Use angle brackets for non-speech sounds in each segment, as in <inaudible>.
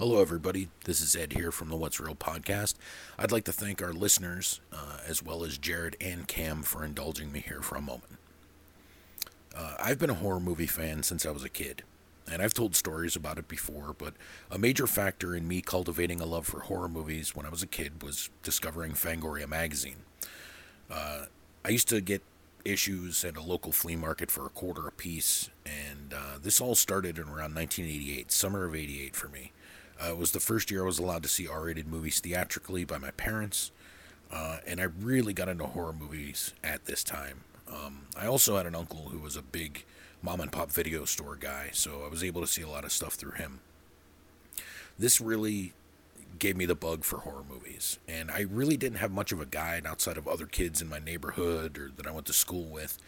Hello, everybody. This is Ed here from the What's Real podcast. I'd like to thank our listeners, uh, as well as Jared and Cam, for indulging me here for a moment. Uh, I've been a horror movie fan since I was a kid, and I've told stories about it before, but a major factor in me cultivating a love for horror movies when I was a kid was discovering Fangoria magazine. Uh, I used to get issues at a local flea market for a quarter a piece, and uh, this all started in around 1988, summer of 88 for me. Uh, it was the first year I was allowed to see R rated movies theatrically by my parents, uh, and I really got into horror movies at this time. Um, I also had an uncle who was a big mom and pop video store guy, so I was able to see a lot of stuff through him. This really gave me the bug for horror movies, and I really didn't have much of a guide outside of other kids in my neighborhood or that I went to school with,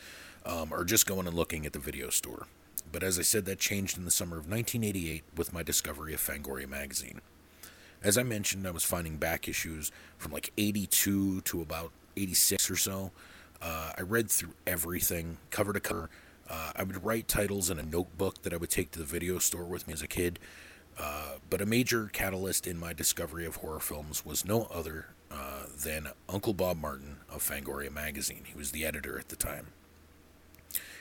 um, or just going and looking at the video store. But as I said, that changed in the summer of 1988 with my discovery of Fangoria magazine. As I mentioned, I was finding back issues from like 82 to about 86 or so. Uh, I read through everything, cover to cover. Uh, I would write titles in a notebook that I would take to the video store with me as a kid. Uh, but a major catalyst in my discovery of horror films was no other uh, than Uncle Bob Martin of Fangoria magazine. He was the editor at the time.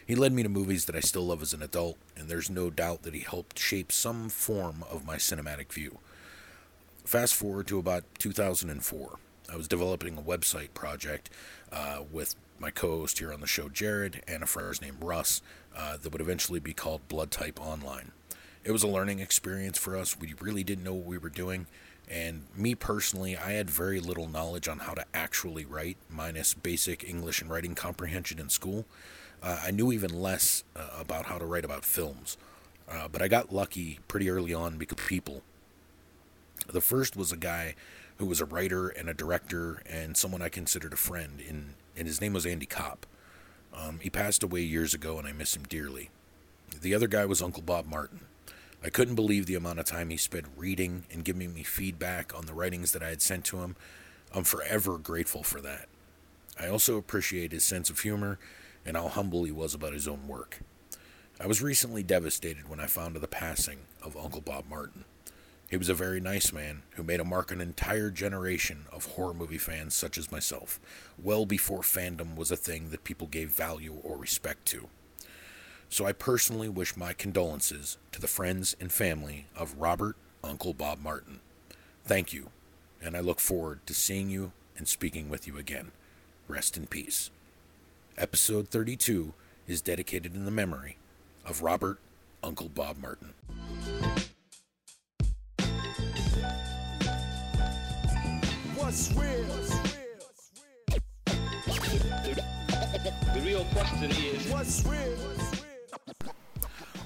He led me to movies that I still love as an adult, and there's no doubt that he helped shape some form of my cinematic view. Fast forward to about 2004. I was developing a website project uh, with my co host here on the show, Jared, and a friend named Russ, uh, that would eventually be called Blood Type Online. It was a learning experience for us. We really didn't know what we were doing. And me personally, I had very little knowledge on how to actually write, minus basic English and writing comprehension in school. Uh, I knew even less uh, about how to write about films. Uh, but I got lucky pretty early on because people. The first was a guy who was a writer and a director and someone I considered a friend, and, and his name was Andy Kopp. Um, he passed away years ago, and I miss him dearly. The other guy was Uncle Bob Martin. I couldn't believe the amount of time he spent reading and giving me feedback on the writings that I had sent to him. I'm forever grateful for that. I also appreciate his sense of humor and how humble he was about his own work. I was recently devastated when I found of the passing of Uncle Bob Martin. He was a very nice man who made a mark on an entire generation of horror movie fans such as myself, well before fandom was a thing that people gave value or respect to. So I personally wish my condolences to the friends and family of Robert Uncle Bob Martin. Thank you, and I look forward to seeing you and speaking with you again. Rest in peace. Episode 32 is dedicated in the memory of Robert Uncle Bob Martin. What's real? The real question is What's real?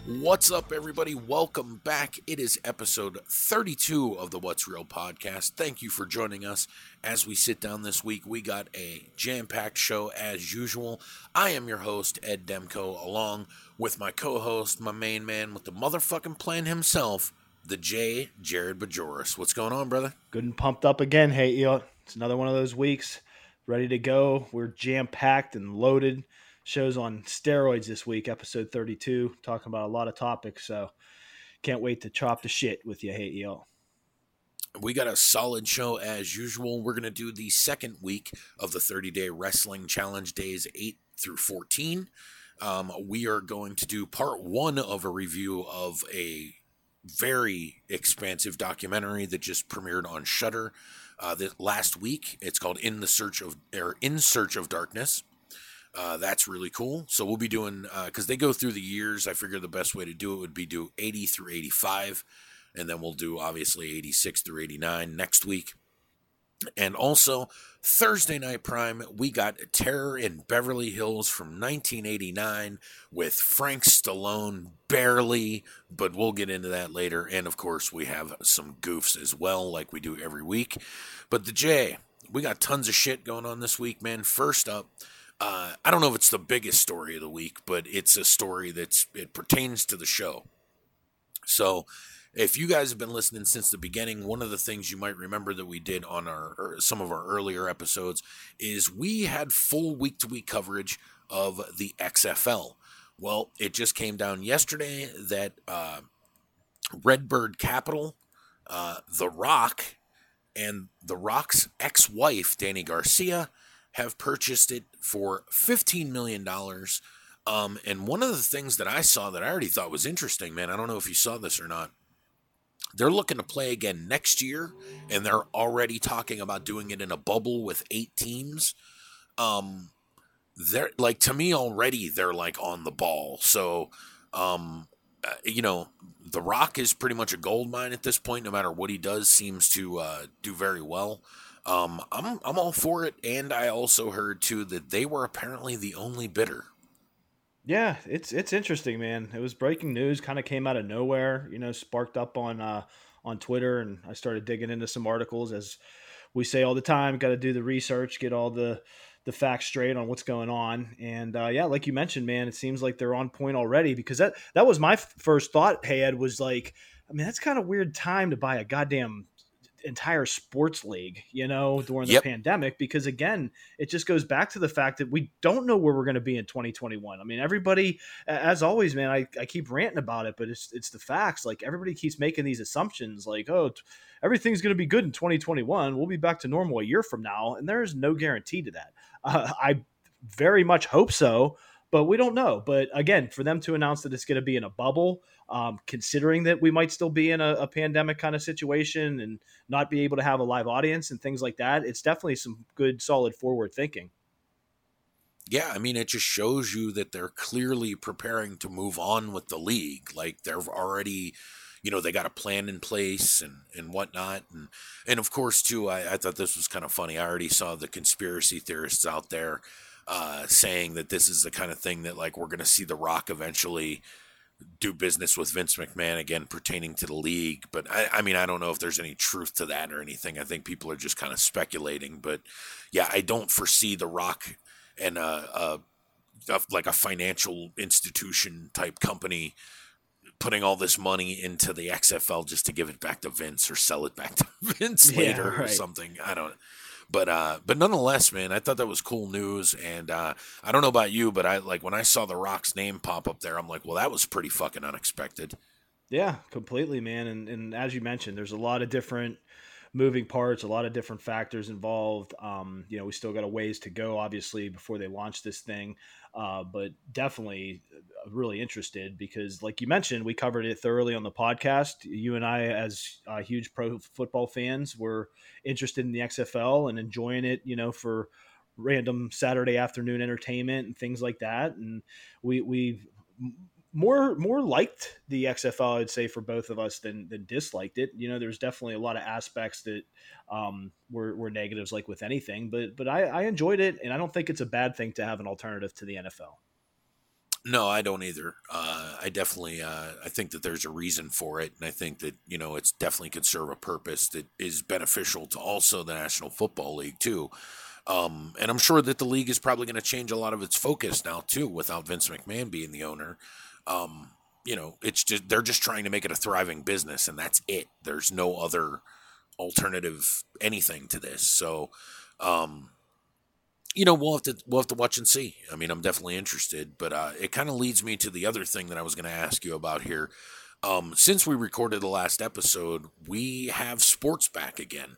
What's up, everybody? Welcome back. It is episode 32 of the What's Real podcast. Thank you for joining us as we sit down this week. We got a jam packed show as usual. I am your host, Ed Demko, along with my co host, my main man with the motherfucking plan himself, the J, Jared Bajoris. What's going on, brother? good and pumped up again. Hey, you it's another one of those weeks, ready to go. We're jam packed and loaded. Shows on steroids this week, episode 32, talking about a lot of topics. So can't wait to chop the shit with you, Hey, y'all. We got a solid show as usual. We're going to do the second week of the 30 day wrestling challenge days 8 through 14. Um, we are going to do part one of a review of a very expansive documentary that just premiered on Shudder uh, last week. It's called "In the Search of" or "In Search of Darkness." Uh, that's really cool. So we'll be doing because they go through the years. I figure the best way to do it would be do 80 through 85, and then we'll do obviously 86 through 89 next week. And also Thursday Night Prime, we got Terror in Beverly Hills from 1989 with Frank Stallone, barely, but we'll get into that later. And of course, we have some goofs as well, like we do every week. But the J, we got tons of shit going on this week, man. First up, uh, I don't know if it's the biggest story of the week, but it's a story that's it pertains to the show. So, if you guys have been listening since the beginning, one of the things you might remember that we did on our or some of our earlier episodes is we had full week to week coverage of the XFL. Well, it just came down yesterday that uh, Redbird Capital uh, The Rock and The Rock's ex wife, Dany Garcia, have purchased it for $15 million. Um, and one of the things that I saw that I already thought was interesting, man, I don't know if you saw this or not. They're looking to play again next year, and they're already talking about doing it in a bubble with eight teams. Um, they're like to me already, they're like on the ball. So, um, uh, you know, The Rock is pretty much a gold mine at this point. No matter what he does, seems to uh, do very well. Um, I'm I'm all for it, and I also heard too that they were apparently the only bidder. Yeah, it's it's interesting, man. It was breaking news, kind of came out of nowhere. You know, sparked up on uh, on Twitter, and I started digging into some articles. As we say all the time, got to do the research, get all the the facts straight on what's going on. And uh, yeah, like you mentioned, man, it seems like they're on point already because that that was my f- first thought. Hey, Ed was like, I mean, that's kind of weird time to buy a goddamn entire sports league, you know, during the Yep. pandemic, because again, it just goes back to the fact that we don't know where we're going to be in 2021. I mean, everybody, as always, man, I, I keep ranting about it, but it's it's the facts. Like everybody keeps making these assumptions, like, oh, t- everything's going to be good in 2021. We'll be back to normal a year from now, and there is no guarantee to that. Uh, I very much hope so, but we don't know. But again, for them to announce that it's going to be in a bubble, um, considering that we might still be in a, a pandemic kind of situation and not be able to have a live audience and things like that, it's definitely some good, solid forward thinking. Yeah, I mean, it just shows you that they're clearly preparing to move on with the league. Like they're already, you know, they got a plan in place and and whatnot. And and of course, too, I, I thought this was kind of funny. I already saw the conspiracy theorists out there uh, saying that this is the kind of thing that like we're going to see The Rock eventually do business with Vince McMahon again pertaining to the league. But I, I mean, I don't know if there's any truth to that or anything. I think people are just kind of speculating. But yeah, I don't foresee The Rock and a, a, a like a financial institution type company putting all this money into the XFL just to give it back to Vince or sell it back to <laughs> Vince Yeah, later or something. I don't. But uh, but nonetheless, man, I thought that was cool news, and uh, I don't know about you, but I like when I saw the Rock's name pop up there, I'm like, well, that was pretty fucking unexpected. Yeah, completely, man. And and as you mentioned, there's a lot of different moving parts, a lot of different factors involved. Um, you know, we still got a ways to go, obviously, before they launch this thing. Uh, but definitely uh, really interested because, like you mentioned, we covered it thoroughly on the podcast. You and I, as uh, huge pro football fans, were interested in the XFL and enjoying it. You know, for random Saturday afternoon entertainment and things like that. And we we more more liked the XFL, I'd say, for both of us than than disliked it. You know, there's definitely a lot of aspects that um, were were negatives, like with anything. But but I, I enjoyed it, and I don't think it's a bad thing to have an alternative to the NFL. No, I don't either. Uh, I definitely, uh, I think that there's a reason for it, and I think that you know it's definitely could serve a purpose that is beneficial to also the National Football League too. Um, and I'm sure that the league is probably going to change a lot of its focus now too, without Vince McMahon being the owner. Um, you know, it's just they're just trying to make it a thriving business, and that's it. There's no other alternative anything to this. So, um, you know, we'll have to we'll have to watch and see. I mean, I'm definitely interested, but uh, it kind of leads me to the other thing that I was going to ask you about here. Um, since we recorded the last episode, we have sports back again.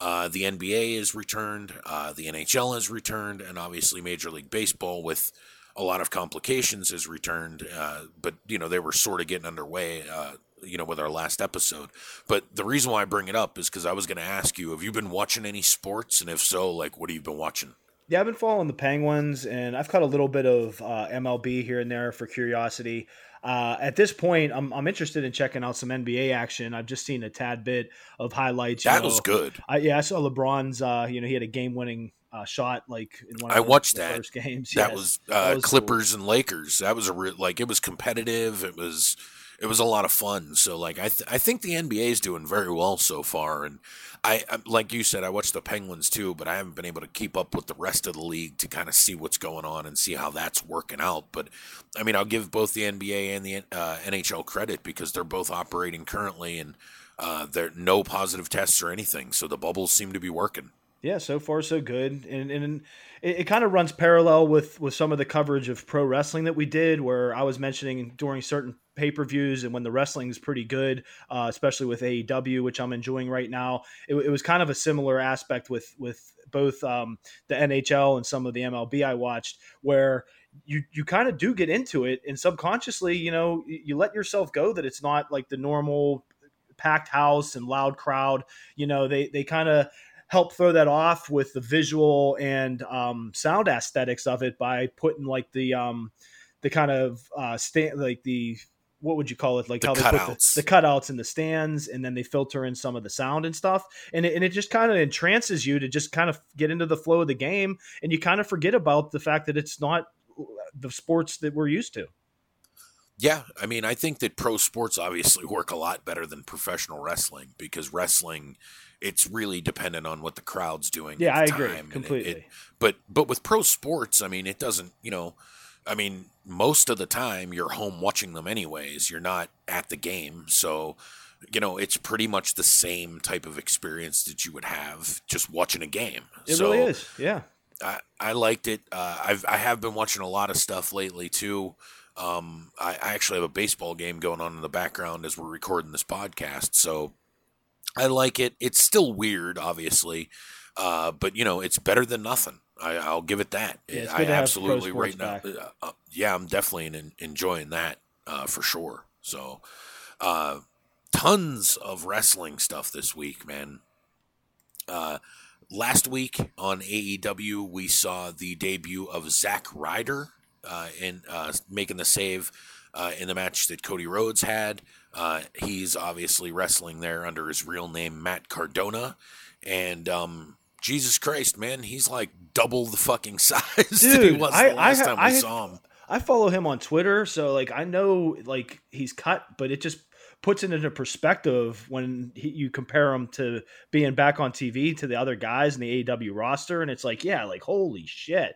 Uh, the NBA is returned, uh, the NHL has returned, and obviously Major League Baseball with a lot of complications has returned. Uh, but you know they were sort of getting underway. Uh, you know, with our last episode. But the reason why I bring it up is because I was going to ask you: Have you been watching any sports? And if so, like, what have you been watching? Yeah, I've been following the Penguins, and I've caught a little bit of uh, MLB here and there for curiosity. Uh, at this point, I'm, I'm interested in checking out some NBA action. I've just seen a tad bit of highlights. That know. was good. I, yeah, I saw LeBron's. Uh, you know, he had a game-winning uh, shot like in one of I the, watched that. first games. That Yes, was <laughs> that uh, was cool. Clippers and Lakers. That was a real like it was competitive. It was it was a lot of fun. So like I th- I think the NBA is doing very well so far. And I, I like you said I watched the Penguins too, but I haven't been able to keep up with the rest of the league to kind of see what's going on and see how that's working out. But I mean I'll give both the NBA and the uh, NHL credit because they're both operating currently and uh, there no positive tests or anything. So the bubbles seem to be working. Yeah, so far so good, and and it, it kind of runs parallel with with some of the coverage of pro wrestling that we did, where I was mentioning during certain pay per views and when the wrestling is pretty good, uh, especially with AEW, which I'm enjoying right now. It, it, was kind of a similar aspect with with both um, the NHL and some of the MLB I watched, where you you kind of do get into it, and subconsciously, you know, you, let yourself go that it's not like the normal packed house and loud crowd. You know, they they kind of help throw that off with the visual and um, sound aesthetics of it by putting like the um, the kind of uh, stand like the what would you call it? Like the how cutouts. they put the, the, cutouts in the stands and then they filter in some of the sound and stuff. And it, and it just kind of entrances you to just kind of get into the flow of the game and you kind of forget about the fact that it's not the sports that we're used to. Yeah, I mean, I think that pro sports obviously work a lot better than professional wrestling because wrestling, it's really dependent on what the crowd's doing. Yeah, I agree. Completely. It, it, but but with pro sports, I mean, it doesn't. You know, I mean, most of the time you're home watching them anyways. You're not at the game, so you know it's pretty much the same type of experience that you would have just watching a game. It so, really is. Yeah. I, I liked it. Uh, I've I have been watching a lot of stuff lately too. Um, I, I actually have a baseball game going on in the background as we're recording this podcast, so I like it. It's still weird, obviously, uh, but you know, it's better than nothing. I, will give it that. Yeah, I absolutely right now. Uh, uh, yeah, I'm definitely in, enjoying that uh, for sure. So, uh, tons of wrestling stuff this week, man. Uh, last week on AEW, we saw the debut of Zack Ryder uh, in uh, making the save uh, in the match that Cody Rhodes had. Uh, he's obviously wrestling there under his real name, Matt Cardona, and um, Jesus Christ, man, he's like double the fucking <laughs> size Dude, that he was I, the last I, time we I, saw him. I follow him on Twitter, so like I know like he's cut, but it just puts it into perspective when he, you compare him to being back on TV to the other guys in the AEW roster, and it's like, yeah, like holy shit.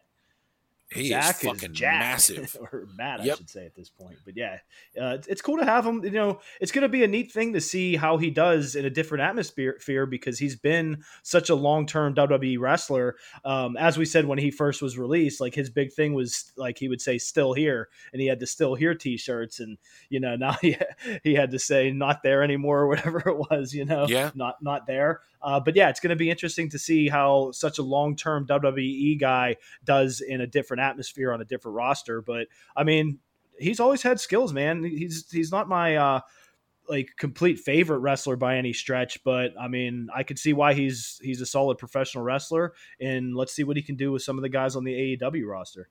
He Zack is fucking is massive. <laughs> or Matt, Yep. I should say at this point. But yeah, uh, it's, it's cool to have him. You know, it's going to be a neat thing to see how he does in a different atmosphere because he's been such a long term WWE wrestler. Um, as we said when he first was released, like his big thing was like he would say "still here," and he had the "still here" T-shirts, and you know <laughs> now he he had to say "not there anymore" <laughs> or whatever it was. You know, Yeah. not not there. Uh, but yeah, it's going to be interesting to see how such a long term WWE guy does in a different atmosphere on a different roster. But I mean, he's always had skills, man. He's he's not my uh, like complete favorite wrestler by any stretch, but I mean, I could see why he's he's a solid professional wrestler. And let's see what he can do with some of the guys on the AEW roster.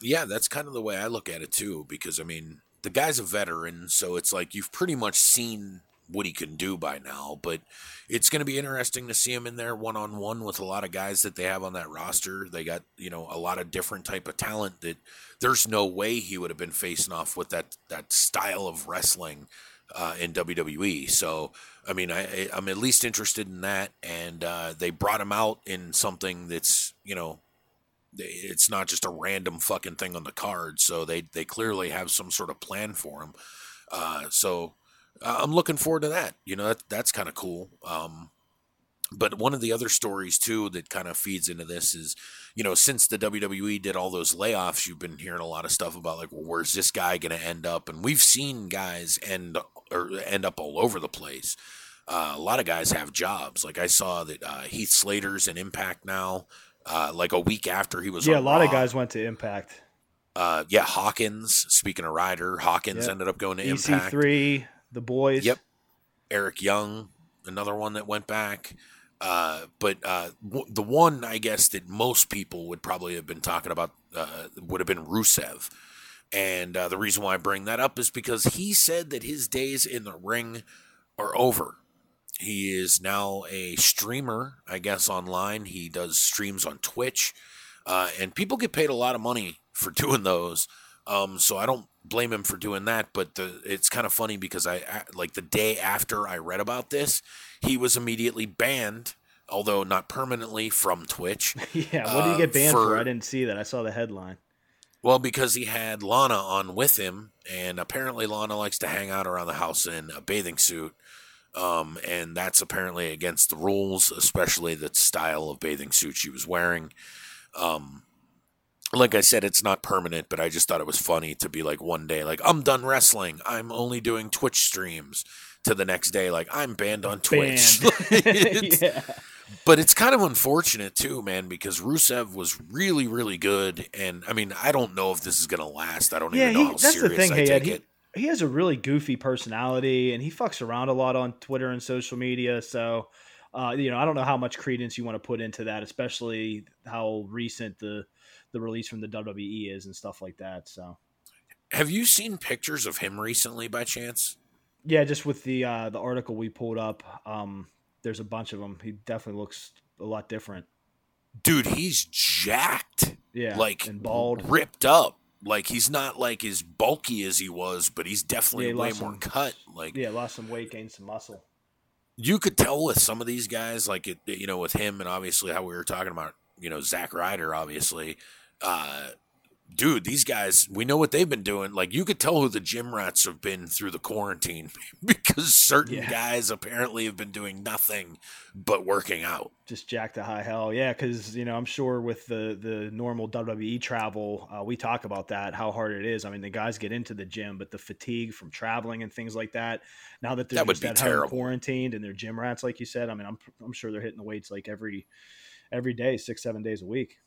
Yeah, that's kind of the way I look at it too. Because I mean, the guy's a veteran, so it's like you've pretty much seen what he can do by now. But it's going to be interesting to see him in there one on one with a lot of guys that they have on that roster. They got you know a lot of different type of talent that there's no way he would have been facing off with that that style of wrestling uh, in WWE. So I mean, I, I'm at least interested in that, and uh, they brought him out in something that's you know it's not just a random fucking thing on the card. So they they clearly have some sort of plan for him. Uh, so I'm looking forward to that. You know, that, that's kind of cool. Um, but one of the other stories too that kind of feeds into this is, you know, since the WWE did all those layoffs, you've been hearing a lot of stuff about like, well, where's this guy going to end up? And we've seen guys end or end up all over the place. Uh, a lot of guys have jobs. Like I saw that uh, Heath Slater's in Impact now. Uh, like a week after he was, Yeah, a lot of guys went to Impact. Uh, yeah, Hawkins. Speaking of Ryder, Hawkins Yep. ended up going to Impact. EC3, the boys. Yep. Eric Young, another one that went back. Uh, but uh, w- the one I guess that most people would probably have been talking about uh, would have been Rusev. And uh, the reason why I bring that up is because he said that his days in the ring are over. He is now a streamer, I guess, online. He does streams on Twitch. Uh, and people get paid a lot of money for <laughs> doing those. Um, so I don't blame him for doing that. But the, it's kind of funny because I, like the day after I read about this, he was immediately banned, although not permanently, from Twitch. <laughs> Yeah, what did Uh, he get banned for? for- I didn't see that. I saw the headline. Well, because he had Lana on with him, and apparently Lana likes to hang out around the house in a bathing suit. Um, and that's apparently against the rules, especially the style of bathing suit she was wearing. Um, like I said, it's not permanent, but I just thought it was funny to be like one day, like, I'm done wrestling. I'm only doing Twitch streams. To the next day, like, I'm banned on Twitch. <laughs> It's- yeah. but it's kind of unfortunate too, man, because Rusev was really, really good. And I mean, I don't know if this is going to last. I don't Yeah, even know he, how that's the serious thing. I Hey, Ed, take he, it. he has a really goofy personality, and he fucks around a lot on Twitter and social media. So, uh, you know, I don't know how much credence you want to put into that, especially how recent the the release from the WWE is and stuff like that. So, Have you seen pictures of him recently by chance? yeah, just with the uh, the article we pulled up, um, there's a bunch of them. He definitely looks a lot different. Dude, he's jacked. Yeah, like and bald. ripped up. Like he's not like as bulky as he was, but he's definitely Yeah, he way more some- cut. Like Yeah, lost some weight, gained some muscle. you could tell with some of these guys, like it, you know, with him and obviously how we were talking about, you know, Zack Ryder, obviously, uh, dude, these guys, we know what they've been doing. Like you could tell who the gym rats have been through the quarantine <laughs> because certain Yeah. guys apparently have been doing nothing but working out. just jacked to high hell. Yeah, because you know I'm sure with the the normal WWE travel, uh, we talk about that how hard it is. I mean, the guys get into the gym, but the fatigue from traveling and things like that. Now that they're That just be at home terrible. quarantined and they're gym rats, like you said. I mean, I'm I'm sure they're hitting the weights like every every day, six seven days a week.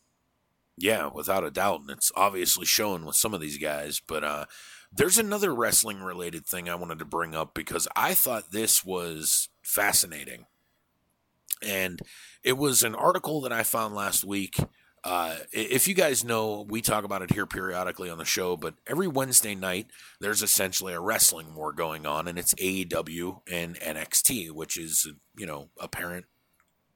Yeah, without a doubt. And it's obviously shown with some of these guys. But uh, there's another wrestling related thing I wanted to bring up because I thought this was fascinating. And it was an article that I found last week. Uh, if you guys know, we talk about it here periodically on the show, but every Wednesday night, there's essentially a wrestling war going on, and it's AEW and NXT, which is, you know, a parent,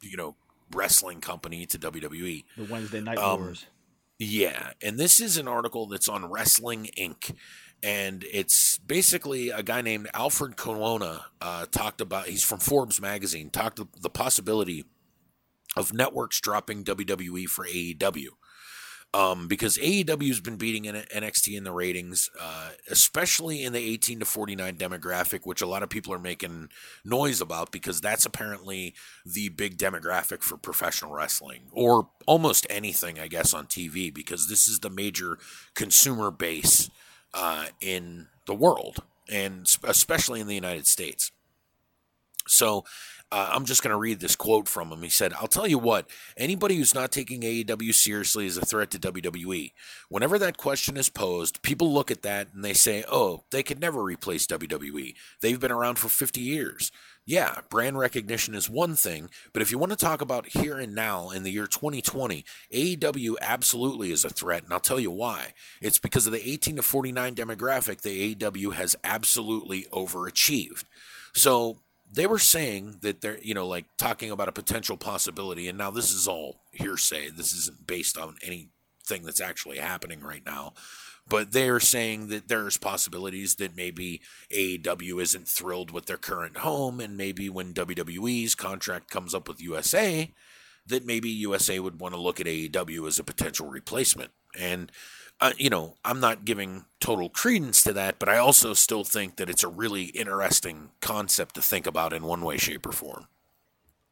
you know, wrestling company to WWE. The Wednesday night Um, wars. Yeah, and this is an article that's on Wrestling Inc. And it's basically a guy named Alfred Konuwa uh, talked about. He's from Forbes magazine. Talked the possibility of networks dropping WWE for AEW. Um, because AEW has been beating NXT in the ratings, uh, especially in the 18 to 49 demographic, which a lot of people are making noise about because that's apparently the big demographic for professional wrestling or almost anything, I guess, on TV because this is the major consumer base uh, in the world and especially in the United States. So uh, I'm just going to read this quote from him. He said, I'll tell you what, anybody who's not taking AEW seriously is a threat to WWE. Whenever that question is posed, people look at that and they say, oh, they could never replace WWE. They've been around for 50 years. Yeah, brand recognition is one thing, but if you want to talk about here and now in the year 2020, AEW absolutely is a threat, and I'll tell you why. It's because of the 18 to 49 demographic, the AEW has absolutely overachieved. So they were saying that they're, you know, like talking about a potential possibility, and now this is all hearsay. This isn't based on anything that's actually happening right now. But they're saying that there's possibilities that maybe AEW isn't thrilled with their current home, and maybe when WWE's contract comes up with USA, that maybe USA would want to look at AEW as a potential replacement. And, uh, you know, I'm not giving total credence to that, but I also still think that it's a really interesting concept to think about in one way, shape, or form.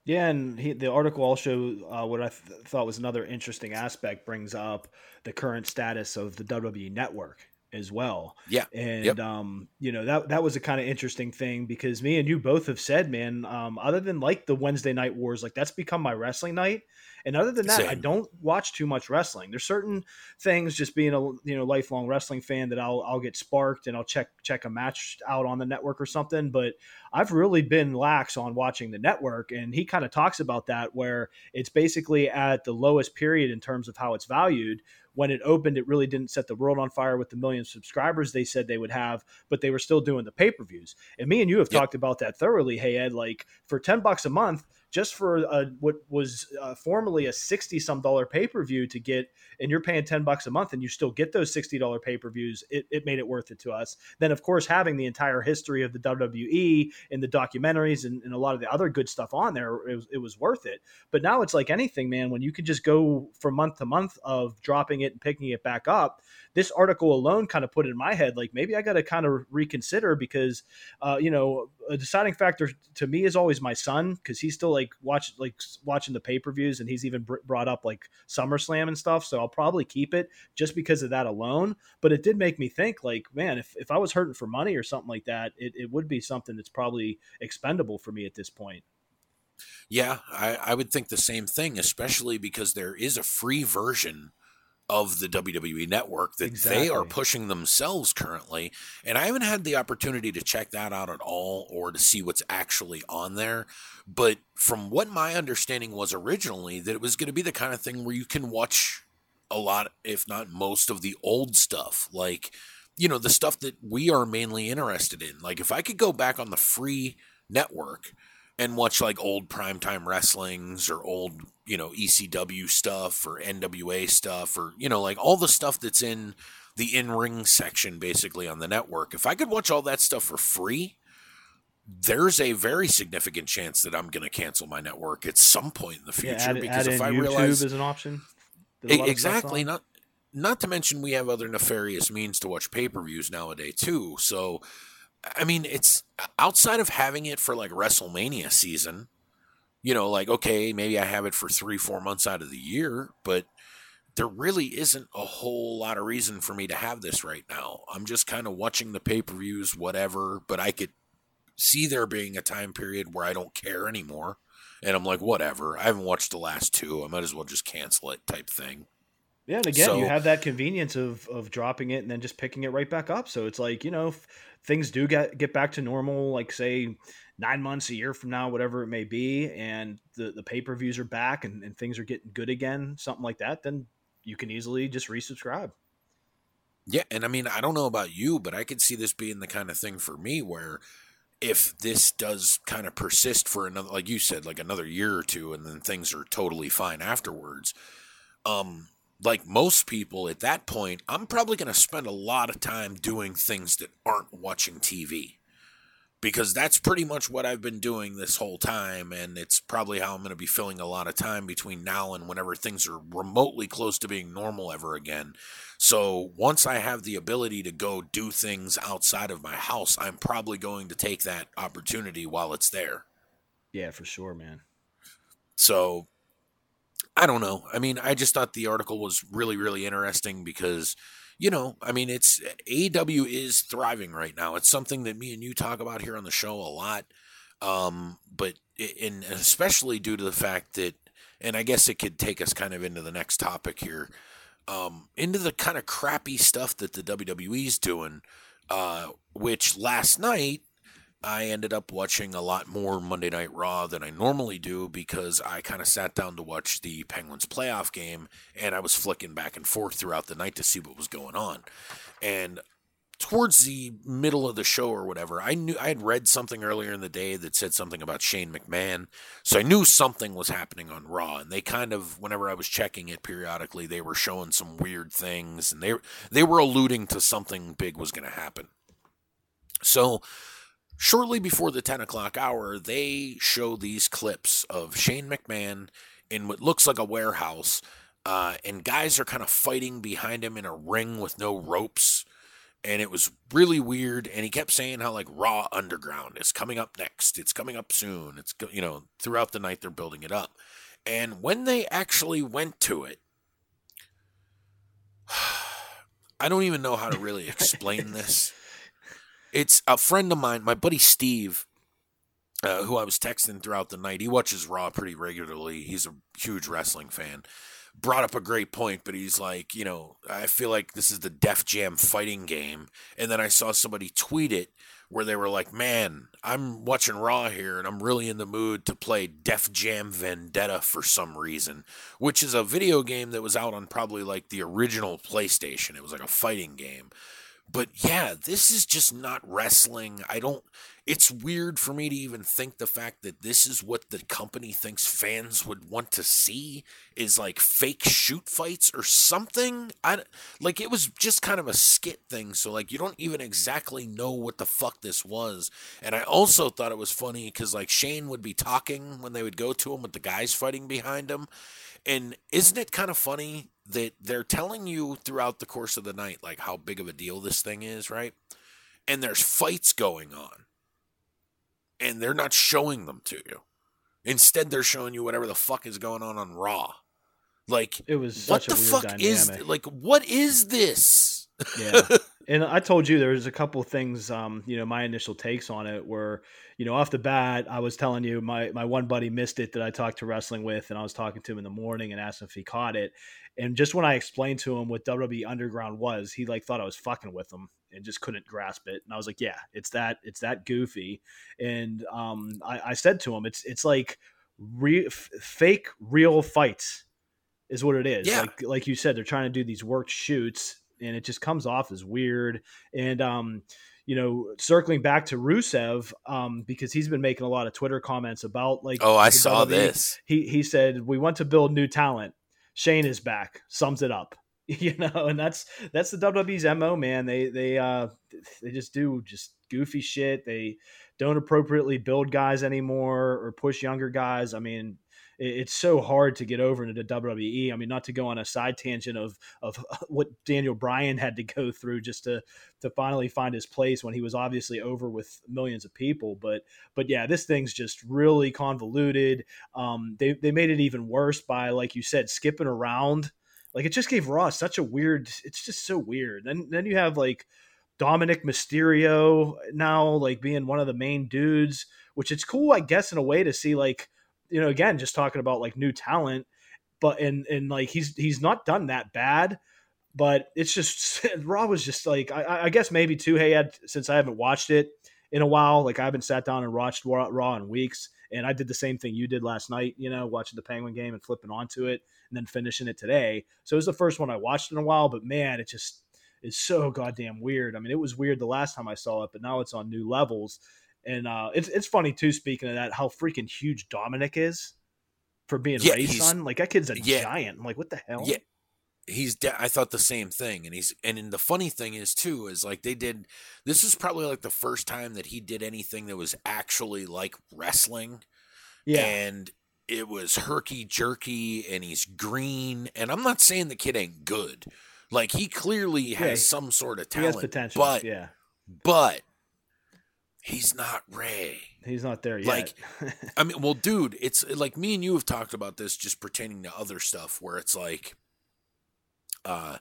Yeah, and he, the article also, uh, what I th- thought was another interesting aspect, brings up the current status of the WWE Network as well. Yeah. And Yep. um, you know that that was a kind of interesting thing because me and you both have said, man, um, other than like the Wednesday night wars, like that's become my wrestling night. And other than that, I don't watch too much wrestling. There's certain things, just being a you know lifelong wrestling fan, that I'll I'll get sparked and I'll check check a match out on the network or something. But I've really been lax on watching the network, and he kind of talks about that where it's basically at the lowest period in terms of how it's valued. When it opened, it really didn't set the world on fire with the million subscribers they said they would have, but they were still doing the pay per views. And me and you have Yep. talked about that thoroughly. Hey Ed, like for ten bucks a month, just for uh, what was uh, formerly a sixty some dollar pay per view to get, and you're paying ten bucks a month, and you still get those sixty dollar pay per views. It, it made it worth it to us. Then of course having the entire history of the WWE and the documentaries and, and a lot of the other good stuff on there, it was, it was worth it. But now it's like anything, man. When you could just go from month to month of dropping it and picking it back up. This article alone kind of put it in my head like maybe I got to kind of reconsider because, uh, you know, a deciding factor to me is always my son because he's still like watch like watching the pay per views and he's even br- brought up like SummerSlam and stuff. So I'll probably keep it just because of that alone. But it did make me think like, man, if, if I was hurting for money or something like that, it, it would be something that's probably expendable for me at this point. Yeah, I, I would think the same thing, especially because there is a free version of the WWE network that exactly. they are pushing themselves currently. And I haven't had the opportunity to check that out at all or to see what's actually on there. But from what my understanding was originally, that it was going to be the kind of thing where you can watch a lot, if not most, of the old stuff. Like, you know, the stuff that we are mainly interested in. Like, if I could go back on the free network and watch like old primetime wrestlings or old, you know, ECW stuff or NWA stuff or, you know, like all the stuff that's in the in ring section basically on the network. If I could watch all that stuff for free, there's a very significant chance that I'm going to cancel my network at some point in the future yeah, add, because add if I YouTube realize is an option. Exactly. Not not to mention we have other nefarious means to watch pay-per-views nowadays too. So I mean, it's outside of having it for like WrestleMania season, you know, like, okay, maybe I have it for three, four months out of the year, but there really isn't a whole lot of reason for me to have this right now. I'm just kind of watching the pay per views, whatever, but I could see there being a time period where I don't care anymore. And I'm like, whatever. I haven't watched the last two. I might as well just cancel it, type thing. Yeah, and again, so, you have that convenience of of dropping it and then just picking it right back up. So it's like you know, things do get get back to normal, like say nine months, a year from now, whatever it may be, and the the pay per views are back and, and things are getting good again, something like that, then you can easily just resubscribe. Yeah, and I mean, I don't know about you, but I could see this being the kind of thing for me where if this does kind of persist for another like you said like another year or two and then things are totally fine afterwards um like most people at that point, I'm probably going to spend a lot of time doing things that aren't watching TV. Because that's pretty much what I've been doing this whole time, and it's probably how I'm going to be filling a lot of time between now and whenever things are remotely close to being normal ever again. So once I have the ability to go do things outside of my house, I'm probably going to take that opportunity while it's there. Yeah, for sure, man. So I don't know. I mean, I just thought the article was really, really interesting because, you know, I mean, it's AEW is thriving right now. It's something that me and you talk about here on the show a lot. Um, but and especially due to the fact that, and I guess it could take us kind of into the next topic here, um, into the kind of crappy stuff that the WWE's doing. Uh, which last night I ended up watching a lot more Monday Night Raw than I normally do because I kind of sat down to watch the Penguins playoff game and I was flicking back and forth throughout the night to see what was going on. And towards the middle of the show or whatever, I knew I had read something earlier in the day that said something about Shane McMahon. So I knew something was happening on Raw and they kind of whenever I was checking it periodically, they were showing some weird things and they they were alluding to something big was going to happen. So shortly before the 10 o'clock hour, they show these clips of Shane McMahon in what looks like a warehouse, uh, and guys are kind of fighting behind him in a ring with no ropes. And it was really weird. And he kept saying how, like, Raw Underground is coming up next. It's coming up soon. It's, you know, throughout the night, they're building it up. And when they actually went to it, <sighs> I don't even know how to really explain this. <laughs> It's a friend of mine, my buddy Steve, uh, who I was texting throughout the night. He watches Raw pretty regularly. He's a huge wrestling fan. Brought up a great point, but he's like, you know, I feel like this is the Def Jam fighting game. And then I saw somebody tweet it where they were like, man, I'm watching Raw here and I'm really in the mood to play Def Jam Vendetta for some reason, which is a video game that was out on probably like the original PlayStation. It was like a fighting game. But yeah, this is just not wrestling. I don't. it's weird for me to even think the fact that this is what the company thinks fans would want to see is like fake shoot fights or something. I like it was just kind of a skit thing, so like you don't even exactly know what the fuck this was. And I also thought it was funny because like Shane would be talking when they would go to him with the guys fighting behind him. And isn't it kind of funny that they're telling you throughout the course of the night like how big of a deal this thing is, right? And there's fights going on and they're not showing them to you. Instead, they're showing you whatever the fuck is going on on Raw. Like It was what the fuck dynamic. is like what is this? yeah. <laughs> And I told you there was a couple things, um, you know, my initial takes on it were, you know, off the bat, I was telling you my my one buddy missed it that I talked to wrestling with, and I was talking to him in the morning and asked him if he caught it. And just when I explained to him what WWE Underground was, he like thought I was fucking with him and just couldn't grasp it. And I was like, yeah, it's that it's that goofy. And um, I, I said to him, it's it's like re- f- fake real fights is what it is. Yeah. Like like you said, they're trying to do these worked shoots, and it just comes off as weird. And um, you know, circling back to Rusev, um, because he's been making a lot of Twitter comments about like. Oh, I saw this. He he said we want to build new talent. Shane is back. Sums it up. <laughs> You know, and that's that's the WWE's mo, man. They they uh they just do just goofy shit. They don't appropriately build guys anymore or push younger guys. I mean, it's so hard to get over into WWE. I mean, not to go on a side tangent of of <laughs> what Daniel Bryan had to go through just to to finally find his place when he was obviously over with millions of people. But but yeah, this thing's just really convoluted. Um, they they made it even worse by like you said, skipping around. Like it just gave Raw such a weird. It's just so weird. Then then you have like Dominic Mysterio now like being one of the main dudes, which it's cool, I guess, in a way to see like you know again just talking about like new talent, but and and like he's he's not done that bad, but it's just <laughs> Raw was just like I, I guess maybe too. Hey, Ed, since I haven't watched it in a while, like I haven't sat down and watched Raw, Raw in weeks, and I did the same thing you did last night. You know, watching the Penguin game and flipping onto it, and then finishing it today. So it was the first one I watched in a while, but man, it just is so goddamn weird. I mean, it was weird the last time I saw it, but now it's on new levels. And uh, it's it's funny too. Speaking of that, how freaking huge Dominic is for being Yeah, Ray's son. Like that kid's a yeah. giant. I'm like, what the hell? Yeah. He's de- I thought the same thing and he's and the funny thing is too is like they did this is probably like the first time that he did anything that was actually like wrestling yeah. and it was herky jerky and he's green and I'm not saying the kid ain't good. Like he clearly has Yeah, some sort of he has talent, potential. but yeah, but he's not Ray. he's not there yet. Like, I mean, well, dude, it's like me and you have talked about this just pertaining to other stuff where it's like, uh,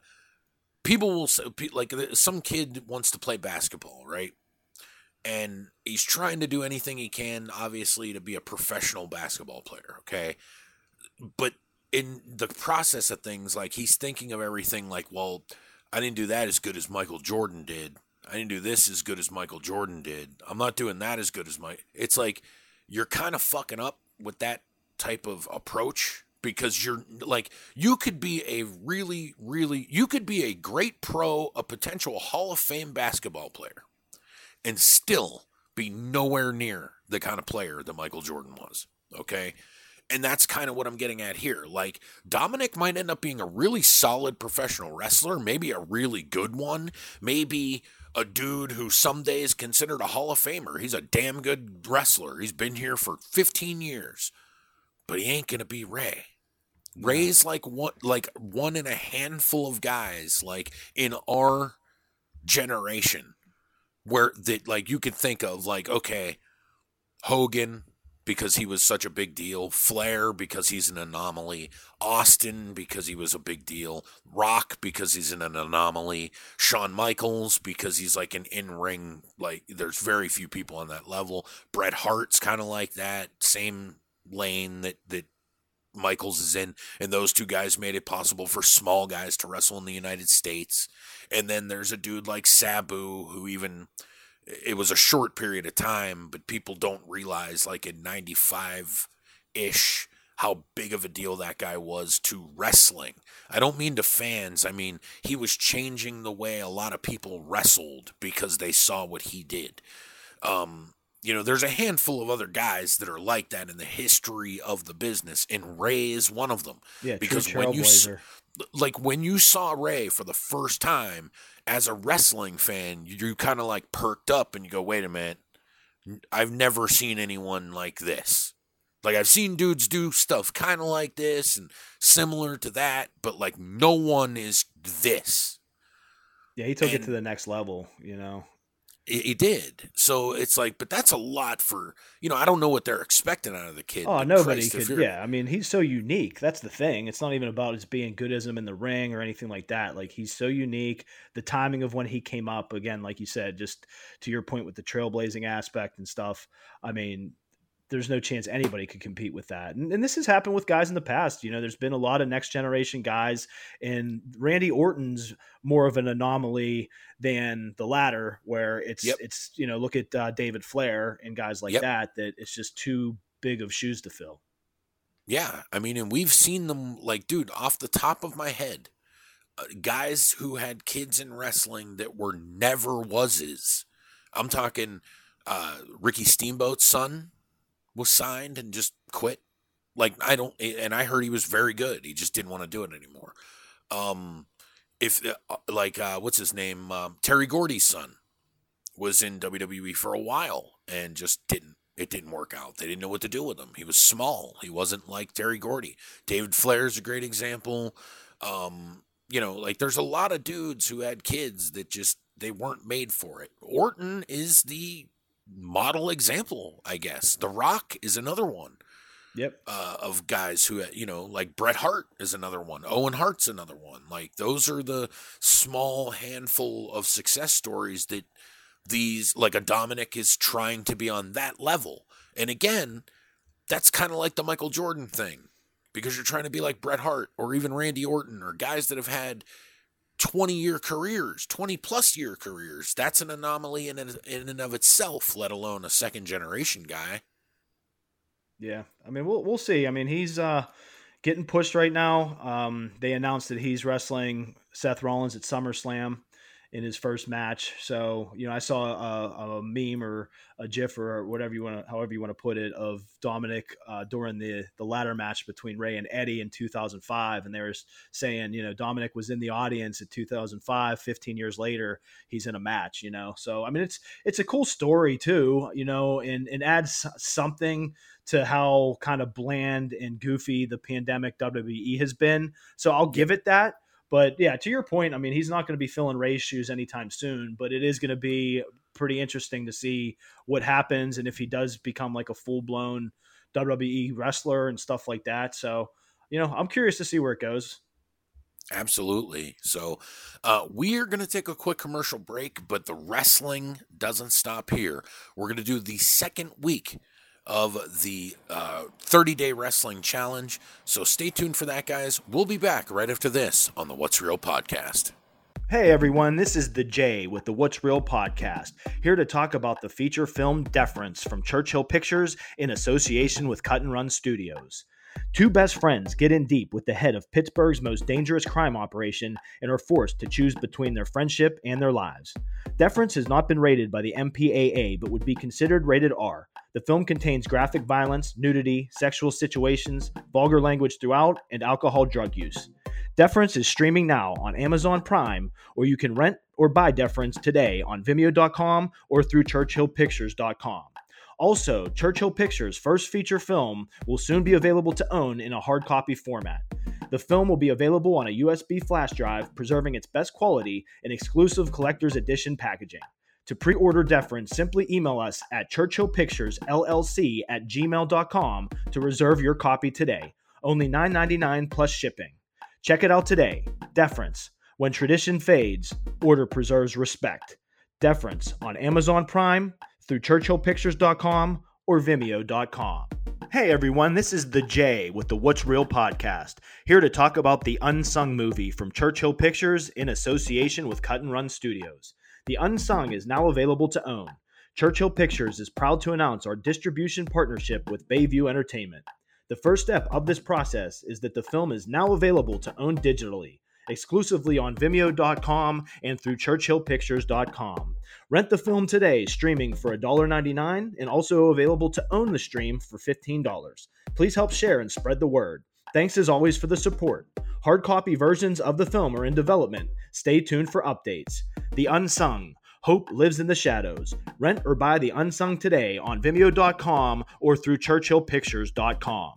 people will say, like, some kid wants to play basketball, right? And he's trying to do anything he can, obviously, to be a professional basketball player, okay? But in the process of things, like, he's thinking of everything like, well, I didn't do that as good as Michael Jordan did. I didn't do this as good as Michael Jordan did. I'm not doing that as good as my. It's like you're kind of fucking up with that type of approach because you're like you could be a really really you could be a great pro, a potential Hall of Fame basketball player and still be nowhere near the kind of player that Michael Jordan was, okay? And that's kind of what I'm getting at here. Like Dominic might end up being a really solid professional wrestler, maybe a really good one, maybe a dude who someday is considered a Hall of Famer. He's a damn good wrestler. He's been here for 15 years, but he ain't gonna be Ray. Ray's like one, like one in a handful of guys, like in our generation, where that like you could think of like okay, Hogan because he was such a big deal, Flair because he's an anomaly, Austin because he was a big deal, Rock because he's an anomaly, Shawn Michaels because he's like an in-ring like there's very few people on that level. Bret Hart's kind of like that, same lane that that Michaels is in, and those two guys made it possible for small guys to wrestle in the United States. And then there's a dude like Sabu who even it was a short period of time, but people don't realize like in 95 ish how big of a deal that guy was to wrestling. I don't mean to fans, I mean he was changing the way a lot of people wrestled because they saw what he did. Um you know, there's a handful of other guys that are like that in the history of the business, and Ray is one of them. Yeah, because when you like when you saw Ray for the first time as a wrestling fan, you, you kind of like perked up and you go, "Wait a minute, I've never seen anyone like this." Like I've seen dudes do stuff kind of like this and similar to that, but like no one is this. Yeah, he took it to the next level. You know. He did. So it's like, but that's a lot for you know. I don't know what they're expecting out of the kid. Oh, nobody Christ, could. Yeah, I mean, he's so unique. That's the thing. It's not even about his being good as him in the ring or anything like that. Like he's so unique. The timing of when he came up, again, like you said, just to your point with the trailblazing aspect and stuff. I mean, there's no chance anybody could compete with that. And, and this has happened with guys in the past. You know, there's been a lot of next generation guys, and Randy Orton's more of an anomaly than the latter, where it's Yep. it's you know look at uh, David Flair and guys like Yep. that that it's just too big of shoes to fill. Yeah, I mean, and we've seen them like, dude, off the top of my head, uh, guys who had kids in wrestling that were never wases. I'm talking uh, Ricky Steamboat's son was signed and just quit. Like I don't, and I heard he was very good. He just didn't want to do it anymore. Um, if uh, like uh, what's his name, um, Terry Gordy's son was in WWE for a while and just didn't it didn't work out. They didn't know what to do with him. He was small. He wasn't like Terry Gordy. David Flair's a great example. Um, you know, like there's a lot of dudes who had kids that just they weren't made for it. Orton is the model example, I guess. The Rock is another one Yep. uh, of guys who, you know, like Bret Hart is another one. Owen Hart's another one. Like those are the small handful of success stories that these, like a Dominic is trying to be on that level. And again, that's kind of like the Michael Jordan thing because you're trying to be like Bret Hart or even Randy Orton or guys that have had 20 year careers, 20 plus year careers. That's an anomaly in, and- in and of itself, let alone a second generation guy. Yeah. I mean, we'll we'll see. I mean, he's uh getting pushed right now. Um, they announced that he's wrestling Seth Rollins at SummerSlam in his first match. So, you know, I saw a, a meme or a GIF or whatever you want however you want to put it, of Dominic uh, during the the ladder match between Ray and Eddie in 2005, and they were saying, you know, Dominic was in the audience in 2005. 15 years later, he's in a match. You know, so I mean, it's it's a cool story too. You know, and and adds something to how kind of bland and goofy the pandemic WWE has been. So I'll give it that. But yeah, to your point, I mean, he's not going to be filling Ray's shoes anytime soon, but it is going to be pretty interesting to see what happens and if he does become like a full blown WWE wrestler and stuff like that. So, you know, I'm curious to see where it goes. Absolutely. So, uh, we are going to take a quick commercial break, but the wrestling doesn't stop here. We're going to do the second week of the uh, 30 day wrestling challenge. So, stay tuned for that, guys. We'll be back right after this on the What's Real podcast. Hey everyone, this is the Jay with the What's Real podcast, here to talk about the feature film Deference from Churchill Pictures in association with Cut and Run Studios. Two best friends get in deep with the head of Pittsburgh's most dangerous crime operation and are forced to choose between their friendship and their lives. Deference has not been rated by the MPAA but would be considered rated R. The film contains graphic violence, nudity, sexual situations, vulgar language throughout, and alcohol drug use. Deference is streaming now on Amazon Prime, or you can rent or buy Deference today on Vimeo.com or through ChurchillPictures.com. Also, Churchill Pictures' first feature film will soon be available to own in a hard copy format. The film will be available on a USB flash drive, preserving its best quality in exclusive collector's edition packaging. To pre order Deference, simply email us at churchillpicturesllc at gmail.com to reserve your copy today. Only $9.99 plus shipping. Check it out today. Deference. When tradition fades, order preserves respect. Deference on Amazon Prime, through churchillpictures.com or vimeo.com. Hey everyone, this is the Jay with the What's Real podcast, here to talk about the Unsung movie from Churchill Pictures in association with Cut and Run Studios. The Unsung is now available to own. Churchill Pictures is proud to announce our distribution partnership with Bayview Entertainment. The first step of this process is that the film is now available to own digitally. Exclusively on Vimeo.com and through ChurchillPictures.com. Rent the film today, streaming for $1.99 and also available to own the stream for $15. Please help share and spread the word. Thanks as always for the support. Hard copy versions of the film are in development. Stay tuned for updates. The Unsung. Hope lives in the shadows. Rent or buy The Unsung today on Vimeo.com or through ChurchillPictures.com.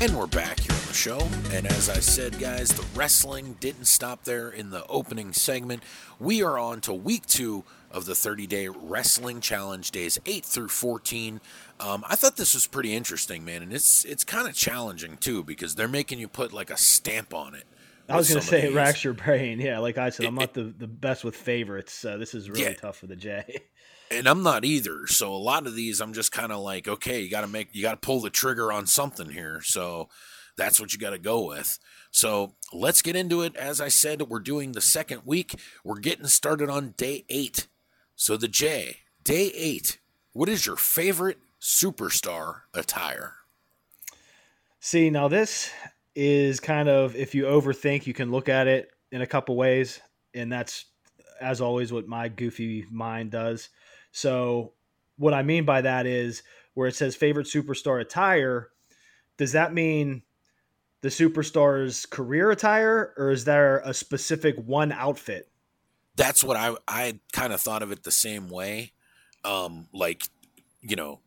And we're back here on the show. And as I said, guys, the wrestling didn't stop there in the opening segment. We are on to week two of the 30 day wrestling challenge, days 8 through 14. Um, I thought this was pretty interesting, man. And it's it's kind of challenging, too, because they're making you put like a stamp on it. I was going to say it racks your brain. Yeah, like I said, I'm It- not the, the best with favorites. So this is really Yeah. tough for the J. <laughs> and I'm not either. So a lot of these, I'm just kind of like, okay, you got to make, you got to pull the trigger on something here. So that's what you got to go with. So let's get into it. As I said, we're doing the second week. We're getting started on day eight. So the J, day eight. What is your favorite superstar attire? See, now this is kind of if you overthink, you can look at it in a couple ways, and that's as always what my goofy mind does. So, what I mean by that is where it says favorite superstar attire, does that mean the superstar's career attire, or is there a specific one outfit? That's what I I kind of thought of it the same way. Um, like, you know,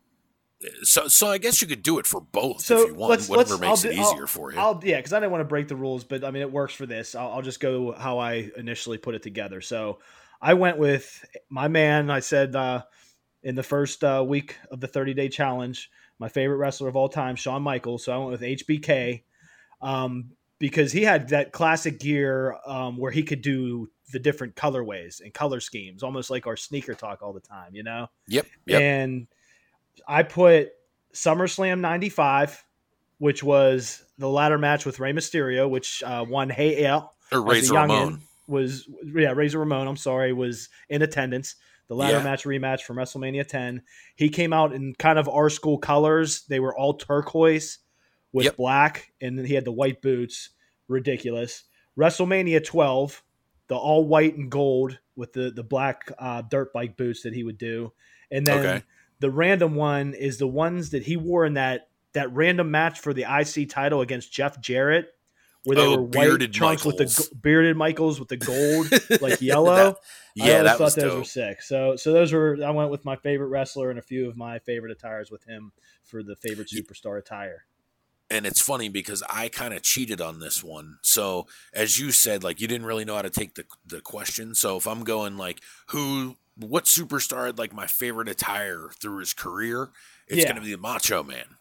so so I guess you could do it for both So if you want, let's whatever let's makes it easier I'll- for you. I'll yeah, because I didn't want to break the rules, but I mean it works for this. I'll, I'll just go how I initially put it together. So I went with my man. I said uh, in the first uh, week of the 30 day challenge, my favorite wrestler of all time, Shawn Michaels. So I went with HBK um, because he had that classic gear um, where he could do the different colorways and color schemes, almost like our sneaker talk all the time, you know. Yep. Yep. And I put SummerSlam 95, which was the ladder match with Rey Mysterio, which uh, won Hey L. or Razor Ramon. Was, yeah, Razor Ramon, I'm sorry, was in attendance. The ladder Yeah. match rematch from WrestleMania 10. He came out in kind of our school colors. They were all turquoise with Yep. black, and then he had the white boots. Ridiculous. WrestleMania 12, the all white and gold with the, the black uh, dirt bike boots that he would do. And then Okay. the random one is the ones that he wore in that that random match for the IC title against Jeff Jarrett, where they Oh, were white bearded trunks with the bearded Michaels with the gold <laughs> like yellow. That- I yeah, always that thought was those were sick. So so those were I went with my favorite wrestler and a few of my favorite attires with him for the favorite superstar attire. and it's funny because I kind of cheated on this one. So as you said, like you didn't really know how to take the the question. So if I'm going like who, what superstar had like my favorite attire through his career, it's Yeah. going to be the Macho Man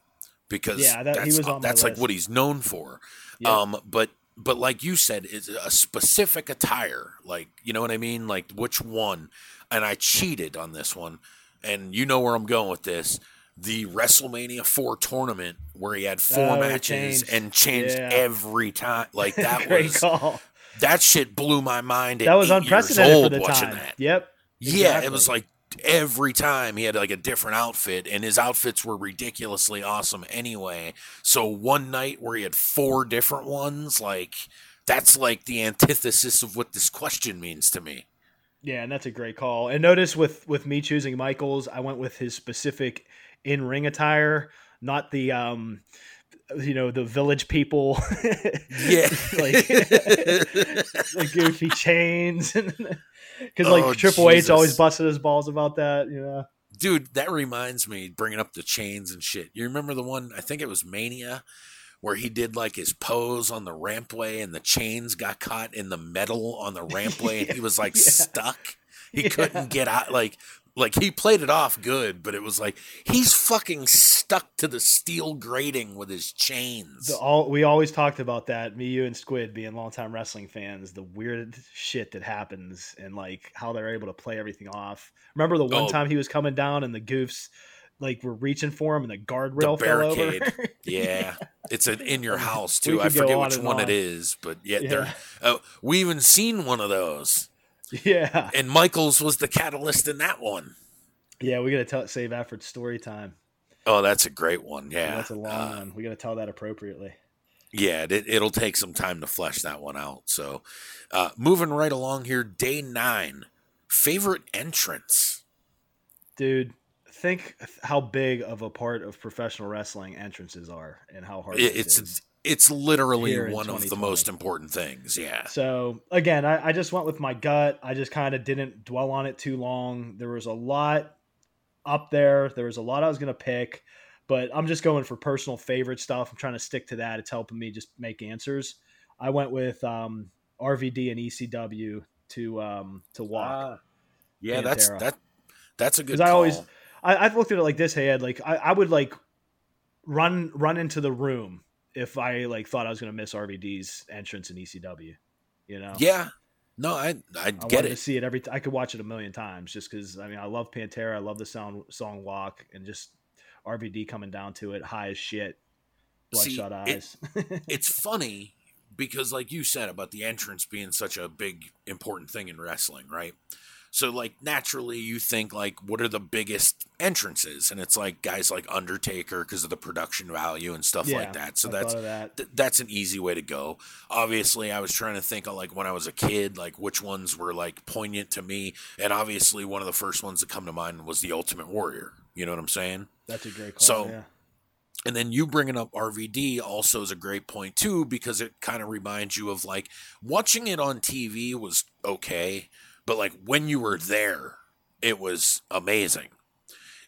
because Yeah, that- he that's was on my that's like what he's known for. Yep. Um, but but like you said, it's a specific attire. Like you know what I mean? Like which one? And I cheated on this one, and you know where I'm going with this. The WrestleMania four tournament where he had four Oh, matches changed. and changed Yeah. every time. Like <laughs> that was call. that shit blew my mind. At That was unprecedented for the watching time. That. Yep. Yeah, Exactly. it was like every time he had like a different outfit, and his outfits were ridiculously awesome anyway. So one night where he had four different ones, like that's like the antithesis of what this question means to me. Yeah, and that's a great call. And notice with with me choosing Michaels, I went with his specific in ring attire, not the um you know the village people Yeah. <laughs> like <laughs> the goofy chains because like Oh, triple h always busted his balls about that you know Dude, that reminds me, bringing up the chains and shit. You remember the one, I think it was Mania, where he did like his pose on the rampway and the chains got caught in the metal on the rampway and he was like <laughs> Yeah. stuck. He Yeah. couldn't get out. Like, like he played it off good, but it was like he's fucking stuck to the steel grating with his chains. the, all we always talked about that me you and squid being longtime wrestling fans the weird shit that happens and like how they're able to play everything off remember the one Oh. time he was coming down and the goofs like were reaching for him and the guardrail The fell over barricade. <laughs> Yeah, it's an in your <laughs> house too. I forget which and one on. it is, but yeah, Yeah. they're. Oh, we even seen one of those. Yeah, and Michaels was the catalyst in that one. yeah. We gotta tell save that story time. Oh, that's a great one. Yeah, That's a long Uh, one. We gotta tell that appropriately. Yeah, it, it'll take some time to flesh that one out. So, uh, moving right along here, day nine, favorite entrance. Dude, think how big of a part of professional wrestling entrances are and how hard It, this is. It's it's literally one of the most important things. Yeah, So again, I, I just went with my gut. I just kind of didn't dwell on it too long. There was a lot up there. There was a lot I was gonna pick, but I'm just going for personal favorite stuff. I'm trying to stick to that. It's helping me just make answers. I went with um, RVD and ECW to um, to walk. yeah, that's Pantera. that. That's a good. Because I always. I, I've looked at it like this. Hey, Ed, like I, I would like run run into the room if I like thought I was going to miss RVD's entrance in ECW. You know, Yeah, no, I I I get wanted to see it every. T- I could watch it a million times just because I mean I love Pantera. I love the sound song Walk and just RVD coming down to it high as shit, bloodshot it- eyes. <laughs> It's funny because, like you said about the entrance being such a big important thing in wrestling, right? So, like, naturally, you think like, what are the biggest entrances? And it's like guys like Undertaker because of the production value and stuff like that. So I that's that. th- that's an easy way to go. Obviously, I was trying to think of like when I was a kid, like which ones were like poignant to me, and obviously one of the first ones that come to mind was the Ultimate Warrior. You know what I'm saying? That's a great call. So, yeah. And then you bringing up RVD also is a great point too because it kind of reminds you of like watching it on TV was okay, but like when you were there, it was amazing.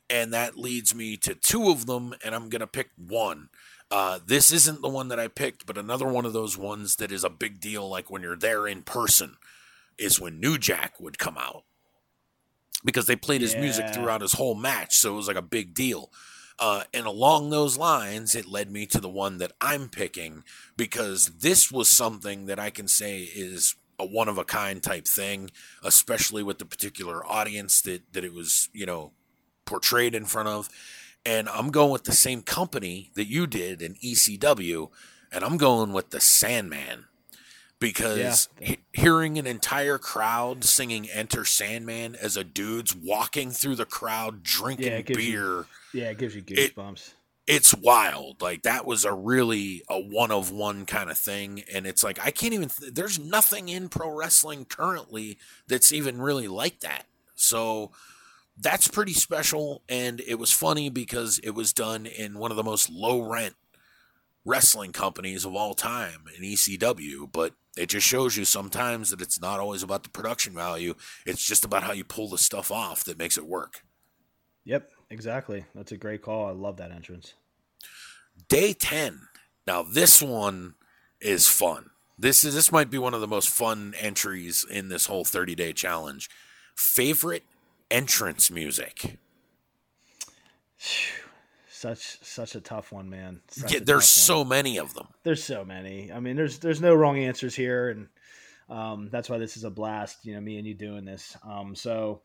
And that leads me to two of them, and I'm gonna pick one. Uh, this isn't the one that I picked, but another one of those ones that is a big deal, like when you're there in person, is when New Jack would come out because they played his music throughout his whole match, so it was like a big deal. Uh, and along those lines, it led me to the one that I'm picking because this was something that I can say is a one of a kind type thing, especially with the particular audience that, that it was, you know, portrayed in front of. And I'm going with the same company that you did in ECW, and I'm going with the Sandman because Yeah. he- hearing an entire crowd singing "Enter Sandman" as a dude's walking through the crowd drinking Yeah, it gives you- beer Yeah, it gives you It- goosebumps. It's wild. Like that was a really a one of one kind of thing, and it's like I can't even. Th- there's nothing in pro wrestling currently that's even really like that. So that's pretty special, and it was funny because it was done in one of the most low rent wrestling companies of all time in ECW. But it just shows you sometimes that it's not always about the production value. It's just about how you pull the stuff off that makes it work. Yep, exactly. That's a great call. I love that entrance. Day 10. Now this one is fun. This is this might be one of the most fun entries in this whole 30-day challenge. Favorite entrance music. Such such a tough one, man. Such Yeah, there's one. so many of them. there's so many. I mean, there's there's no wrong answers here, and um, that's why this is a blast. You know, me and you doing this. Um, so,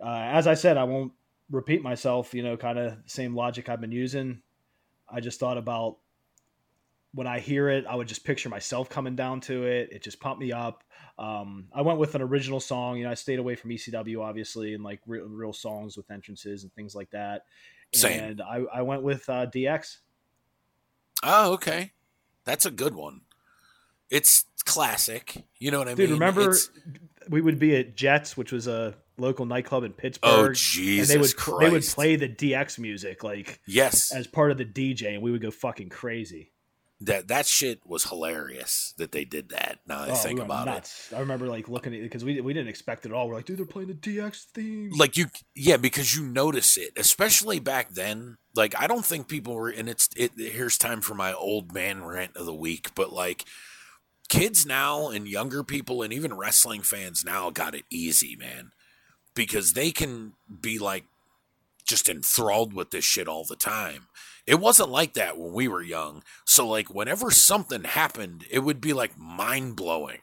uh, as I said, I won't repeat myself. You know, kind of same logic I've been using. I just thought about when I hear it, I would just picture myself coming down to it. It just pumped me up. Um, I went with an original song. You know, I stayed away from ECW, obviously, and like real, real songs with entrances and things like that. Same. And I, I went with uh, DX. Oh, okay. That's a good one. It's classic. You know what I Dude, mean? Dude, remember It's- we would be at Jets, which was a local nightclub in oh, Pittsburgh. oh and Jesus they would Christ. they would play the DX music like Yes. as part of the DJ, and we would go fucking crazy. That that shit was hilarious that they did that. Now that I Oh, think we about it. I remember like looking at it because we we didn't expect it at all. We're like, dude, they're playing the DX theme. like you yeah because you notice it especially back then like i don't think people were and it's it here's time for my old man rant of the week but like kids now and younger people and even wrestling fans now got it easy man because they can be like just enthralled with this shit all the time it wasn't like that when we were young so like whenever something happened it would be like mind-blowing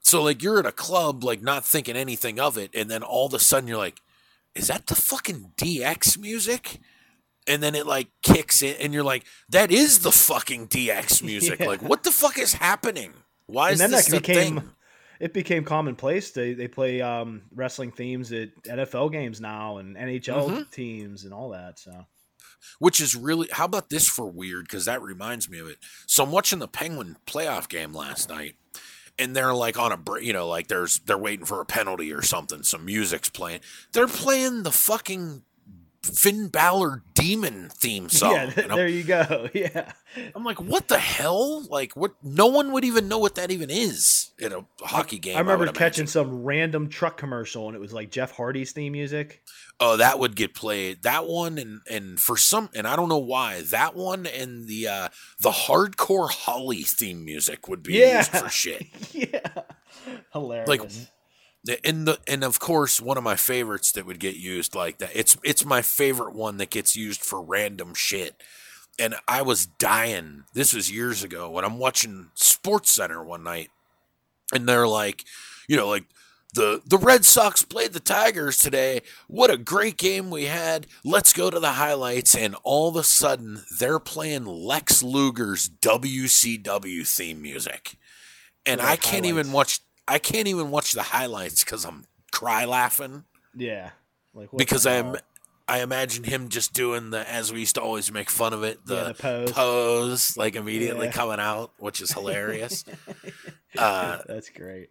so like you're at a club like not thinking anything of it and then all of a sudden you're like is that the fucking DX music? And then it like kicks in, and you're like, that is the fucking DX music. <laughs> Yeah. Like, what the fuck is happening? Why And is then this that became- thing? It became commonplace. They they play um, wrestling themes at NFL games now and NHL Mhm. teams and all that. So which is really how about this for weird because that reminds me of it so i'm watching the penguin playoff game last night and they're like on a you know like there's they're waiting for a penalty or something some music's playing they're playing the fucking finn Balor demon theme <laughs> song yeah, there you go. <laughs> Yeah, I'm like what the hell like what no one would even know what that even is in a hockey game I remember would catching imagine. some random truck commercial and it was like Jeff Hardy's theme music. Oh, that would get played. That one and and for some and I don't know why that one and the uh the hardcore Holly theme music would be Yeah. used for shit. <laughs> yeah, hilarious. And the and of course one of my favorites that would get used like that. It's it's my favorite one that gets used for random shit. And I was dying. This was years ago when I'm watching Sports Center one night, and they're like, you know, like the the Red Sox played the Tigers today. What a great game we had. Let's go to the highlights. And all of a sudden, they're playing Lex Luger's WCW theme music, and I can't even watch. I can't even watch the highlights because I'm cry laughing yeah, like what because I'm. I imagine him just doing the as we used to always make fun of it the, Yeah, the pose. pose, like immediately Yeah. coming out, which is hilarious. <laughs> uh, That's great.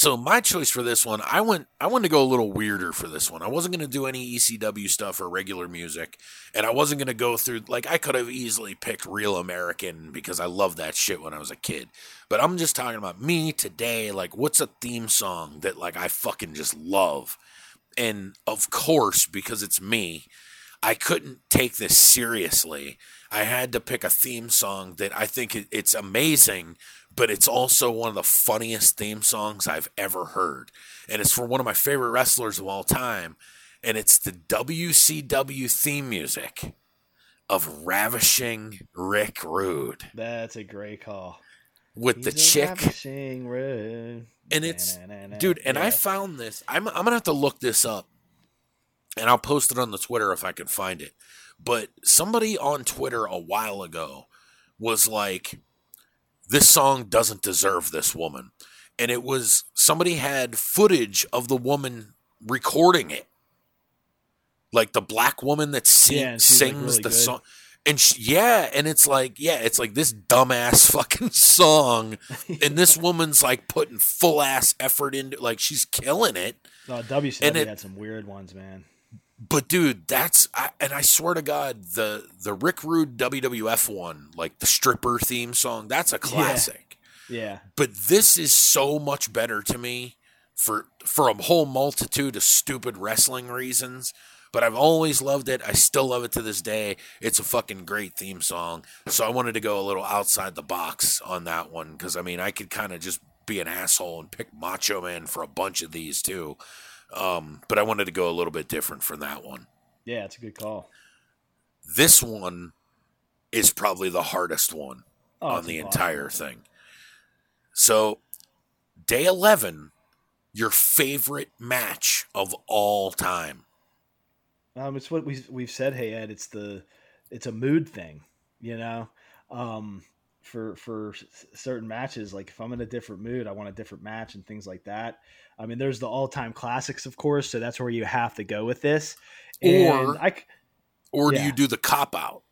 So my choice for this one, I went I wanted to go a little weirder for this one. I wasn't going to do any ECW stuff or regular music, and I wasn't going to go through like I could have easily picked Real American because I loved that shit when I was a kid. But I'm just talking about me today, like what's a theme song that like I fucking just love. And of course, because it's me, I couldn't take this seriously. I had to pick a theme song that I think it's amazing, but it's also one of the funniest theme songs I've ever heard. And it's for one of my favorite wrestlers of all time. And it's the WCW theme music of Ravishing Rick Rude That's a great call. with the He's a chick. And it's- Na-na-na-na. Dude, and I found this. I'm, I'm going to have to look this up. And I'll post it on the Twitter if I can find it. But somebody on Twitter a while ago was like, this song doesn't deserve this woman. And it was somebody had footage of the woman recording it. Like the black woman that sing, Yeah, like, sings really the good. song. And she, yeah, and it's like, yeah, it's like this dumbass <laughs> fucking song. <laughs> And this woman's like putting full ass effort into like she's killing it. Oh, no, WCW and it- had some weird ones, man. But dude, that's I, and I swear to God, the the Rick Rude WWF one, like the stripper theme song, that's a classic. Yeah. But this is so much better to me for for a whole multitude of stupid wrestling reasons. But I've always loved it. I still love it to this day. It's a fucking great theme song. So I wanted to go a little outside the box on that one because I mean I could kind of just be an asshole and pick Macho Man for a bunch of these too. Um, but I wanted to go a little bit different for that one. Yeah, it's a good call. This one is probably the hardest one Oh, on the entire thing. So, day 11, your favorite match of all time. Um, it's what we've we've said. Hey Ed, it's the it's a mood thing, you know. Um, for for s- certain matches, like if I'm in a different mood, I want a different match and things like that. I mean, there's the all time classics, of course, so that's where you have to go with this. Or- And I c- Or do you do the cop out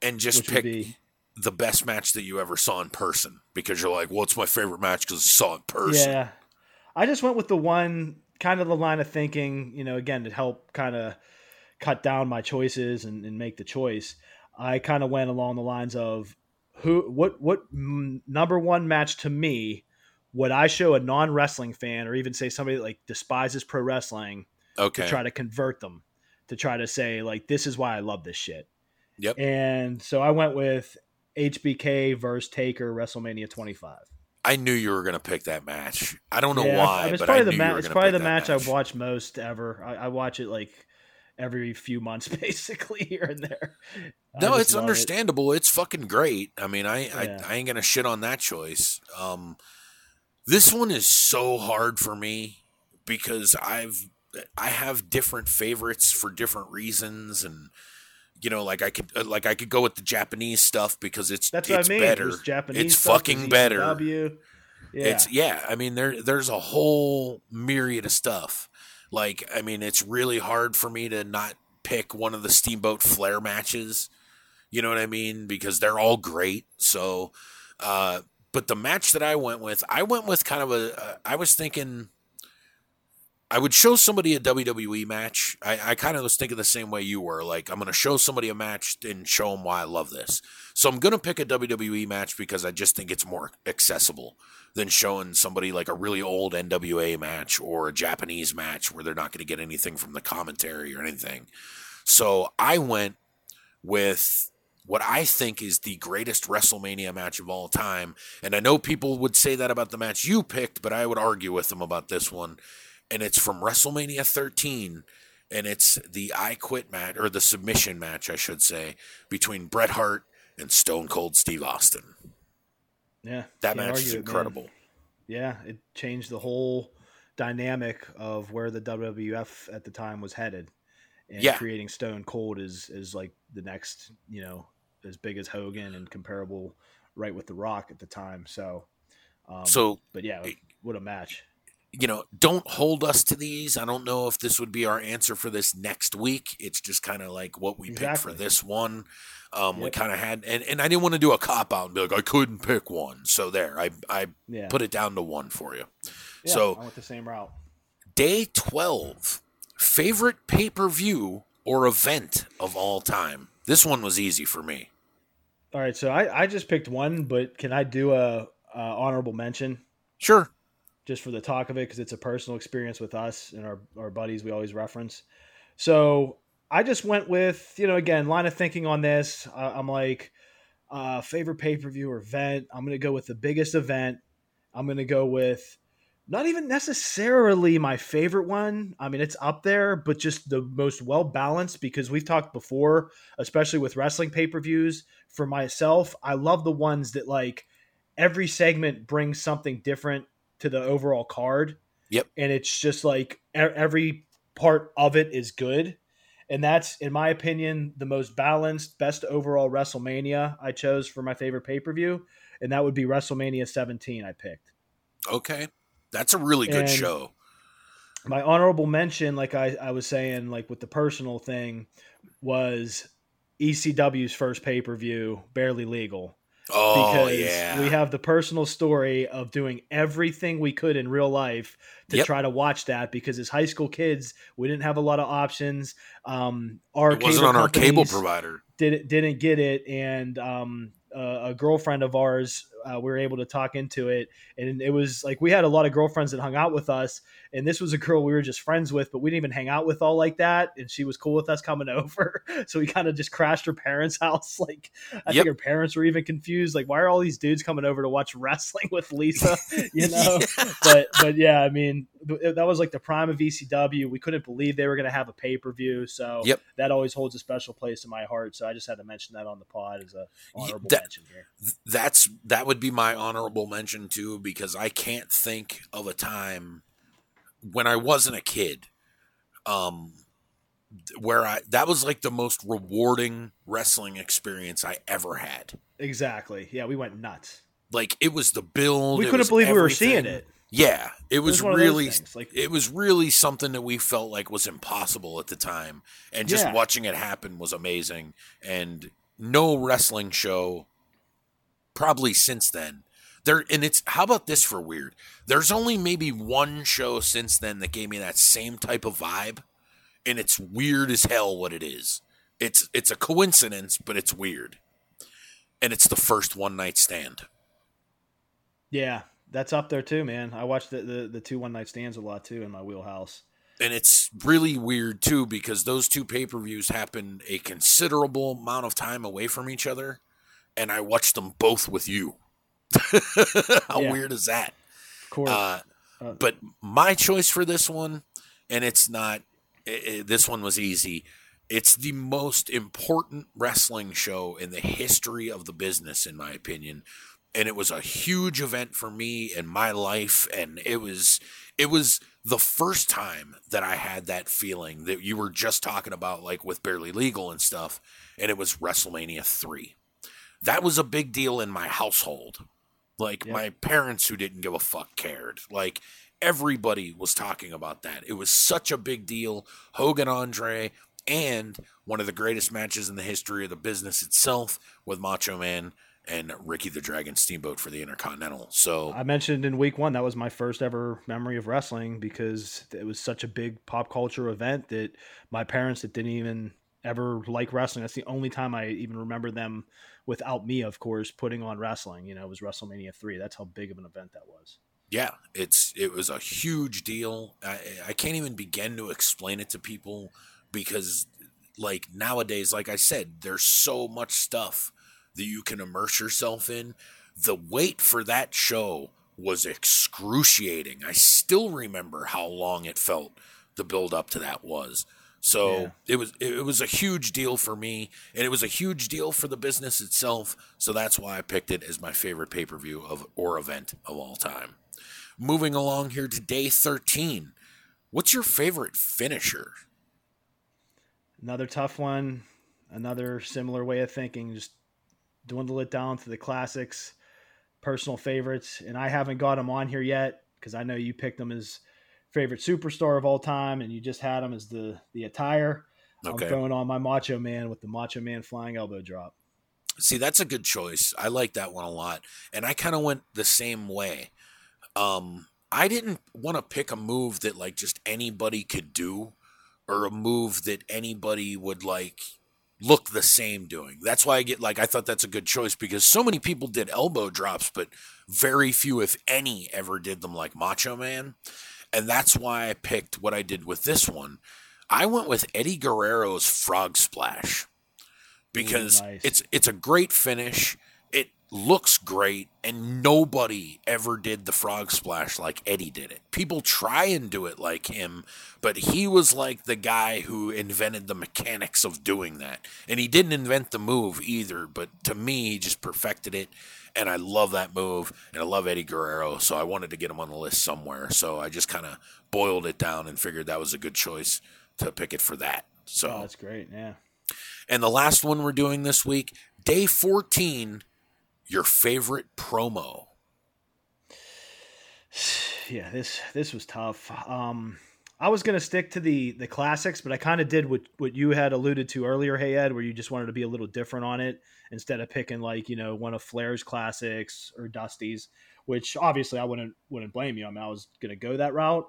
and just which pick be the best match that you ever saw in person? Because you're like, well, it's my favorite match because I saw it in person. Yeah. I just went with the one kind of the line of thinking, you know, again, to help kind of cut down my choices and, and make the choice. I kind of went along the lines of who, what, what number one match to me would I show a non wrestling fan or even say somebody that like despises pro wrestling Okay. to try to convert them to try to say like this is why I love this shit. Yep. And so I went with HBK versus Taker WrestleMania 25. I knew you were going to pick that match. I don't know Yeah, why, I mean, it's but probably I the match. It's probably the that match, I've watched most ever. I, I watch it like every few months, <laughs> basically here and there. No, it's love it. understandable. It's fucking great. I mean, I, Yeah. I I ain't gonna shit on that choice. Um, this one is so hard for me because I've I have different favorites for different reasons, and you know, like I could uh, like I could go with the Japanese stuff because it's That's it's I mean. better. Japanese it's stuff, fucking better. Yeah. It's yeah, I mean there there's a whole myriad of stuff. Like I mean it's really hard for me to not pick one of the Steamboat Flair matches. You know what I mean? Because they're all great. So uh but the match that I went with, I went with kind of a uh, I was thinking I would show somebody a WWE match. I, I kind of was thinking the same way you were. Like, I'm going to show somebody a match and show them why I love this. So I'm going to pick a WWE match because I just think it's more accessible than showing somebody like a really old NWA match or a Japanese match where they're not going to get anything from the commentary or anything. So I went with what I think is the greatest WrestleMania match of all time. And I know people would say that about the match you picked, but I would argue with them about this one and it's from WrestleMania 13, and it's the I Quit match or the submission match, I should say, between Bret Hart and Stone Cold Steve Austin. Yeah, That match is it, incredible. Yeah, it changed the whole dynamic of where the WWF at the time was headed, and Yeah. creating Stone Cold is is like the next, you know, as big as Hogan and comparable, right with The Rock at the time. So, um, So but yeah, what a match! you know, don't hold us to these. I don't know if this would be our answer for this next week. It's just kind of like what we picked for this one. Um, We kind of had, and, and I didn't want to do a cop out and be like, I couldn't pick one. So there, I, I Yeah, put it down to one for you. yeah, so- I went the same route. Day 12, favorite pay per view or event of all time. This one was easy for me. All right, so I I just picked one, but can I do a, a honorable mention? Sure. just for the talk of it because it's a personal experience with us and our, our buddies we always reference. So I just went with, you know, again, line of thinking on this. Uh, I'm like, uh, favorite pay per view or event. I'm going to go with the biggest event. I'm going to go with not even necessarily my favorite one. I mean, it's up there, but just the most well balanced because we've talked before, especially with wrestling pay per views. For myself, I love the ones that like every segment brings something different to the overall card. Yep. And it's just like every part of it is good. And that's, in my opinion, the most balanced, best overall WrestleMania I chose for my favorite pay per view. And that would be WrestleMania 17, I picked. Okay. That's a really good And- show. My honorable mention, like I, I was saying, like with the personal thing, was ECW's first pay per view, Barely Legal. Oh, because yeah. we have the personal story of doing everything we could in real life to Yep. try to watch that because as high school kids we didn't have a lot of options um our it wasn't cable on our cable provider. did, didn't get it and um uh, a girlfriend of ours uh, we were able to talk into it. And it was like we had a lot of girlfriends that hung out with us and this was a girl we were just friends with but we didn't even hang out with all like that and she was cool with us coming <laughs> over. So we kind of just crashed her parents <laughs> house like i Yep. think her parents were even confused like why are all these dudes coming over to watch <laughs> wrestling with lisa? You know? But but yeah i mean that was like the prime of ecw we couldn't believe they were going to have a pay-per-view so Yep. that always holds a special place in my heart so i just had to mention that on the pod as a honorable that- mention here That's that would be my honorable mention too because I can't think of a time when I wasn't a kid um where I that was like the most rewarding wrestling experience I ever had. exactly yeah we went nuts Like it was the build. we couldn't believe we were seeing it Yeah, it was, was of those really like- it was really something that we felt like was impossible at the time, and just Yeah. watching it happen was amazing. And no wrestling show, probably since then. There and it's how about this for weird? There's only maybe one show since then that gave me that same type of vibe, and it's weird as hell what it is. It's it's a coincidence, but it's weird. And it's the first one night stand. yeah that's up there too man. I watched the, the the two one night stands a lot too in my wheelhouse. And it's really weird too because those two pay-per-views happened a considerable amount of time away from each other and i watched them both with you. <laughs> How Yeah. weird is that? Of course. Uh, Uh, but my choice for this one and it's not i i this one was easy. It's the most important wrestling show in the history of the business in my opinion and it was a huge event for me in my life and it was it was the first time that I had that feeling that you were just talking about like with barely legal and stuff and it was WrestleMania 3 that was a big deal in my household Like Yep. my parents who didn't give a fuck cared. Like everybody was talking about that. It was such a big deal. Hogan Andre and one of the greatest matches in the history of the business itself with Macho Man and Ricky the Dragon Steamboat for the Intercontinental. So I mentioned in week one that was my first ever memory of wrestling because it was such a big pop culture event that my parents that didn't even ever like wrestling. That's the only time I even remember them without me, of course, putting on wrestling. You know, it was WrestleMania three. That's how big of an event that was. yeah, it's it was a huge deal. I, I can't even begin to explain it to people because like nowadays, like I said, there's so much stuff that you can immerse yourself in. The wait for that show was excruciating. I still remember how long it felt the build up to that was. So Yeah. it was it was a huge deal for me, and it was a huge deal for the business itself. So that's why I picked it as my favorite pay per view of or event of all time. Moving along here to day thirteen, what's your favorite finisher? Another tough one. Another similar way of thinking. Just dwindle it down to the classics, personal favorites, and I haven't got them on here yet because I know you picked them as favorite superstar of all time, and you just had them as the the attire. Okay. I'm throwing on my Macho Man with the Macho Man flying elbow drop. See, that's a good choice. I like that one a lot. And I kind of went the same way. Um, I didn't want to pick a move that like just anybody could do or a move that anybody would like look the same doing. That's why I get like I thought that's a good choice because so many people did elbow drops, but very few if any ever did them like Macho Man. And that's why I picked what I did with this one. I went with Eddie Guerrero's frog splash because Ooh, nice. it's it's a great finish. Looks great, and nobody ever did the frog splash like Eddie did it. People try and do it like him, but he was like the guy who invented the mechanics of doing that. And he didn't invent the move either, but to me, he just perfected it. And I love that move, and I love Eddie Guerrero, so I wanted to get him on the list somewhere. So I just kind of boiled it down and figured that was a good choice to pick it for that. So Oh, that's great. Yeah. and the last one we're doing this week, day 14, your favorite promo. <sighs> yeah this this was tough um i was gonna stick to the the classics but i kind of did what what you had alluded to earlier hey ed where you just wanted to be a little different on it instead of picking like you know one of flair's classics or dusty's which obviously i wouldn't wouldn't blame you i mean i was gonna go that route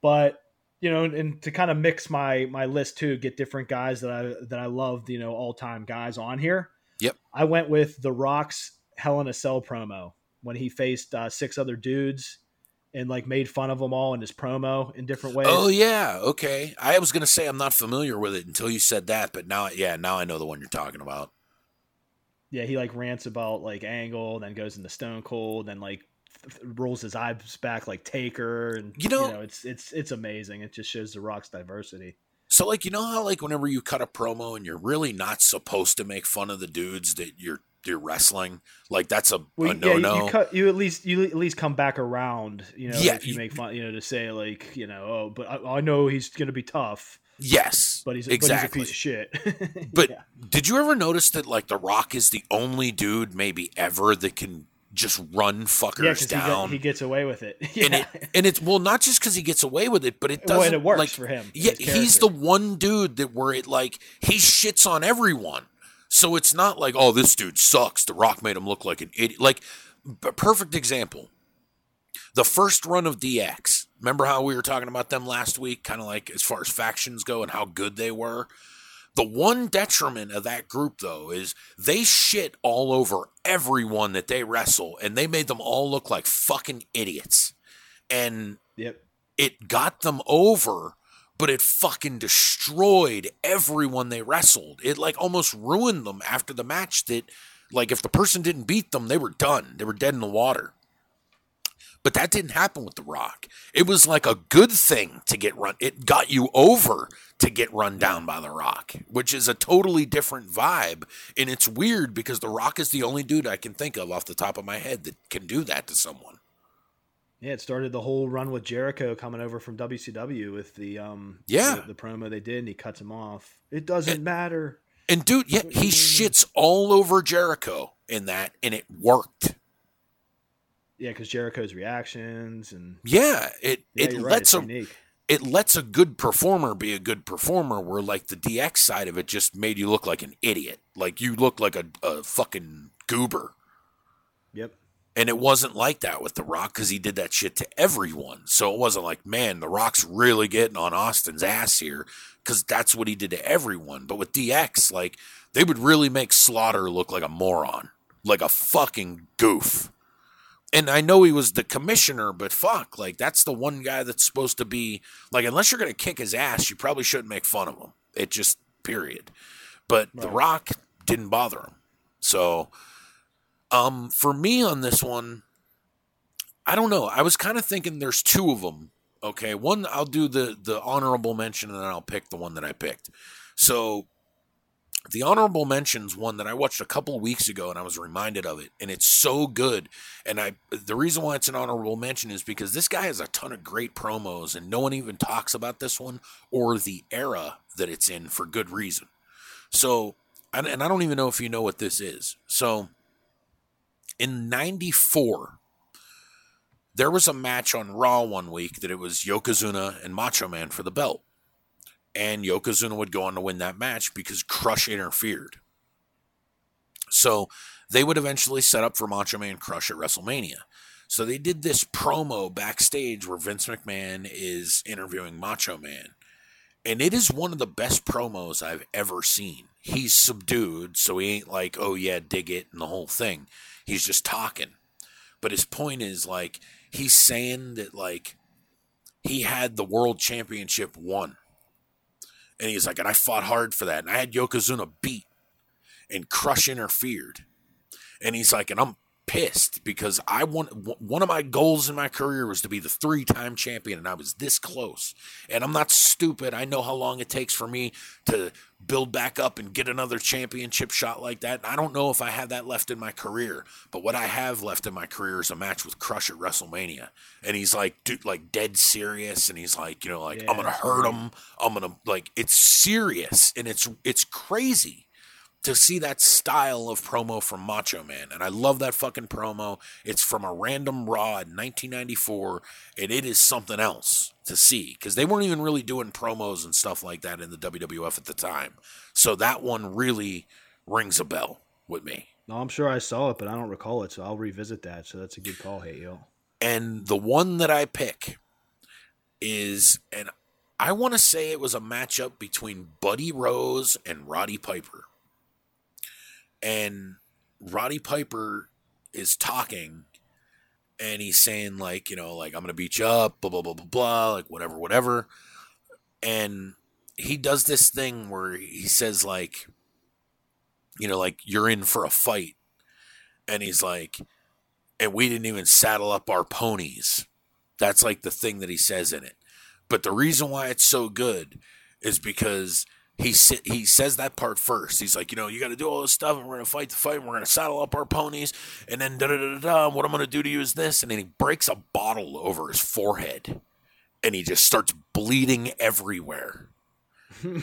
but you know and to kind of mix my my list too get different guys that i that i loved you know all-time guys on here Yep. i went with the rocks hell in a cell promo when he faced uh, six other dudes and like made fun of them all in his promo in different ways. Oh yeah, okay. I was gonna say I'm not familiar with it until you said that, but now, yeah, now I know the one you're talking about. Yeah, he like rants about like Angle, then goes into Stone Cold, then like th- rolls his eyes back like Taker, and You know- it's it's it's amazing. It just shows the Rock's diversity. So like, you know how like whenever you cut a promo and you're really not supposed to make fun of the dudes that you're you're wrestling, like that's a, Well, a yeah, no you, no. you you at least you at least come back around. You know, Yeah, if you you- make fun, you know, to say like you know, oh, but I, I know he's gonna be tough, yes, but he's exactly. but he's a piece of shit. <laughs> But Yeah. did you ever notice that like The Rock is the only dude maybe ever that can just run yeah, fuckers he, down? he gets away with it. <laughs> and it and it's well not just because he gets away with it, but it doesn't. and it works like, for him, Yeah, he's the one dude that where it like he shits on everyone. So it's not like oh this dude sucks. The Rock made him look like an idiot. Like a perfect example. The first run of DX. Remember how we were talking about them last week? Kind of like as far as factions go and how good they were. The one detriment of that group, though, is they shit all over everyone that they wrestle, and they made them all look like fucking idiots. And Yep. it got them over, but it fucking destroyed everyone they wrestled. It like almost ruined them after the match. That like if the person didn't beat them, they were done. They were dead in the water. But that didn't happen with The Rock. It was like a good thing to get run. It got you over to get run down by The Rock, which is a totally different vibe. And it's weird because The Rock is the only dude I can think of off the top of my head that can do that to someone. Yeah, it started the whole run with Jericho coming over from WCW with the um Yeah. the, the promo they did and he cuts him off. It doesn't matter. And dude, yeah, he shits all over Jericho in that, and it worked. Yeah, because Jericho's reactions and Yeah, it yeah, it right, lets it's a it lets a good performer be a good performer where like the DX side of it just made you look like an idiot. Like you look like a, a fucking goober. Yep. And it wasn't like that with The Rock because he did that shit to everyone. So it wasn't like, man, The Rock's really getting on Austin's ass here because that's what he did to everyone. But with DX, like, they would really make Slaughter look like a moron, like a fucking goof. And I know he was the commissioner, but fuck, like, that's the one guy that's supposed to be, like, unless you're going to kick his ass, you probably shouldn't make fun of him. It just, period. But The Rock didn't bother him. So, um, for me on this one, I don't know. I was kind of thinking there's two of them. Okay, one I'll do the the honorable mention, and then I'll pick the one that I picked. So, the honorable mentions one that I watched a couple weeks ago, and I was reminded of it, and it's so good. And I the reason why it's an honorable mention is because this guy has a ton of great promos, and no one even talks about this one or the era that it's in for good reason. So, and, and I don't even know if you know what this is. So in 94 there was a match on raw one week that it was yokozuna and macho man for the belt and yokozuna would go on to win that match because crush interfered so they would eventually set up for macho man crush at wrestlemania so they did this promo backstage where vince mcmahon is interviewing macho man and it is one of the best promos I've ever seen. He's subdued, so he ain't like, oh yeah, dig it and the whole thing. He's just talking. But his point is like he's saying that like he had the world championship won. And he's like, and I fought hard for that. And I had Yokozuna beat. And Crush interfered. And he's like, and I'm pissed because I want one of my goals in my career was to be the three-time champion and I was this close. And I'm not stupid. I know how long it takes for me to build back up and get another championship shot like that. And I don't know if I have that left in my career, but what I have left in my career is a match with Crush at WrestleMania. And he's like, dude, like dead serious. And he's like, you know, like Yeah, I'm gonna hurt him. I'm gonna like it's serious and it's it's crazy to see that style of promo from Macho Man. And I love that fucking promo. It's from a random Raw in 1994, and it is something else to see because they weren't even really doing promos and stuff like that in the WWF at the time. So that one really rings a bell with me. No, I'm sure I saw it, but I don't recall it, so I'll revisit that. So that's a good call, Hey Yo. And the one that I pick is, and I want to say it was a matchup between Buddy Rose and Roddy Piper. And Roddy Piper is talking and he's saying, like, you know, like, I'm to beat you up, blah, blah, blah, blah, blah, like, whatever, whatever. And he does this thing where he says, like, you know, like, you're in for a fight. And he's like, and we didn't even saddle up our ponies. That's like the thing that he says in it. But the reason why it's so good is because he sa- he says that part first. He's like, you know, you got to do all this stuff, and we're gonna fight the fight, and we're gonna saddle up our ponies, and then da da da da da. What I'm gonna do to you is this, and then he breaks a bottle over his forehead, and he just starts bleeding everywhere. <laughs> and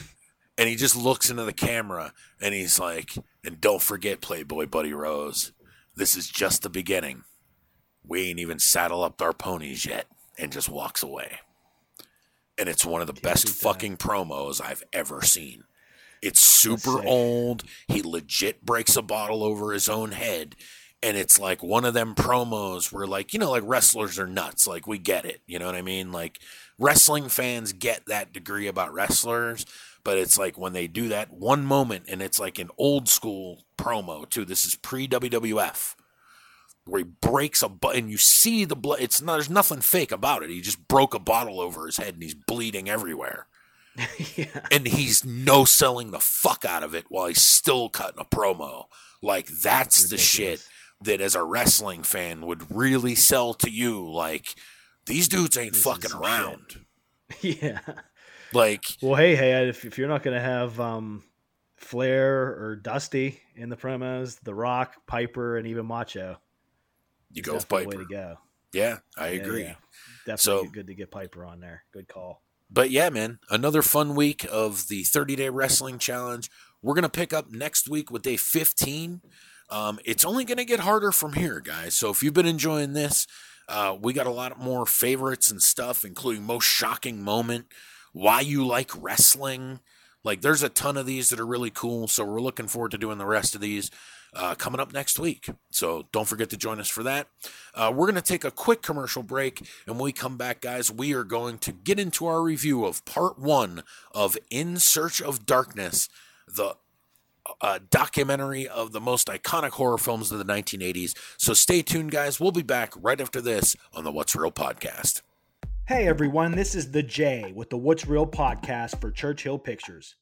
he just looks into the camera, and he's like, and don't forget, Playboy Buddy Rose, this is just the beginning. We ain't even saddle up our ponies yet, and just walks away and it's one of the best that. fucking promos I've ever seen. It's super old. He legit breaks a bottle over his own head. And it's like one of them promos where, like, you know, like wrestlers are nuts. Like, we get it. You know what I mean? Like, wrestling fans get that degree about wrestlers. But it's like when they do that one moment, and it's like an old school promo, too. This is pre WWF where he breaks a but and you see the blood it's not there's nothing fake about it. He just broke a bottle over his head and he's bleeding everywhere. <laughs> Yeah. and he's no selling the fuck out of it while he's still cutting a promo. Like that's the shit that as a wrestling fan would really sell to you. Like these dudes ain't This fucking around. <laughs> Yeah. like Well, hey, hey, if, if you're not going to have um, Flair or Dusty in the promos, The Rock, Piper, and even Macho, you go with Piper way to go. yeah i Yeah, agree yeah. Definitely So- good to get Piper on there. Good call. But yeah, man, another fun week of the 30 day wrestling challenge. We're going to pick up next week with day 15. Um, it's only going to get harder from here, guys. So if you've been enjoying this, uh, we got a lot more favorites and stuff, including most shocking moment, why you like wrestling. Like, there's a ton of these that are really cool. So we're looking forward to doing the rest of these uh, coming up next week. So don't forget to join us for that. Uh, we're going to take a quick commercial break. And when we come back, guys, we are going to get into our review of part one of In Search of Darkness, the uh, documentary of the most iconic horror films of the 1980s. So stay tuned, guys. We'll be back right after this on the What's Real podcast. Hey everyone, this is the J with the What's Real podcast for Churchill Pictures.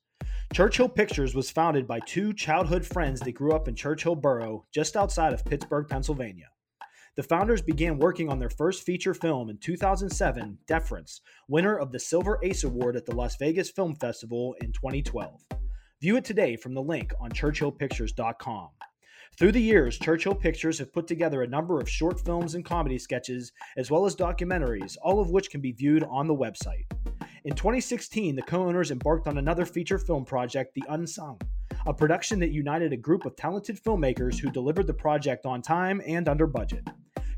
Churchill Pictures was founded by two childhood friends that grew up in Churchill Borough, just outside of Pittsburgh, Pennsylvania. The founders began working on their first feature film in 2007, Deference, winner of the Silver Ace Award at the Las Vegas Film Festival in 2012. View it today from the link on churchillpictures.com. Through the years, Churchill Pictures have put together a number of short films and comedy sketches, as well as documentaries, all of which can be viewed on the website. In 2016, the co owners embarked on another feature film project, The Unsung, a production that united a group of talented filmmakers who delivered the project on time and under budget.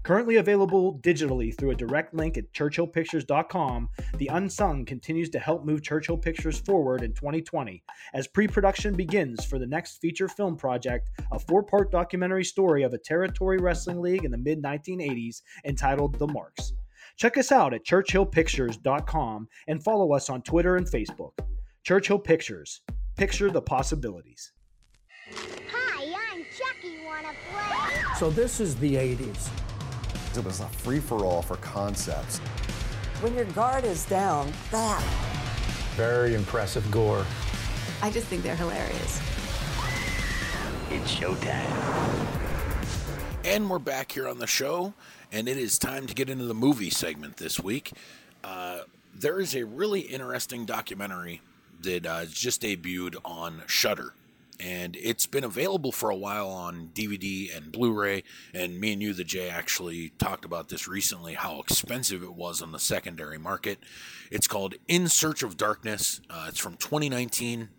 Currently available digitally through a direct link at churchillpictures.com, The Unsung continues to help move Churchill Pictures forward in 2020 as pre production begins for the next feature film project, a four part documentary story of a territory wrestling league in the mid 1980s entitled The Marks. Check us out at churchillpictures.com and follow us on Twitter and Facebook. Churchill Pictures. Picture the possibilities. Hi, I'm Chucky. Wanna play? So this is the 80s. It was a free for all for concepts. When your guard is down, that. Very impressive gore. I just think they're hilarious. It's showtime. And we're back here on the show, and it is time to get into the movie segment this week. Uh, there is a really interesting documentary that uh, just debuted on Shudder, and it's been available for a while on DVD and Blu-ray. And me and you, the J, actually talked about this recently, how expensive it was on the secondary market. It's called In Search of Darkness. Uh, it's from 2019,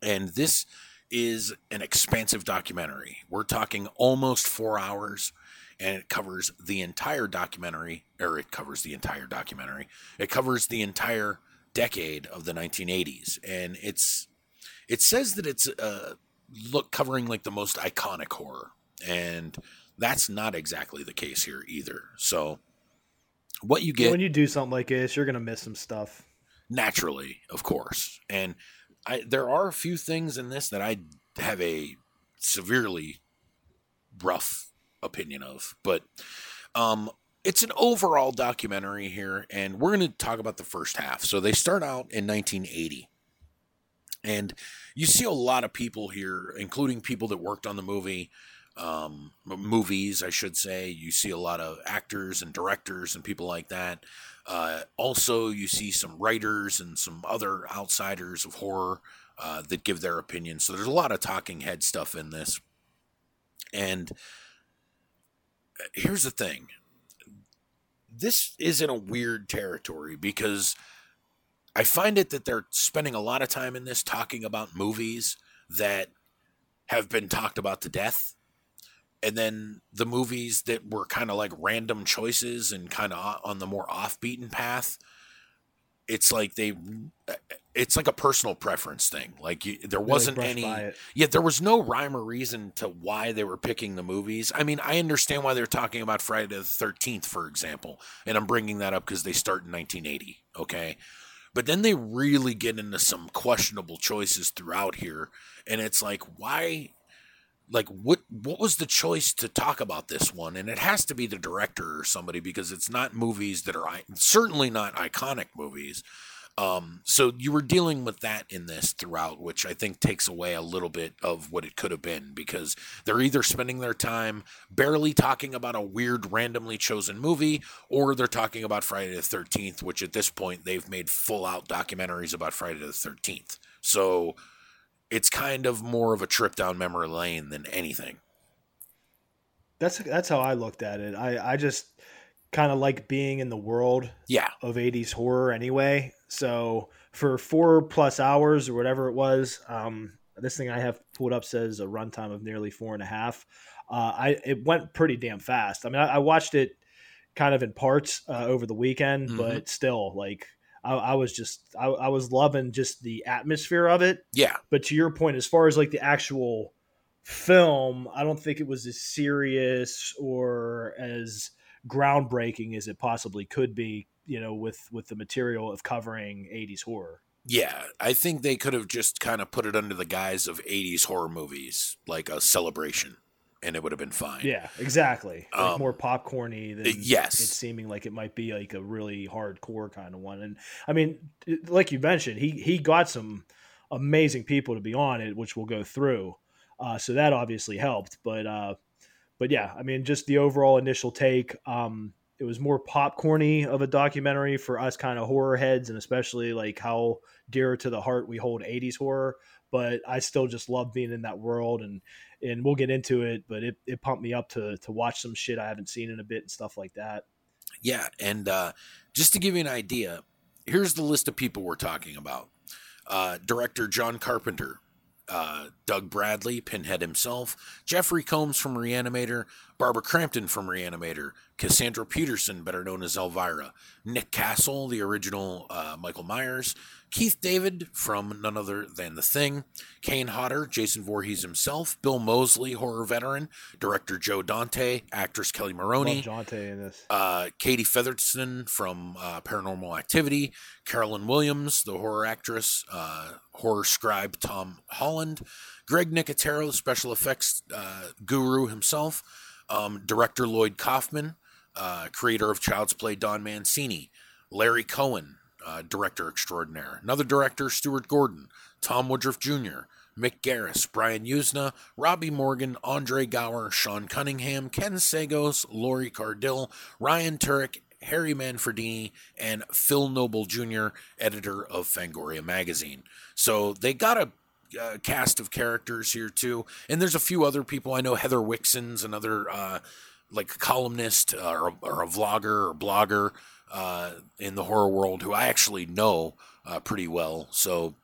and this is an expansive documentary. We're talking almost four hours, and it covers the entire documentary, or it covers the entire documentary. It covers the entire decade of the 1980s, and it's it says that it's uh, look covering like the most iconic horror, and that's not exactly the case here either. So, what you get when you do something like this, you're going to miss some stuff. naturally, of course. And I there are a few things in this that I have a severely rough opinion of, but um it's an overall documentary here and we're going to talk about the first half. So they start out in 1980. And you see a lot of people here, including people that worked on the movie, um, movies, I should say. You see a lot of actors and directors and people like that. Uh, also, you see some writers and some other outsiders of horror uh, that give their opinion. So there's a lot of talking head stuff in this. And here's the thing this is in a weird territory because I find it that they're spending a lot of time in this talking about movies that have been talked about to death. And then the movies that were kind of like random choices and kind of on the more off beaten path, it's like they, uh, it's like a personal preference thing. Like you, there wasn't brush any, yet there was no rhyme or reason to why they were picking the movies. I mean, I understand why they're talking about Friday the 13th, for example. And I'm bringing that up because they start in 1980. Okay. But then they really get into some questionable choices throughout here. And it's like, why? Like what what was the choice to talk about this one? And it has to be the director or somebody because it's not movies that are certainly not iconic movies. Um, so you were dealing with that in this throughout, which I think takes away a little bit of what it could have been because they're either spending their time barely talking about a weird, randomly chosen movie, or they're talking about Friday the 13th, which at this point they've made full out documentaries about Friday the 13th. So it's kind of more of a trip down memory lane than anything. That's that's how I looked at it. I I just kind of like being in the world Yeah. of 80s horror anyway. So for four plus hours or whatever it was, um, this thing I have pulled up says a runtime of nearly four and a half. Uh, I it went pretty damn fast. I mean, I, I watched it kind of in parts uh, over the weekend, Mhm. but still, like I, I was just I, I was loving just the atmosphere of it. Yeah, But to your point, as far as like the actual film, I don't think it was as serious or as groundbreaking as it possibly could be. You know, with with the material of covering '80s horror. yeah. I think they could have just kind of put it under the guise of '80s horror movies, like a celebration, and it would have been fine. Yeah, exactly. Like Um, more popcorny than yes. it's seeming like it might be like a really hardcore kind of one. And I mean, like you mentioned, he he got some amazing people to be on it, which we'll go through. Uh, so that obviously helped. But uh, but yeah, I mean, just the overall initial take. Um, it was more popcorny of a documentary for us kind of horror heads, and especially like how dear to the heart we hold '80s horror. But I still just love being in that world, and and we'll get into it. But it, it pumped me up to to watch some shit I haven't seen in a bit and stuff like that. Yeah, and uh, just to give you an idea, here's the list of people we're talking about: uh, director John Carpenter, uh, Doug Bradley, Pinhead himself, Jeffrey Combs from Reanimator, Barbara Crampton from Reanimator, Cassandra Peterson, better known as Elvira, Nick Castle, the original uh, Michael Myers, Keith David from none other than The Thing, Kane Hodder, Jason Voorhees himself, Bill Moseley, horror veteran, director Joe Dante, actress Kelli Maroney, Love Jonte in this. uh, Katie Featherston from uh, Paranormal Activity, Caroline Williams, the horror actress, uh, horror scribe Tom Holland, Greg Nicotero, the special effects uh, guru himself, um, director Lloyd Kaufman, uh, creator of Child's Play Don Mancini, Larry Cohen, uh, director extraordinaire, another director Stuart Gordon, Tom Woodruff Jr., Mick Garris, Brian Yuzna, Robbie Morgan, Andre Gower, Sean Cunningham, Ken Sagoes, Lori Cardille, Ryan Turek, Harry Manfredini, and Phil Nobile Jr., editor of Fangoria magazine. So they got a uh, cast of characters here too, and there's a few other people I know. Heather Wixson's another uh, like columnist uh, or, a, or a vlogger or blogger uh, in the horror world who I actually know uh, pretty well. So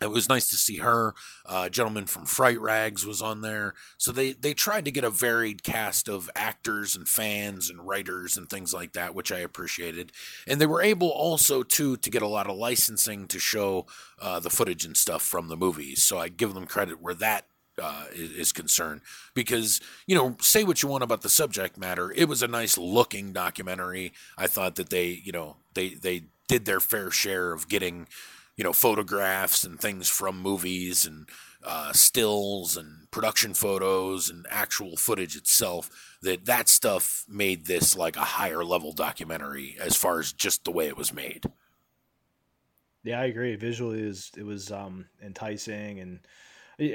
it was nice to see her. Uh, a gentleman from Fright Rags was on there. So they, they tried to get a varied cast of actors and fans and writers and things like that, which I appreciated. And they were able also, too, to get a lot of licensing to show uh, the footage and stuff from the movies. So I give them credit where that uh, is, is concerned because you know say what you want about the subject matter it was a nice looking documentary i thought that they you know they they did their fair share of getting you know photographs and things from movies and uh, stills and production photos and actual footage itself that that stuff made this like a higher level documentary as far as just the way it was made Yeah, I agree. Visually, it was, it was um, enticing, and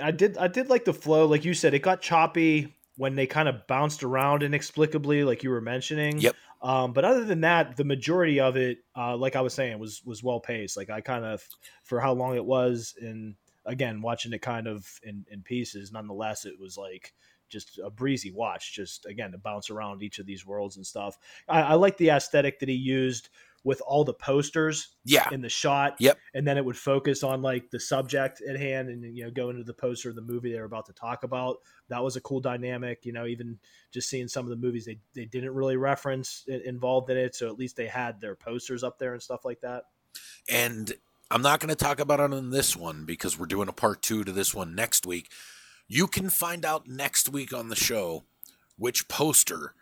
I did I did like the flow. Like you said, it got choppy when they kind of bounced around inexplicably, like you were mentioning. Yep. Um, but other than that, the majority of it, uh, like I was saying, was was well paced. Like I kind of, for how long it was, and again, watching it kind of in in pieces. Nonetheless, it was like just a breezy watch. Just again to bounce around each of these worlds and stuff. I, I like the aesthetic that he used with all the posters yeah in the shot. Yep. And then it would focus on like the subject at hand and you know go into the poster of the movie they were about to talk about. That was a cool dynamic. You know, even just seeing some of the movies they, they didn't really reference involved in it, so at least they had their posters up there and stuff like that. and I'm not going to talk about it on this one because we're doing a part two to this one next week. You can find out next week on the show which poster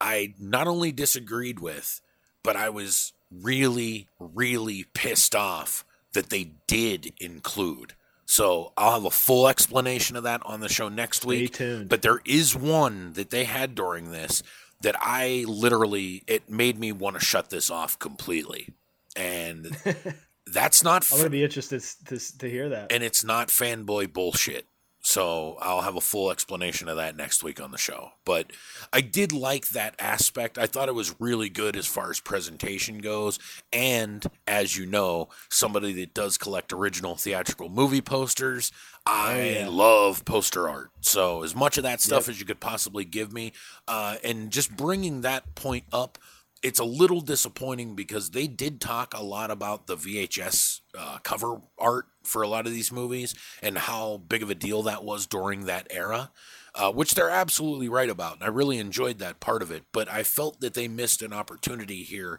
I not only disagreed with, but I was really, really pissed off that they did include. So I'll have a full explanation of that on the show next Stay week. tuned. But there is one that they had during this that I literally it made me want to shut this off completely. And <laughs> that's not I'm gonna be interested to, to hear that. and it's not fanboy bullshit. So I'll have a full explanation of that next week on the show. But I did like that aspect. I thought it was really good as far as presentation goes. And as you know, somebody that does collect original theatrical movie posters, I yeah. love poster art. So as much of that stuff as you could possibly give me, uh, and just bringing that point up it's a little disappointing because they did talk a lot about the VHS uh, cover art for a lot of these movies and how big of a deal that was during that era, uh, which they're absolutely right about. And I really enjoyed that part of it. But I felt that they missed an opportunity here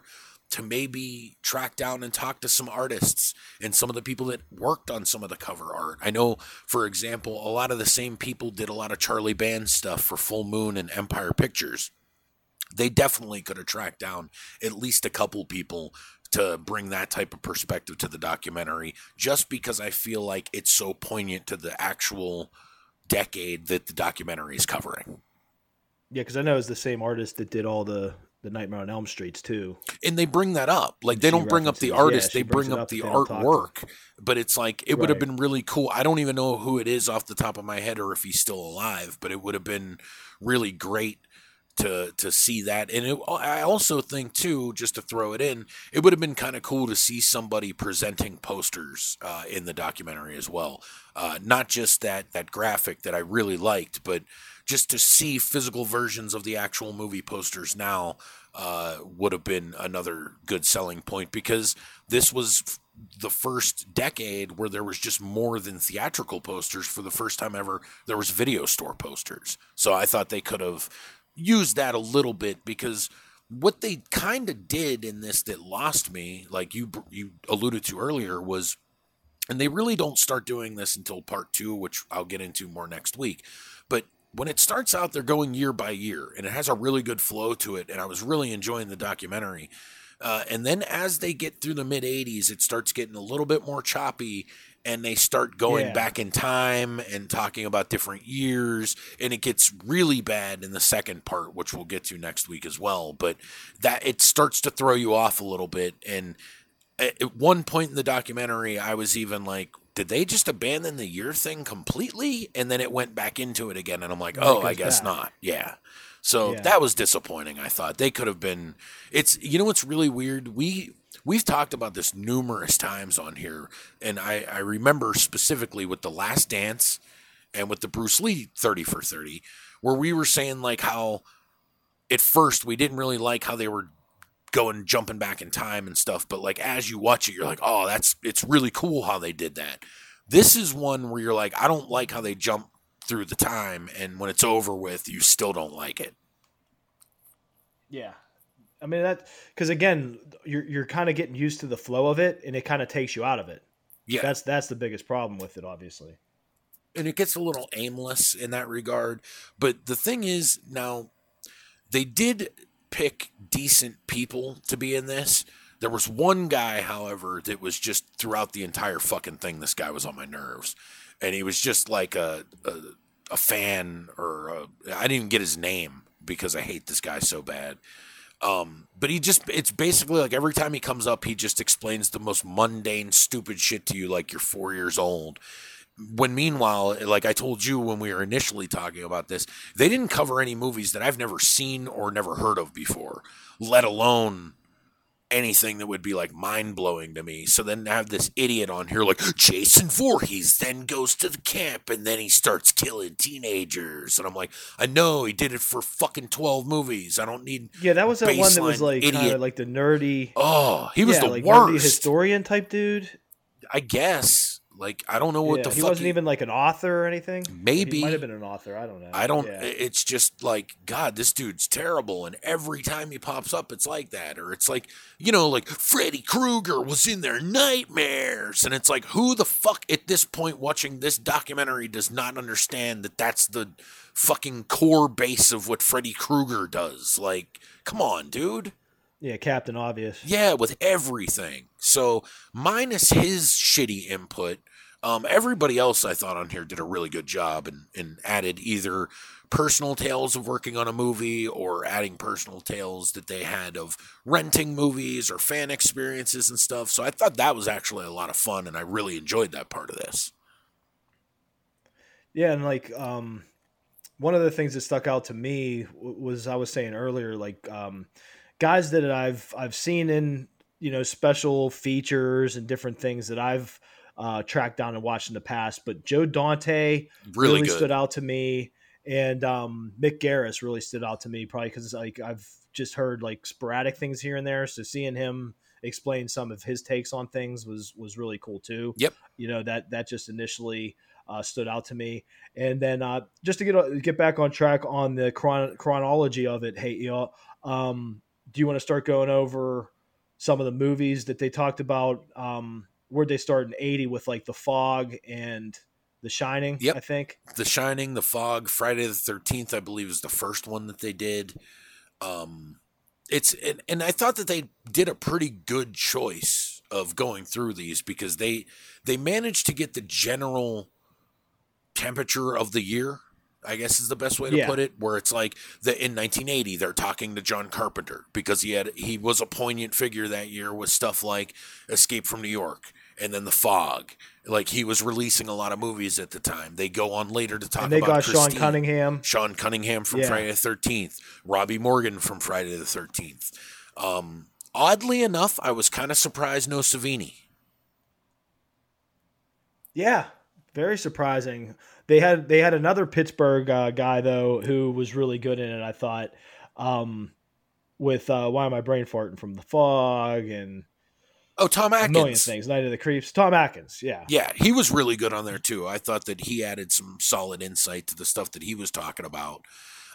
to maybe track down and talk to some artists and some of the people that worked on some of the cover art. I know, for example, a lot of the same people did a lot of Charlie Band stuff for Full Moon and Empire Pictures they definitely could have tracked down at least a couple people to bring that type of perspective to the documentary just because I feel like it's so poignant to the actual decade that the documentary is covering. Yeah, because I know it's the same artist that did all the the Nightmare on Elm Streets too. And they bring that up. Like they She don't bring up the references- yeah, artist, they bring up up, the but they don't talk to artwork. But it's like it would have Right. been really cool. I don't even know who it is off the top of my head or if he's still alive, but it would have been really great to to see that. And it, I also think too, just to throw it in, it would have been kind of cool to see somebody presenting posters uh, in the documentary as well. Uh, not just that that graphic that I really liked, but just to see physical versions of the actual movie posters now uh, would have been another good selling point because this was f- the first decade where there was just more than theatrical posters for the first time ever there was video store posters so i thought they could have used that a little bit because what they kind of did in this that lost me like you you alluded to earlier was and they really don't start doing this until part two which i'll get into more next week but when it starts out they're going year by year and it has a really good flow to it and i was really enjoying the documentary uh, and then as they get through the mid 80s it starts getting a little bit more choppy and they start going Yeah. back in time and talking about different years and it gets really bad in the second part which we'll get to next week as well but that it starts to throw you off a little bit and at one point in the documentary, I was even like, did they just abandon the year thing completely? And then it went back into it again. And I'm like, oh, I guess back. not. Yeah. So Yeah. that was disappointing. I thought they could have been. It's you know what's really weird. We we've talked about this numerous times on here, and I I remember specifically with the Last Dance and with the Bruce Lee thirty for thirty, where we were saying like how at first we didn't really like how they were going jumping back in time and stuff but like as you watch it you're like oh that's it's really cool how they did that this is one where you're like i don't like how they jump through the time and when it's over with you still don't like it Yeah. I mean that because again, you're you're kind of getting used to the flow of it, and it kind of takes you out of it. yeah That's that's the biggest problem with it, obviously. and it gets a little aimless in that regard. But the thing is, now they did pick decent people to be in this. There was one guy, however, that was just throughout the entire fucking thing. This guy was on my nerves, and he was just like a a, a fan, or I I didn't even get his name because I hate this guy so bad. Um, but he just, it's basically like every time he comes up, he just explains the most mundane, stupid shit to you like you're four years old. When meanwhile, like I told you when we were initially talking about this, they didn't cover any movies that I've never seen or never heard of before, let alone anything that would be like mind blowing to me. So then to have this idiot on here like Jason Voorhees then goes to the camp and then he starts killing teenagers. And I'm like, I know he did it for fucking 12 movies. I don't need. Yeah, that was that one that was like kind idiot. of like the nerdy. Oh, he was yeah, the like nerdy worst. historian type dude. I guess. Like, I don't know what yeah, the he fuck. wasn't even like an author or anything. Maybe. he might have been an author. I don't know. I don't. Yeah. It's just like God. This dude's terrible, and every time he pops up, it's like that, or it's like you know, like Freddy Krueger was in their nightmares, and it's like who the fuck at this point watching this documentary does not understand that that's the fucking core base of what Freddy Krueger does. Like, come on, dude. Yeah, Captain Obvious. Yeah, with everything. So minus his shitty input, um, everybody else I thought on here did a really good job and, and added either personal tales of working on a movie or adding personal tales that they had of renting movies or fan experiences and stuff. So I thought that was actually a lot of fun and I really enjoyed that part of this. Yeah, and like um, one of the things that stuck out to me was I was saying earlier, like um, guys that I've I've seen in you know special features and different things that I've uh, tracked down and watched in the past, but Joe Dante Really, really, stood out to me. and um, Mick Garris really stood out to me, probably because like I've just heard like sporadic things here and there. So seeing him explain some of his takes on things was was really cool too. Yep. You know that that just initially uh, stood out to me, and then uh, just to get get back on track on the chron- chronology of it. Hey, you know, um, do you want to start going over some of the movies that they talked about? Um, where'd they start in '80 with like The Fog and The Shining? Yep. I think. The Shining, The Fog, Friday the Thirteenth, I believe, is the first one that they did. Um, it's and, and I thought that they did a pretty good choice of going through these because they they managed to get the general temperature of the year. I guess is the best way to Yeah. put it. Where it's like the in 1980 they're talking to John Carpenter because he had he was a poignant figure that year with stuff like Escape from New York and then The Fog. Like he was releasing a lot of movies at the time. They go on later to talk and they about got Sean Cunningham. Sean Cunningham from Yeah. Friday the Thirteenth, Robbie Morgan from Friday the Thirteenth. Um, oddly enough, I was kind of surprised no Savini. Yeah, very surprising. They had they had another Pittsburgh uh, guy though who was really good in it. I thought um, with uh, why am I brain farting from the fog and Oh, Tom a Atkins. million things. Night of the Creeps. Tom Atkins. Yeah. Yeah, he was really good on there too. I thought that he added some solid insight to the stuff that he was talking about.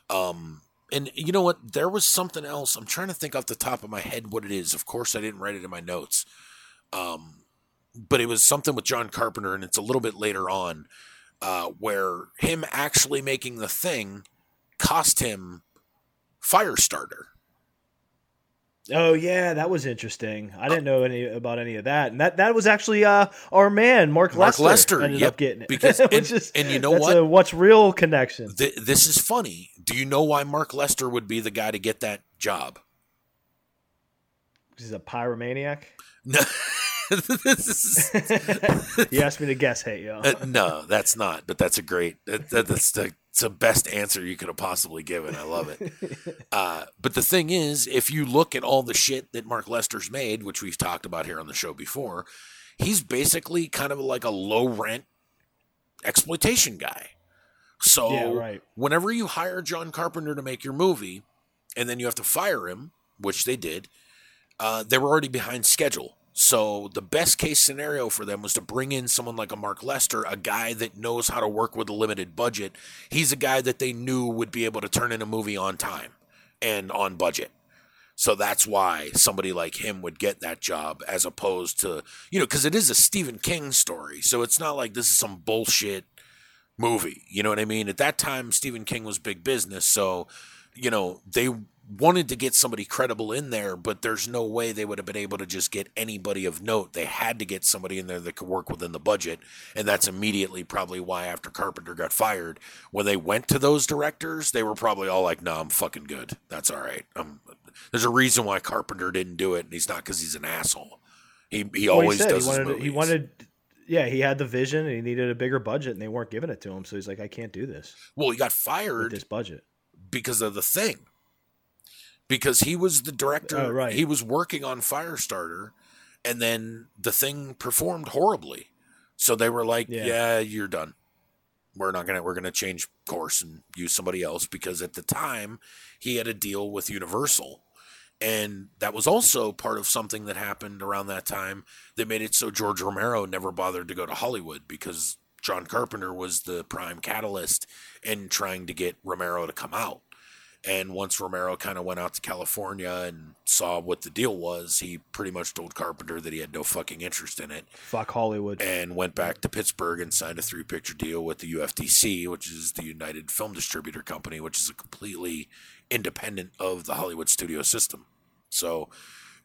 Um, and you know what? There was something else. I'm trying to think off the top of my head what it is. Of course, I didn't write it in my notes. Um, but it was something with John Carpenter, and it's a little bit later on, uh, where him actually making the thing cost him Firestarter. Oh yeah, that was interesting. I didn't know any about any of that, and that that was actually uh, our man Mark, Mark Lester, Lester, ended yep, up getting it because- <laughs> and- is- and you know what? What's real connection? Th- this is funny. Do you know why Mark Lester would be the guy to get that job? He's a pyromaniac. No, <laughs> <laughs> you asked me to guess. Hey, yo. uh, no, that's not. But that's a great. That, that, that's the, it's the best answer you could have possibly given. I love it. <laughs> Uh, but the thing is, if you look at all the shit that Mark Lester's made, which we've talked about here on the show before, he's basically kind of like a low rent exploitation guy. So Yeah, right. whenever you hire John Carpenter to make your movie, and then you have to fire him, which they did, uh, they were already behind schedule. So the best case scenario for them was to bring in someone like a Mark Lester, a guy that knows how to work with a limited budget. He's a guy that they knew would be able to turn in a movie on time and on budget. So that's why somebody like him would get that job as opposed to, you know, because it is a Stephen King story. So it's not like this is some bullshit movie. You know what I mean? At that time, Stephen King was big business. So, you know, they wanted to get somebody credible in there, but there's no way they would have been able to just get anybody of note. They had to get somebody in there that could work within the budget. And that's immediately probably why after Carpenter got fired, when they went to those directors, they were probably all like, no, I'm fucking good. That's all right. I'm, there's a reason why Carpenter didn't do it. And he's not because he's an asshole. He, he Well, always said does he wanted. He wanted. Yeah, he had the vision and he needed a bigger budget, and they weren't giving it to him. So he's like, I can't do this well, he got with fired this budget. because of the thing. Because he was the director. Oh, right. He was working on Firestarter, and then the thing performed horribly. So they were like, Yeah. "Yeah, you're done. We're not gonna. We're gonna change course and use somebody else." Because at the time, he had a deal with Universal, and that was also part of something that happened around that time that made it so George Romero never bothered to go to Hollywood because John Carpenter was the prime catalyst in trying to get Romero to come out. And once Romero kind of went out to California and saw what the deal was, he pretty much told Carpenter that he had no fucking interest in it Fuck Hollywood. and went back to Pittsburgh and signed a three picture deal with the UFDC, which is the United Film Distributor Company, which is a completely independent of the Hollywood studio system. So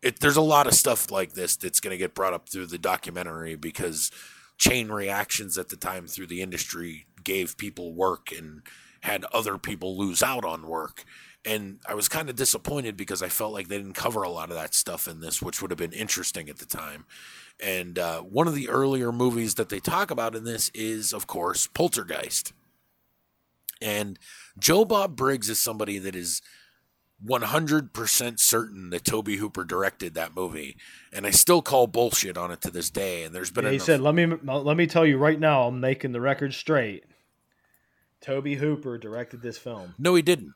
it, there's a lot of stuff like this that's going to get brought up through the documentary because chain reactions at the time through the industry gave people work and had other people lose out on work. And I was kind of disappointed because I felt like they didn't cover a lot of that stuff in this, which would have been interesting at the time. And uh, one of the earlier movies that they talk about in this is, of course, Poltergeist. And Joe Bob Briggs is somebody that is 100% certain that Tobe Hooper directed that movie. And I still call bullshit on it to this day. And there's been Yeah, he enough- said, "Let me let me tell you right now, I'm making the record straight. Tobe Hooper directed this film. No, he didn't.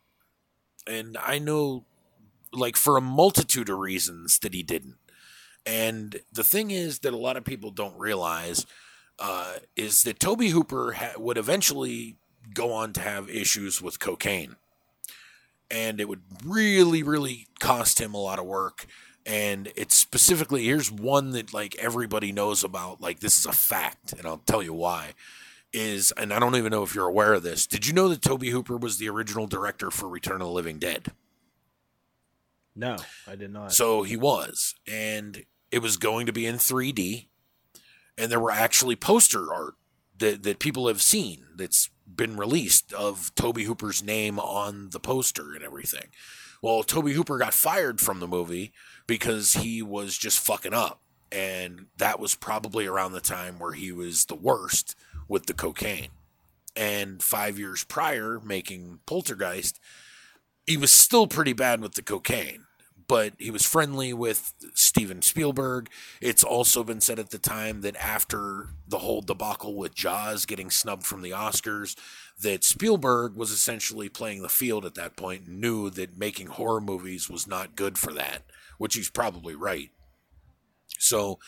And I know, like, for a multitude of reasons that he didn't. And the thing is that a lot of people don't realize uh, is that Tobe Hooper ha- would eventually go on to have issues with cocaine. And it would really, really cost him a lot of work. And it's specifically, here's one that, like, everybody knows about. Like, this is a fact, and I'll tell you why is, and I don't even know if you're aware of this. Did you know that Tobe Hooper was the original director for Return of the Living Dead? No, I did not. So he was, and it was going to be in 3D, and there were actually poster art that that people have seen that's been released of Tobe Hooper's name on the poster and everything. Well, Tobe Hooper got fired from the movie because he was just fucking up, and that was probably around the time where he was the worst with the cocaine. And five years prior, making Poltergeist, he was still pretty bad with the cocaine, but he was friendly with Steven Spielberg. It's also been said at the time that after the whole debacle with Jaws getting snubbed from the Oscars, that Spielberg was essentially playing the field at that point, and knew that making horror movies was not good for that, which he's probably right. So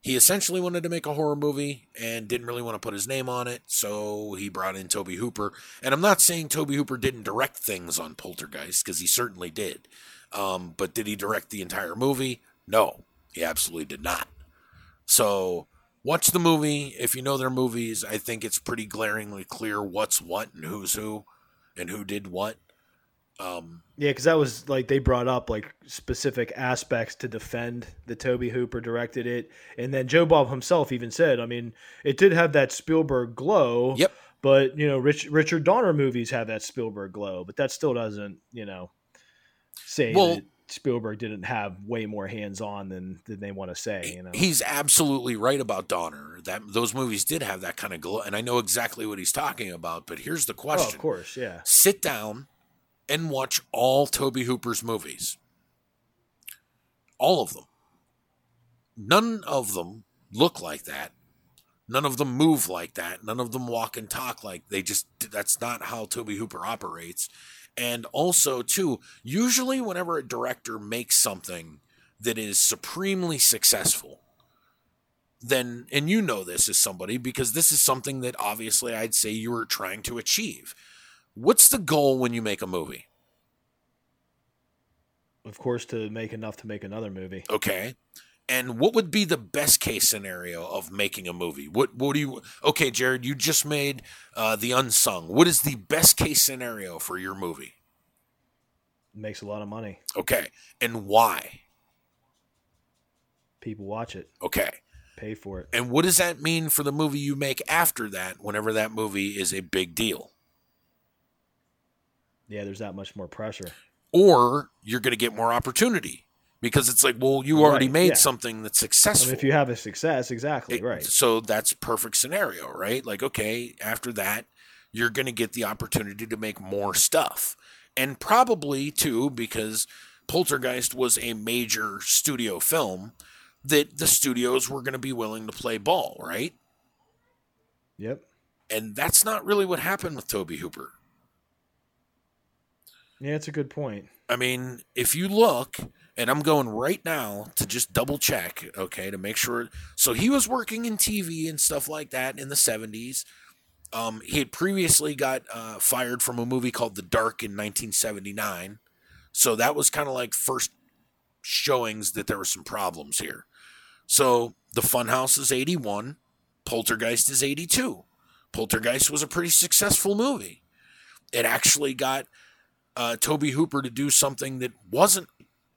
he essentially wanted to make a horror movie and didn't really want to put his name on it, so he brought in Tobe Hooper. And I'm not saying Tobe Hooper didn't direct things on Poltergeist, because he certainly did. Um, but did he direct the entire movie? No, he absolutely did not. So watch the movie. If you know their movies, I think it's pretty glaringly clear what's what and who's who and who did what. Um, Yeah, because that was like they brought up like specific aspects to defend the Tobe Hooper directed it, and then Joe Bob himself even said, I mean, it did have that Spielberg glow. Yep. But you know, Rich, Richard Donner movies have that Spielberg glow, but that still doesn't, you know, say Well- that Spielberg didn't have way more hands on than than they want to say. You know, He's absolutely right about Donner. That those movies did have that kind of glow, and I know exactly what he's talking about. But here's the oh, question: of course, yeah. Sit down and watch all Tobe Hooper's movies, all of them. None of them look like that. None of them move like that. None of them walk and talk like they just. That's not how Tobe Hooper operates. And also, too, usually whenever a director makes something that is supremely successful, then, and you know this as somebody because this is something that obviously I'd say you were trying to achieve. What's the goal when you make a movie? Of course, to make enough to make another movie. Okay. And what would be the best case scenario of making a movie? What what do you Okay, Jared, you just made uh, The Unsung. What is the best case scenario for your movie? makes a lot of money. Okay. And why? People watch it, Okay. pay for it. And what does that mean for the movie you make after that whenever that movie is a big deal? Yeah, there's that much more pressure. Or you're going to get more opportunity because it's like, well, you already Right, made yeah. something that's I successful. mean, if you have a success, exactly It- right. So that's perfect scenario, right? Like, okay, after that, you're going to get the opportunity to make more stuff. And probably, too, because Poltergeist was a major studio film, that the studios were going to be willing to play ball, right? Yep. And that's not really what happened with Tobe Hooper. Yeah, it's a good point. I mean, if you look, and I'm going right now to just double check, okay, to make sure. So he was working in TV and stuff like that in the 70s. Um, he had previously got uh, fired from a movie called The Dark in 1979. So that was kind of like first showings that there were some problems here. So The Funhouse is 81, Poltergeist is 82. Poltergeist was a pretty successful movie. It actually got uh, Tobe Hooper to do something that wasn't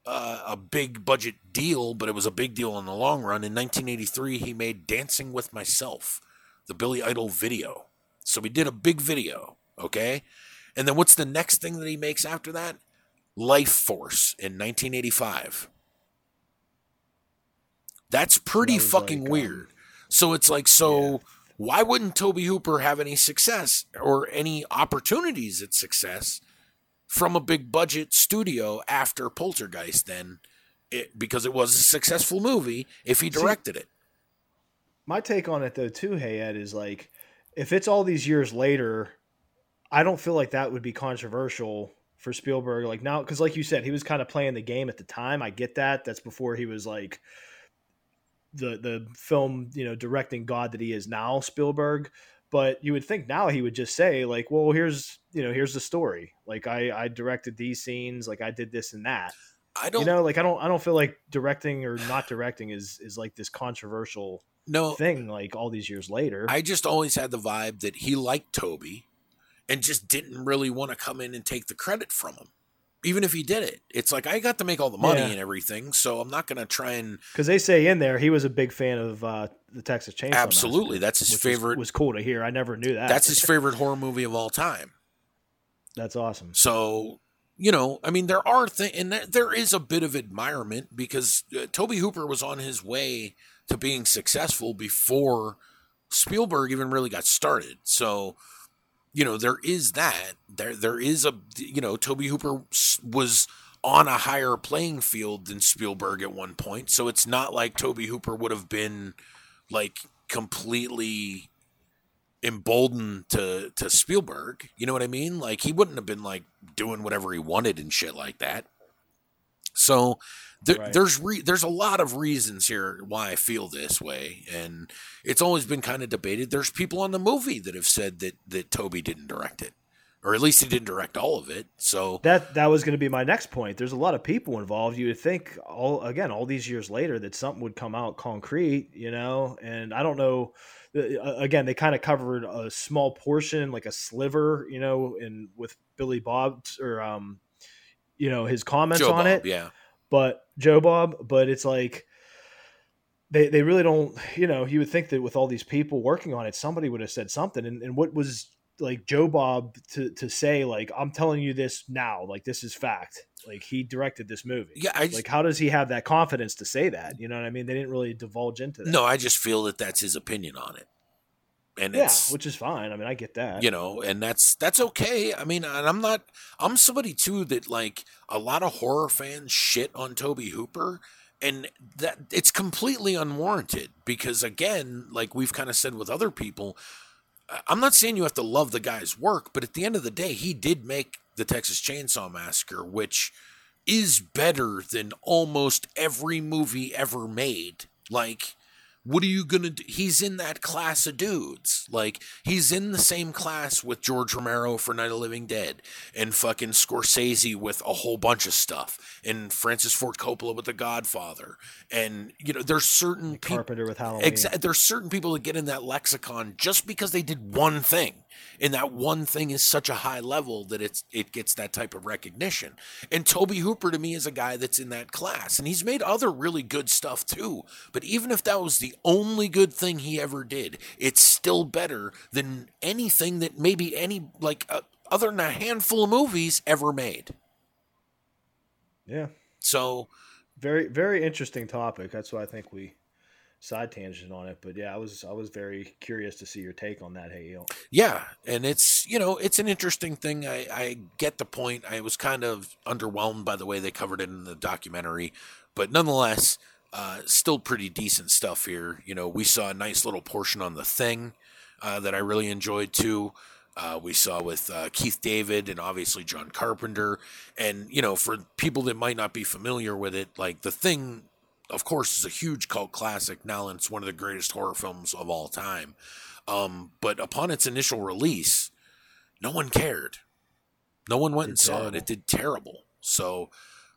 uh, a big budget deal, but it was a big deal in the long run. In 1983, he made Dancing with Myself, the Billy Idol video. So he did a big video, okay? And then what's the next thing that he makes after that? Lifeforce in 1985. That's pretty That fucking like, um, weird. So it's like, so why wouldn't Tobe Hooper have any success or any opportunities at success from a big budget studio after Poltergeist then? It, because it was a successful movie if he directed it. My take on it though too, Hayed, is like if it's all these years later, I don't feel like that would be controversial for Spielberg. Like now, because like you said, he was kind of playing the game at the time. I get that. That's before he was like the the film you know directing god that he is now spielberg but you would think now he would just say like well here's you know here's the story. Like i i directed these scenes like i did this and that. I don't you know like i don't i don't feel like directing or not directing is is like this controversial no. thing like all these years later. I just always had the vibe that he liked Tobe and just didn't really want to come in and take the credit from him. Even if he did it. It's like I got to make all the money Yeah. and everything, so I'm not going to try and because they say in there he was a big fan of uh the texas chainsaw Absolutely. Massacre, That's his which was- favorite- was cool to hear i never knew that that's his <laughs> favorite horror movie of all time. that's awesome So, you know, I mean, there are things, and there- there is a bit of admirement because uh, Tobe Hooper was on his way to being successful before Spielberg even really got started. So, you know, there is that. There, there is a, you know, Tobe Hooper was on a higher playing field than Spielberg at one point. So it's not like Tobe Hooper would have been like completely emboldened to to Spielberg. You know what I mean? Like he wouldn't have been like doing whatever he wanted and shit like that. So there, Right. there's re- there's a lot of reasons here why I feel this way, and it's always been kind of debated. There's people on the movie that have said that that Tobe didn't direct it, or at least he didn't direct all of it. So That that was going to be my next point. There's a lot of people involved. You would think all again all these years later that something would come out concrete, you know. And I don't know. Uh, Again, they kind of covered a small portion, like a sliver, you know, and with Billy Bob or um, you know, his comments Joe on Bob, it. yeah, But Joe Bob, but it's like they they really don't. You know, you would think that with all these people working on it, somebody would have said something. And, and what was like Joe Bob to to say like I'm telling you this now, like this is fact. Like he directed this movie. yeah. I just, Like how does he have that confidence to say that? You know what I mean? They didn't really divulge into that. no, I just feel that that's his opinion on it, and yeah, which is fine. I mean, I get that. you know and that's that's okay i mean and i'm not i'm somebody too that like a lot of horror fans shit on Tobe Hooper and that it's completely unwarranted because again like we've kind of said with other people i'm not saying you have to love the guy's work but at the end of the day he did make the texas chainsaw massacre which is better than almost every movie ever made like what are you gonna do? He's in that class of dudes. Like he's in the same class with George Romero for Night of the Living Dead, and fucking Scorsese with a whole bunch of stuff, and Francis Ford Coppola with The Godfather, and you know there's certain people. Carpenter with Halloween. Exa- there's certain people that get in that lexicon just because they did one thing, and that one thing is such a high level that it's it gets that type of recognition. And Tobe Hooper to me is a guy that's in that class, and he's made other really good stuff too. But even if that was the only good thing he ever did, it's still better than anything that maybe any like uh, other than a handful of movies ever made. yeah. So Very very interesting topic. That's why I think we side tangent on it. But yeah, I was I was very curious to see your take on that. Hey. Yeah, and it's you know it's an interesting thing. I, I get the point. I was kind of underwhelmed by the way they covered it in the documentary, but nonetheless, uh, still pretty decent stuff here. You know, we saw a nice little portion on the thing uh, that I really enjoyed too. Uh, we saw with uh, Keith David and obviously John Carpenter, and you know for people that might not be familiar with it, like the thing of course, is a huge cult classic. Now and it's one of the greatest horror films of all time. Um, but upon its initial release, no one cared. No one went and saw it. It did terrible. So,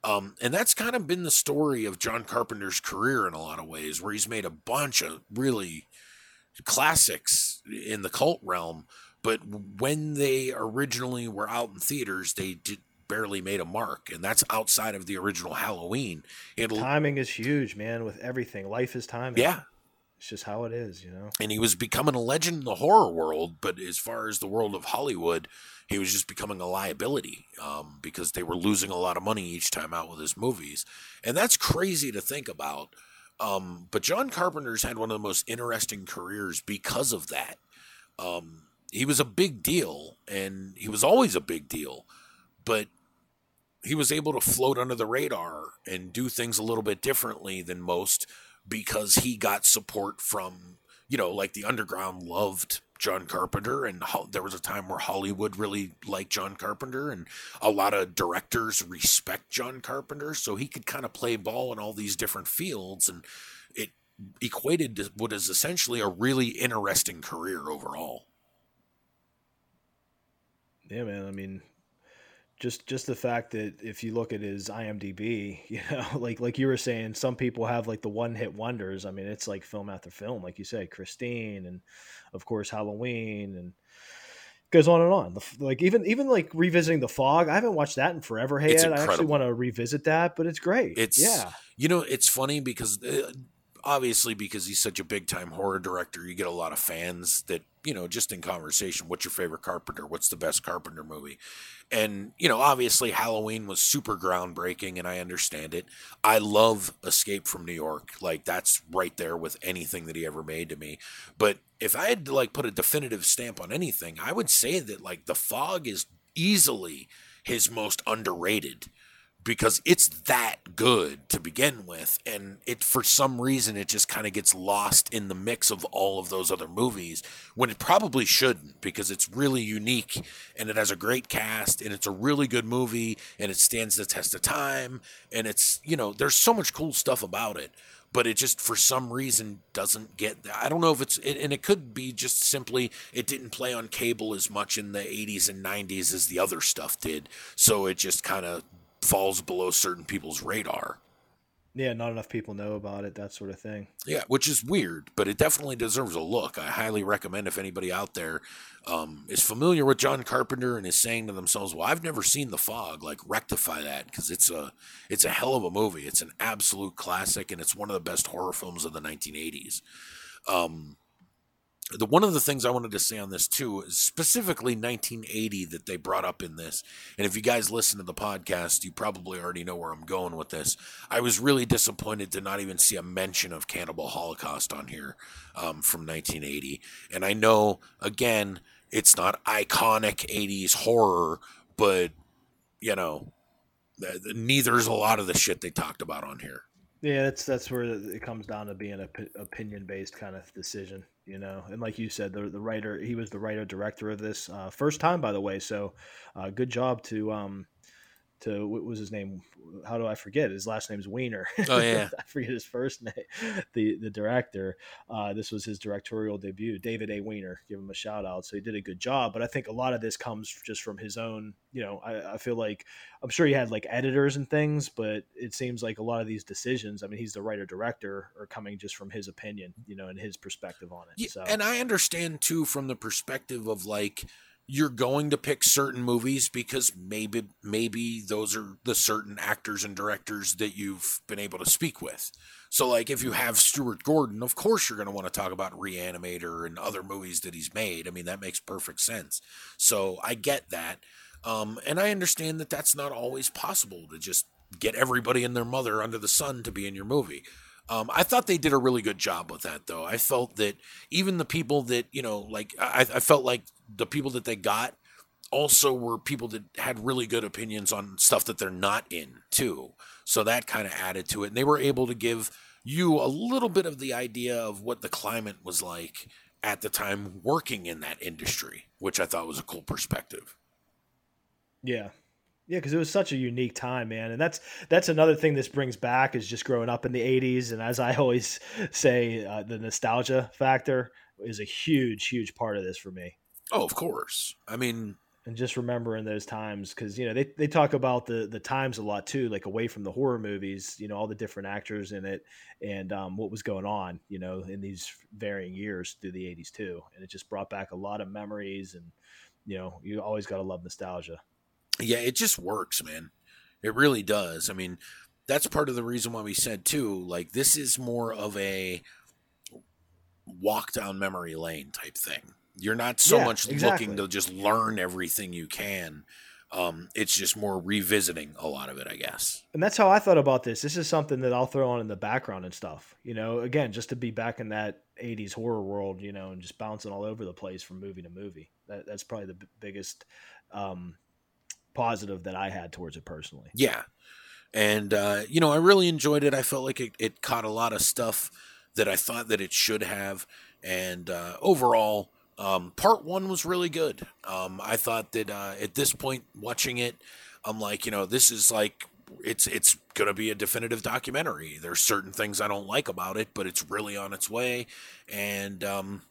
um, and that's kind of been the story of John Carpenter's career in a lot of ways, where he's made a bunch of really classics in the cult realm. But when they originally were out in theaters, they did barely made a mark, and that's outside of the original Halloween. It'll, Timing is huge, man. With everything, life is timing. yeah, it's just how it is. You know. and he was becoming a legend in the horror world, but as far as the world of Hollywood, he was just becoming a liability um, because they were losing a lot of money each time out with his movies, and that's crazy to think about. Um, but John Carpenter's had one of the most interesting careers because of that. Um, he was a big deal, and he was always a big deal, but he was able to float under the radar and do things a little bit differently than most because he got support from you know like the underground loved John Carpenter, and ho- there was a time where Hollywood really liked John Carpenter, and a lot of directors respect John Carpenter, so he could kind of play ball in all these different fields, and it equated to what is essentially a really interesting career overall. Yeah, man. I mean, just just the fact that if you look at his IMDb, <laughs> you know, like like you were saying, some people have like the one hit wonders. I mean, it's like film after film, like you say, Christine, and of course Halloween, and goes on and on. The, like even even like revisiting the fog. I haven't watched that in forever. Hey, I actually want to revisit that, but it's great. It's yeah, you know it's funny because uh, obviously because he's such a big time horror director, you get a lot of fans that you know just in conversation. What's your favorite Carpenter? What's the best Carpenter movie? And you know obviously Halloween was super groundbreaking, and I understand it. I love Escape from New York, like that's right there with anything that he ever made to me. But if I had to like put a definitive stamp on anything, I would say that like The Fog is easily his most underrated because it's that good to begin with and it for some reason it just kind of gets lost in the mix of all of those other movies when it probably shouldn't because it's really unique and it has a great cast and it's a really good movie and it stands the test of time and it's you know there's so much cool stuff about it but it just for some reason doesn't get i don't know if it's and it could be just simply it didn't play on cable as much in the 80s and 90s as the other stuff did so it just kind of falls below certain people's radar yeah. Not enough people know about it. That sort of thing. yeah which is weird but it definitely deserves a look i highly recommend if anybody out there um, is familiar with john carpenter and is saying to themselves well i've never seen the fog like rectify that because it's a it's a hell of a movie it's an absolute classic and it's one of the best horror films of the 1980s um, the one of the things I wanted to say on this too is specifically 1980 that they brought up in this. And if you guys listen to the podcast, you probably already know where I'm going with this. I was really disappointed to not even see a mention of Cannibal Holocaust on here um, from 1980. And I know again, it's not iconic 80s horror, but you know, th- th- neither's a lot of the shit they talked about on here. Yeah, that's that's where it comes down to being a p- opinion based kind of decision, you know. And like you said, the the writer, he was the writer director of this uh, first time, by the way. So, uh, good job to um to what was his name? How do I forget? His last name's Weiner. Oh, <laughs> yeah. I forget his first name. The the director. Uh, this was his directorial debut, David A. Weiner. Give him a shout out. So he did a good job. But I think a lot of this comes just from his own. You know, I, I feel like I'm sure he had like editors and things, but it seems like a lot of these decisions. I mean, he's the writer director, are coming just from his opinion, you know, and his perspective on it. Yeah, so and I understand too from the perspective of like you're going to pick certain movies because maybe maybe those are the certain actors and directors that you've been able to speak with. So like if you have Stuart Gordon, of course you're going to want to talk about Reanimator and other movies that he's made. I mean that makes perfect sense. So I get that. Um, and I understand that that's not always possible to just get everybody and their mother under the sun to be in your movie. Um, I thought they did a really good job with that, though. I felt that even the people that you know, like I, I felt like the people that they got also were people that had really good opinions on stuff that they're not in too. So that kind of added to it, and they were able to give you a little bit of the idea of what the climate was like at the time working in that industry, which I thought was a cool perspective. Yeah. Yeah, because it was such a unique time, man, and that's that's another thing this brings back is just growing up in the '80s, and as I always say, uh, the nostalgia factor is a huge, huge part of this for me. Oh, of course. I mean, and just remembering those times because you know they, they talk about the the times a lot too like away from the horror movies you know all the different actors in it and um, what was going on you know in these varying years through the 80s too and it just brought back a lot of memories and you know you always got to love nostalgia yeah, it just works, man. It really does. I mean, that's part of the reason why we said too, like this is more of a walk down memory lane type thing. You're not so Yeah, much exactly. looking to just learn everything you can. Um, it's just more revisiting a lot of it, I guess. and that's how I thought about this. This is something that I'll throw on in the background and stuff. You know, again, just to be back in that '80s horror world, you know, and just bouncing all over the place from movie to movie. That, that's probably the b- biggest um, positive that I had towards it personally. Yeah. And, uh, you know, I really enjoyed it. I felt like it, it caught a lot of stuff that I thought that it should have. And uh, overall, Um, part one was really good. Um, I thought that uh, at this point, watching it, I'm like, you know, this is like it's it's gonna be a definitive documentary. There's certain things I don't like about it, but it's really on its way, and um,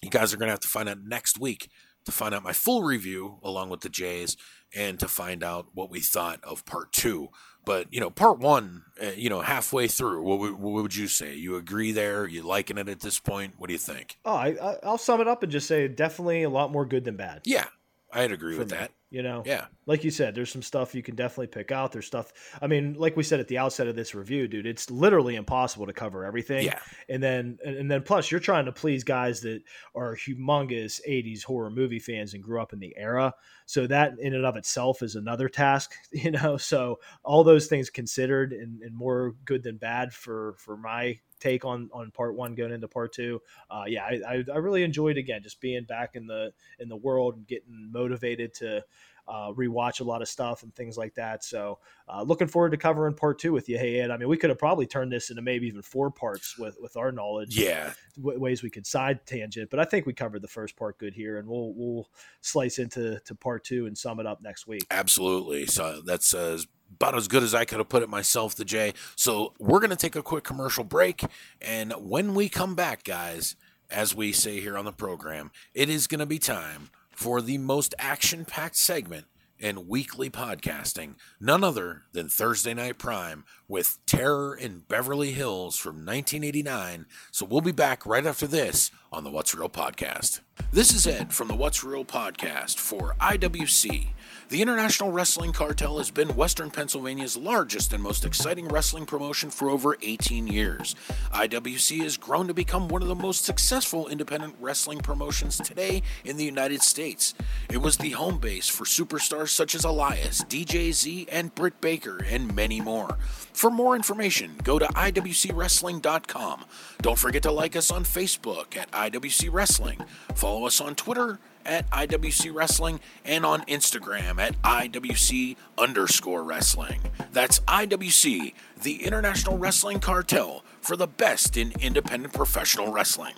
you guys are gonna have to find out next week to find out my full review along with the Jays and to find out what we thought of part two. But you know, part one, uh, you know, halfway through, what, would- what would you say? You agree there? You liking it at this point? What do you think? Oh, I, I, I'll sum it up and just say definitely a lot more good than bad. Yeah, I'd agree with me, that. You know, Yeah, like you said, there's some stuff you can definitely pick out. There's stuff. I mean, like we said at the outset of this review, dude, it's literally impossible to cover everything. yeah, And then, and then, plus, you're trying to please guys that are humongous '80s horror movie fans and grew up in the era. So that, in and of itself, is another task. <laughs> You know, so all those things considered, and, and more good than bad for for my take on on part one going into part two. Uh, yeah, I, I, I really enjoyed again just being back in the in the world and getting motivated to uh, rewatch a lot of stuff and things like that. So uh, looking forward to covering part two with you. Hey Ed, I mean we could have probably turned this into maybe even four parts with with our knowledge. yeah. w- ways we could side tangent, but I think we covered the first part good here, and we'll we'll slice into to part two and sum it up next week. Absolutely. So that's uh, about as good as I could have put it myself, the J. So we're going to take a quick commercial break. And when we come back, guys, as we say here on the program, it is going to be time for the most action packed segment in weekly podcasting, none other than Thursday Night Prime with Terror in Beverly Hills from 1989. So we'll be back right after this on the What's Real podcast. This is Ed from the What's Real podcast for IWC. The International Wrestling Cartel has been Western Pennsylvania's largest and most exciting wrestling promotion for over 18 years. IWC has grown to become one of the most successful independent wrestling promotions today in the United States. It was the home base for superstars such as Elias, DJ Z, and Britt Baker, and many more. For more information, go to IWCWrestling.com. Don't forget to like us on Facebook at IWC Wrestling. Follow us on Twitter at IWC Wrestling and on Instagram at IWC underscore wrestling. That's IWC, the International Wrestling Cartel, for the best in independent professional wrestling.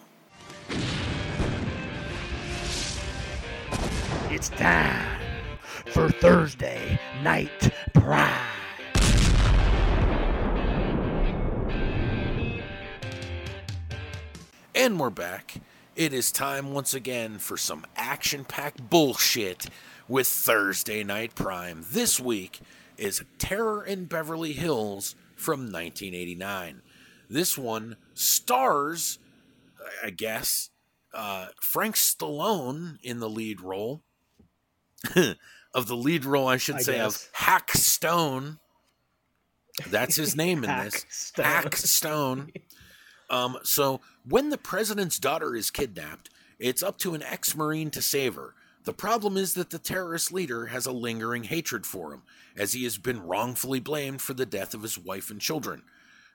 It's time for Thursday Night Prime. And we're back. It is time once again for some action packed bullshit with Thursday Night Prime. This week is Terror in Beverly Hills from 1989. This one stars, I guess, uh, Frank Stallone in the lead role. <laughs> of the lead role, I should I say, of. Hack Stone. That's his name in Hack <laughs> this. Stone. Hack Stone. <laughs> Um, so when the president's daughter is kidnapped, it's up to an ex-marine to save her. The problem is that the terrorist leader has a lingering hatred for him, as he has been wrongfully blamed for the death of his wife and children.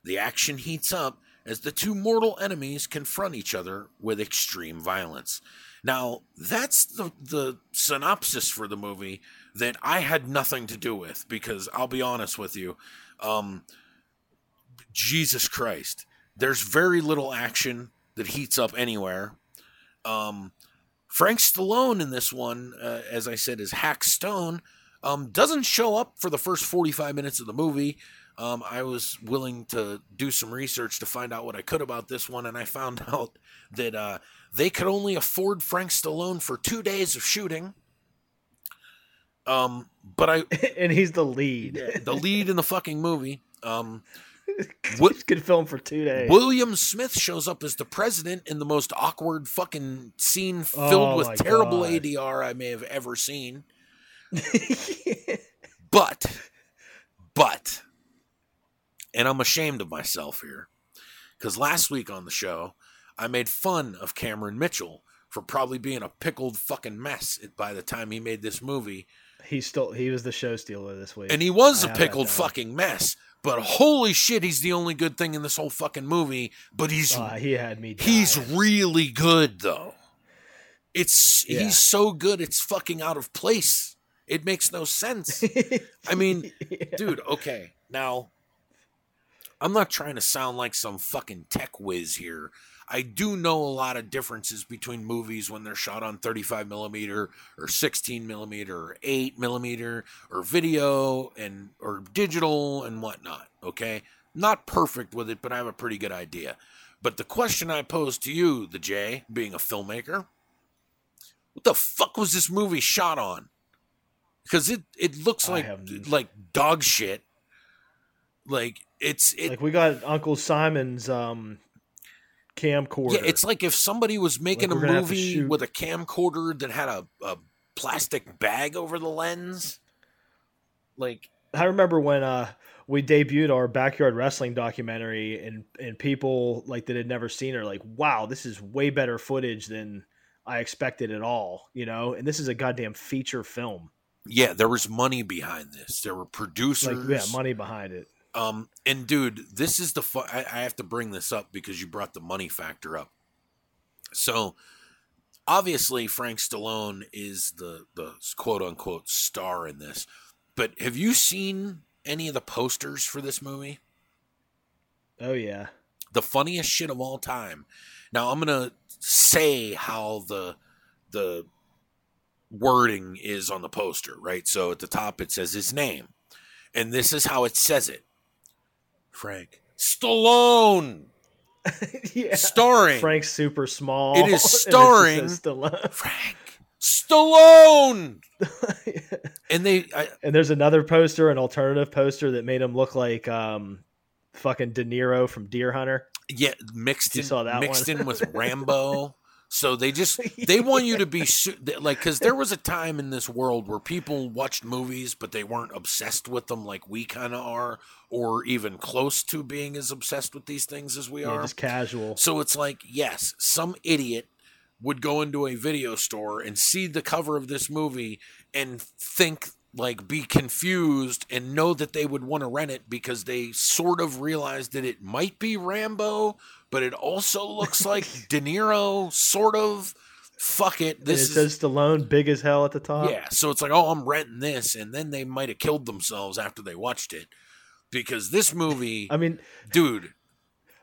The action heats up as the two mortal enemies confront each other with extreme violence. Now, that's the, the synopsis for the movie that I had nothing to do with because I'll be honest with you. Um, Jesus Christ. There's very little action that heats up anywhere. Um, Frank Stallone in this one, uh, as I said, is Hack Stone. Um, doesn't show up for the first 45 minutes of the movie. Um, I was willing to do some research to find out what I could about this one, and I found <laughs> out that uh, they could only afford Frank Stallone for two days of shooting. Um, but I, <laughs> and he's the lead. the lead in the fucking movie, um, <laughs> What good film for two days? William Smith shows up as the president in the most awkward fucking scene filled Oh with terrible God. ADR I may have ever seen. <laughs> But, but, and I'm ashamed of myself here because last week on the show, I made fun of Cameron Mitchell for probably being a pickled fucking mess by the time he made this movie. He still he was the show stealer this week, And he was I a pickled fucking mess. But holy shit, he's the only good thing in this whole fucking movie. But he's Uh, he had me. He's really good though. It's Yeah. he's so good it's fucking out of place. It makes no sense. I mean, <laughs> dude, okay. Now I'm not trying to sound like some fucking tech whiz here. I do know a lot of differences between movies when they're shot on 35 millimeter or 16 millimeter or 8 millimeter or video and or digital and whatnot. Okay, not perfect with it, but I have a pretty good idea. But the question I pose to you, the J, being a filmmaker, what the fuck was this movie shot on? Because it it looks like like dog shit. Like it's it like we got Uncle Simon's um camcorder. Yeah, it's like if somebody was making Like a we're gonna have to movie with a camcorder that had a, a plastic bag over the lens. Like, I remember when uh we debuted our backyard wrestling documentary and and people like that had never seen it are like, wow, this is way better footage than I expected at all, you know? And this is a goddamn feature film. yeah, there was money behind this. There were producers. Like yeah, money behind it. Um, and dude, this is the fu- I, I have to bring this up because you brought the money factor up. So, obviously, Frank Stallone is the the quote unquote star in this. But have you seen any of the posters for this movie? Oh yeah. the funniest shit of all time. Now I'm gonna say how the the wording is on the poster, right? So at the top it says his name, and this is how it says it: Frank Stallone, <laughs> yeah. starring Frank's super small. It is <laughs> starring- Stallone. <laughs> Frank Stallone, and they I, and there's another poster, an alternative poster that made him look like um fucking De Niro from Deer Hunter. yeah mixed You in, saw that mixed one? in with Rambo. So they just <laughs> they want you to be su- like because there was a time in this world where people watched movies but they weren't obsessed with them like we kind of are, or even close to being as obsessed with these things as we Yeah, are. just casual. So it's like yes, some idiot would go into a video store and see the cover of this movie and think like be confused and know that they would want to rent it because they sort of realized that it might be Rambo, but it also looks like <laughs> De Niro, sort of. Fuck it. And This it is says Stallone big as hell at the top. yeah. So it's like, oh, I'm renting this, and then they might have killed themselves after they watched it because this movie, I mean, dude.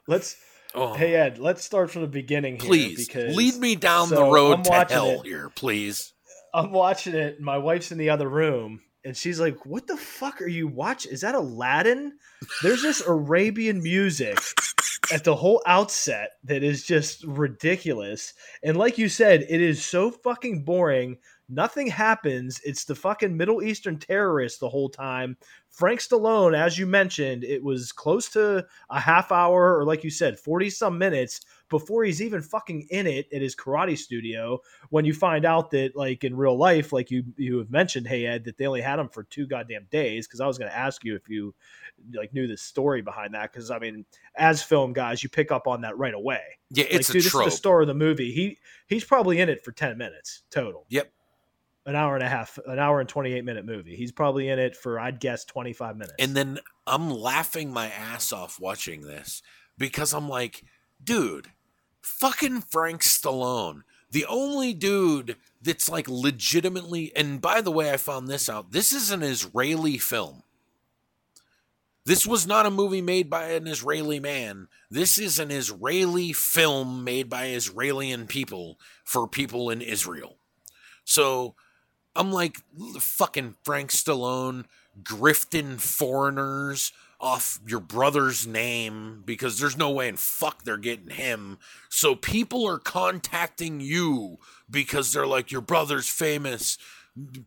let's Oh, hey Ed, let's start from the beginning here please because lead me down the road to hell it. here, please. I'm watching it. My wife's in the other room, and she's like, "What the fuck are you watching? Is that Aladdin?" There's this Arabian music at the whole outset that is just ridiculous. And like you said, it is so fucking boring. Nothing happens. It's the fucking Middle Eastern terrorists the whole time. Frank Stallone, as you mentioned, it was close to a half hour, or like you said, 40 some minutes before he's even fucking in it at his karate studio when you find out that like in real life like you you have mentioned hey ed that they only had him for two goddamn days because i was going to ask you if you like knew the story behind that because i mean as film guys you pick up on that right away. Yeah, it's like, dude, this is the star of the movie. He he's probably in it for 10 minutes total. Yep. an hour and a half an hour and 28 minute movie. He's probably in it for i'd guess 25 minutes. And then I'm laughing my ass off watching this because I'm like, dude, fucking Frank Stallone, the only dude that's like legitimately. And by the way, I found this out. This is an Israeli film. This was not a movie made by an Israeli man. This is an Israeli film made by Israeli people for people in Israel. So I'm like fucking Frank Stallone grifting foreigners off your brother's name because there's no way in fuck they're getting him. So people are contacting you because they're like, your brother's famous.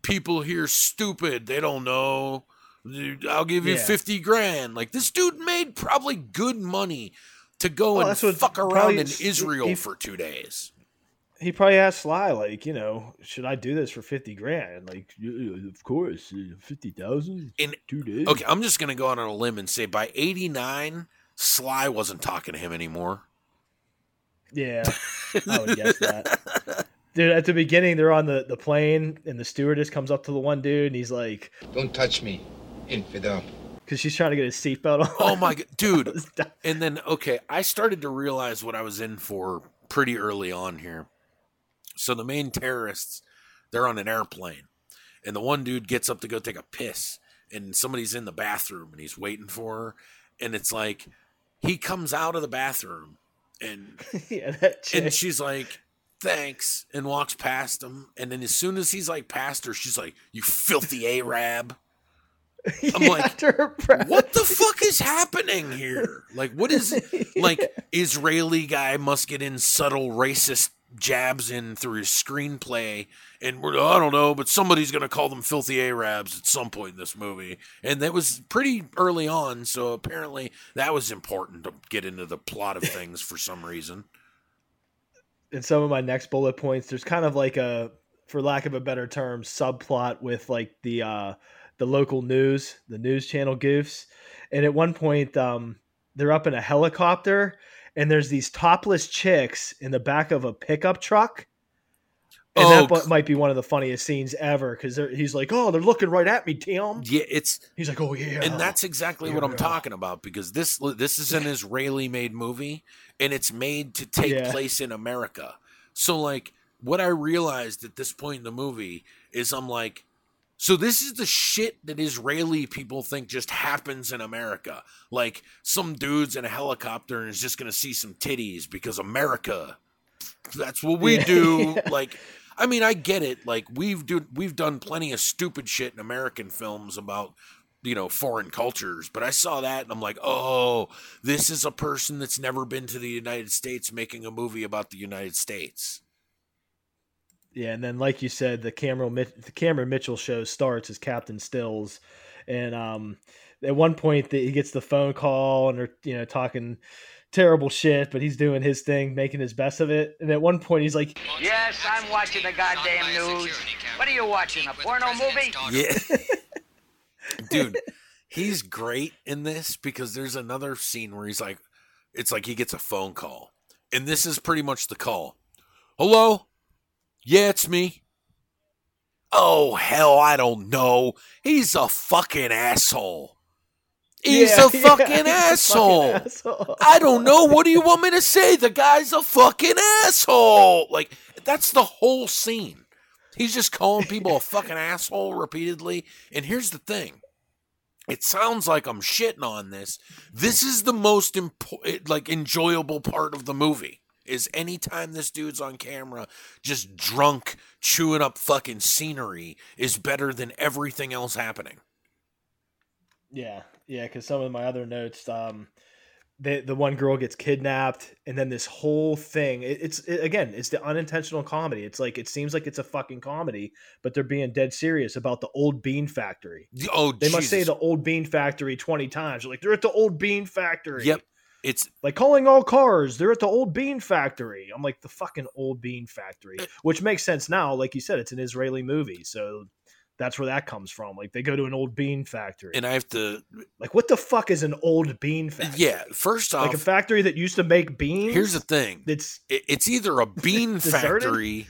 People here stupid. They don't know. I'll give you Yeah. 50 grand. Like this dude made probably good money to go and fuck around in Israel for two days. He probably asked Sly, like, you know, should I do this for fifty grand? Like, "Yeah, of course, uh, fifty thousand In two days. Okay, I'm just gonna go out on a limb and say by '89, Sly wasn't talking to him anymore. Yeah, I would guess that. <laughs> Dude, at the beginning, they're on the, the plane, and the stewardess comes up to the one dude, and he's like, Don't touch me, infidel. because she's trying to get his seatbelt on. Oh my god, <laughs> dude! And then okay, I started to realize what I was in for pretty early on here. So the main terrorists, they're on an airplane, and the one dude gets up to go take a piss, and somebody's in the bathroom, and he's waiting for her, and it's like he comes out of the bathroom and <laughs> yeah, and she's like thanks and walks past him. And then as soon as he's like past her she's like you filthy arab. <laughs> I'm like after her breath. what the fuck is happening here? Like what is <laughs> like israeli guy must get in subtle racist jabs in through his screenplay and we're i don't know but somebody's gonna call them filthy arabs at some point in this movie. And that was pretty early on so apparently that was important to get into the plot of things for some reason. In some of my next bullet points, there's kind of like a, for lack of a better term, subplot with like the uh, the local news, the news channel goofs, and at one point, um, they're up in a helicopter, and there's these topless chicks in the back of a pickup truck. And Oh, that might be one of the funniest scenes ever because he's like, "Oh, they're looking right at me, Tim." yeah it's He's like, "Oh yeah," and that's exactly what I'm Yeah. talking about because this this is an <laughs> Israeli made movie and it's made to take Yeah. place in America. So like what I realized at this point in the movie is I'm like so this is the shit that Israeli people think just happens in America. Like some dudes in a helicopter and is just going to see some titties because America that's what we Yeah. do. <laughs> Like I mean, I get it. Like we've do we've done plenty of stupid shit in American films about you know foreign cultures, but I saw that and I'm like, oh, this is a person that's never been to the United States making a movie about the United States. Yeah, and then like you said, the Cameron Mit- the Cameron Mitchell show starts as Captain Stills, and um, at one point the, he gets the phone call and they're you know talking terrible shit, but he's doing his thing, making his best of it. And at one point he's like, Yes, I'm watching the goddamn news. What are you watching? A porno movie? Yeah. <laughs> Dude, he's great in this because there's another scene where he's like, it's like he gets a phone call. And this is pretty much the call. Hello? Yeah, it's me. Oh, hell, I don't know. He's a fucking asshole. He's Yeah, a <laughs> yeah, fucking he's a fucking asshole. asshole. I don't know. What do you want me to say? The guy's a fucking asshole. Like, that's the whole scene. He's just calling people a fucking <laughs> asshole repeatedly. And here's the thing. It sounds like I'm shitting on this. This is the most impo- like enjoyable part of the movie. Is anytime this dude's on camera just drunk chewing up fucking scenery is better than everything else happening. yeah, yeah, because some of my other notes, um, the the one girl gets kidnapped, and then this whole thing, it, it's it, again, it's the unintentional comedy. It's like it seems like it's a fucking comedy, but they're being dead serious about the old bean factory. Oh, They must say the old bean factory 20 times. They're like, they're at the old bean factory. Yep. It's Like calling all cars, they're at the old bean factory. I'm like, the fucking old bean factory, Uh, which makes sense now. Like you said, it's an Israeli movie. So that's where that comes from. Like they go to an old bean factory. and I have to like, what the fuck is an old bean factory? yeah, first off Like a factory that used to make beans? Here's the thing. It's It's either a bean <laughs> factory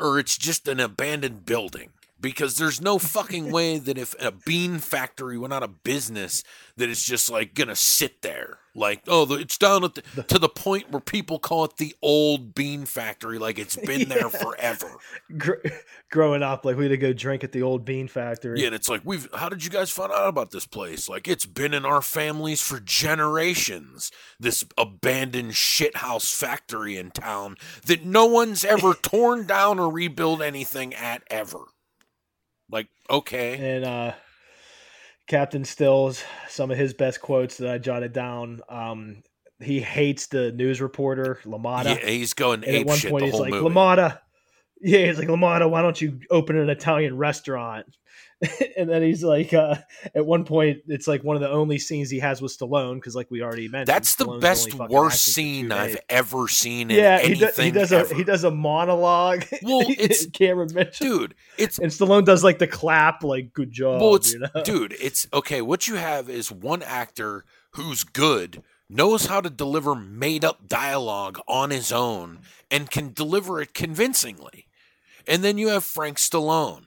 or it's just an abandoned building. Because there's no fucking <laughs> way that if a bean factory went out of business, that it's just like gonna sit there. Like, oh, the- it's down at the, to the point where people call it the old bean factory, like it's been <laughs> there forever. gr- growing up, like we had to go drink at the old bean factory. Yeah, and it's like we've. How did you guys find out about this place? Like it's been in our families for generations. This abandoned shithouse factory in town that no one's ever <laughs> torn down or rebuilt anything at ever. Like okay, and uh captain stills some of his best quotes that i jotted down um he hates the news reporter lamada. Yeah, he's going and at one point he's like movie. lamada. Yeah he's like lamada why don't you open an italian restaurant <laughs> and then he's like uh at one point it's like one of the only scenes he has with stallone because like we already mentioned That's the Stallone's best fucking worst scene I've ever seen in yeah he, anything does, he does ever. a he does a monologue <laughs> Well, <laughs> it's- cameron mitchell dude, it's and Stallone does like the clap, like good job. Well, it's you know? dude, it's okay. What you have is one actor who's good, knows how to deliver made up dialogue on his own, and can deliver it convincingly. And then you have Frank Stallone.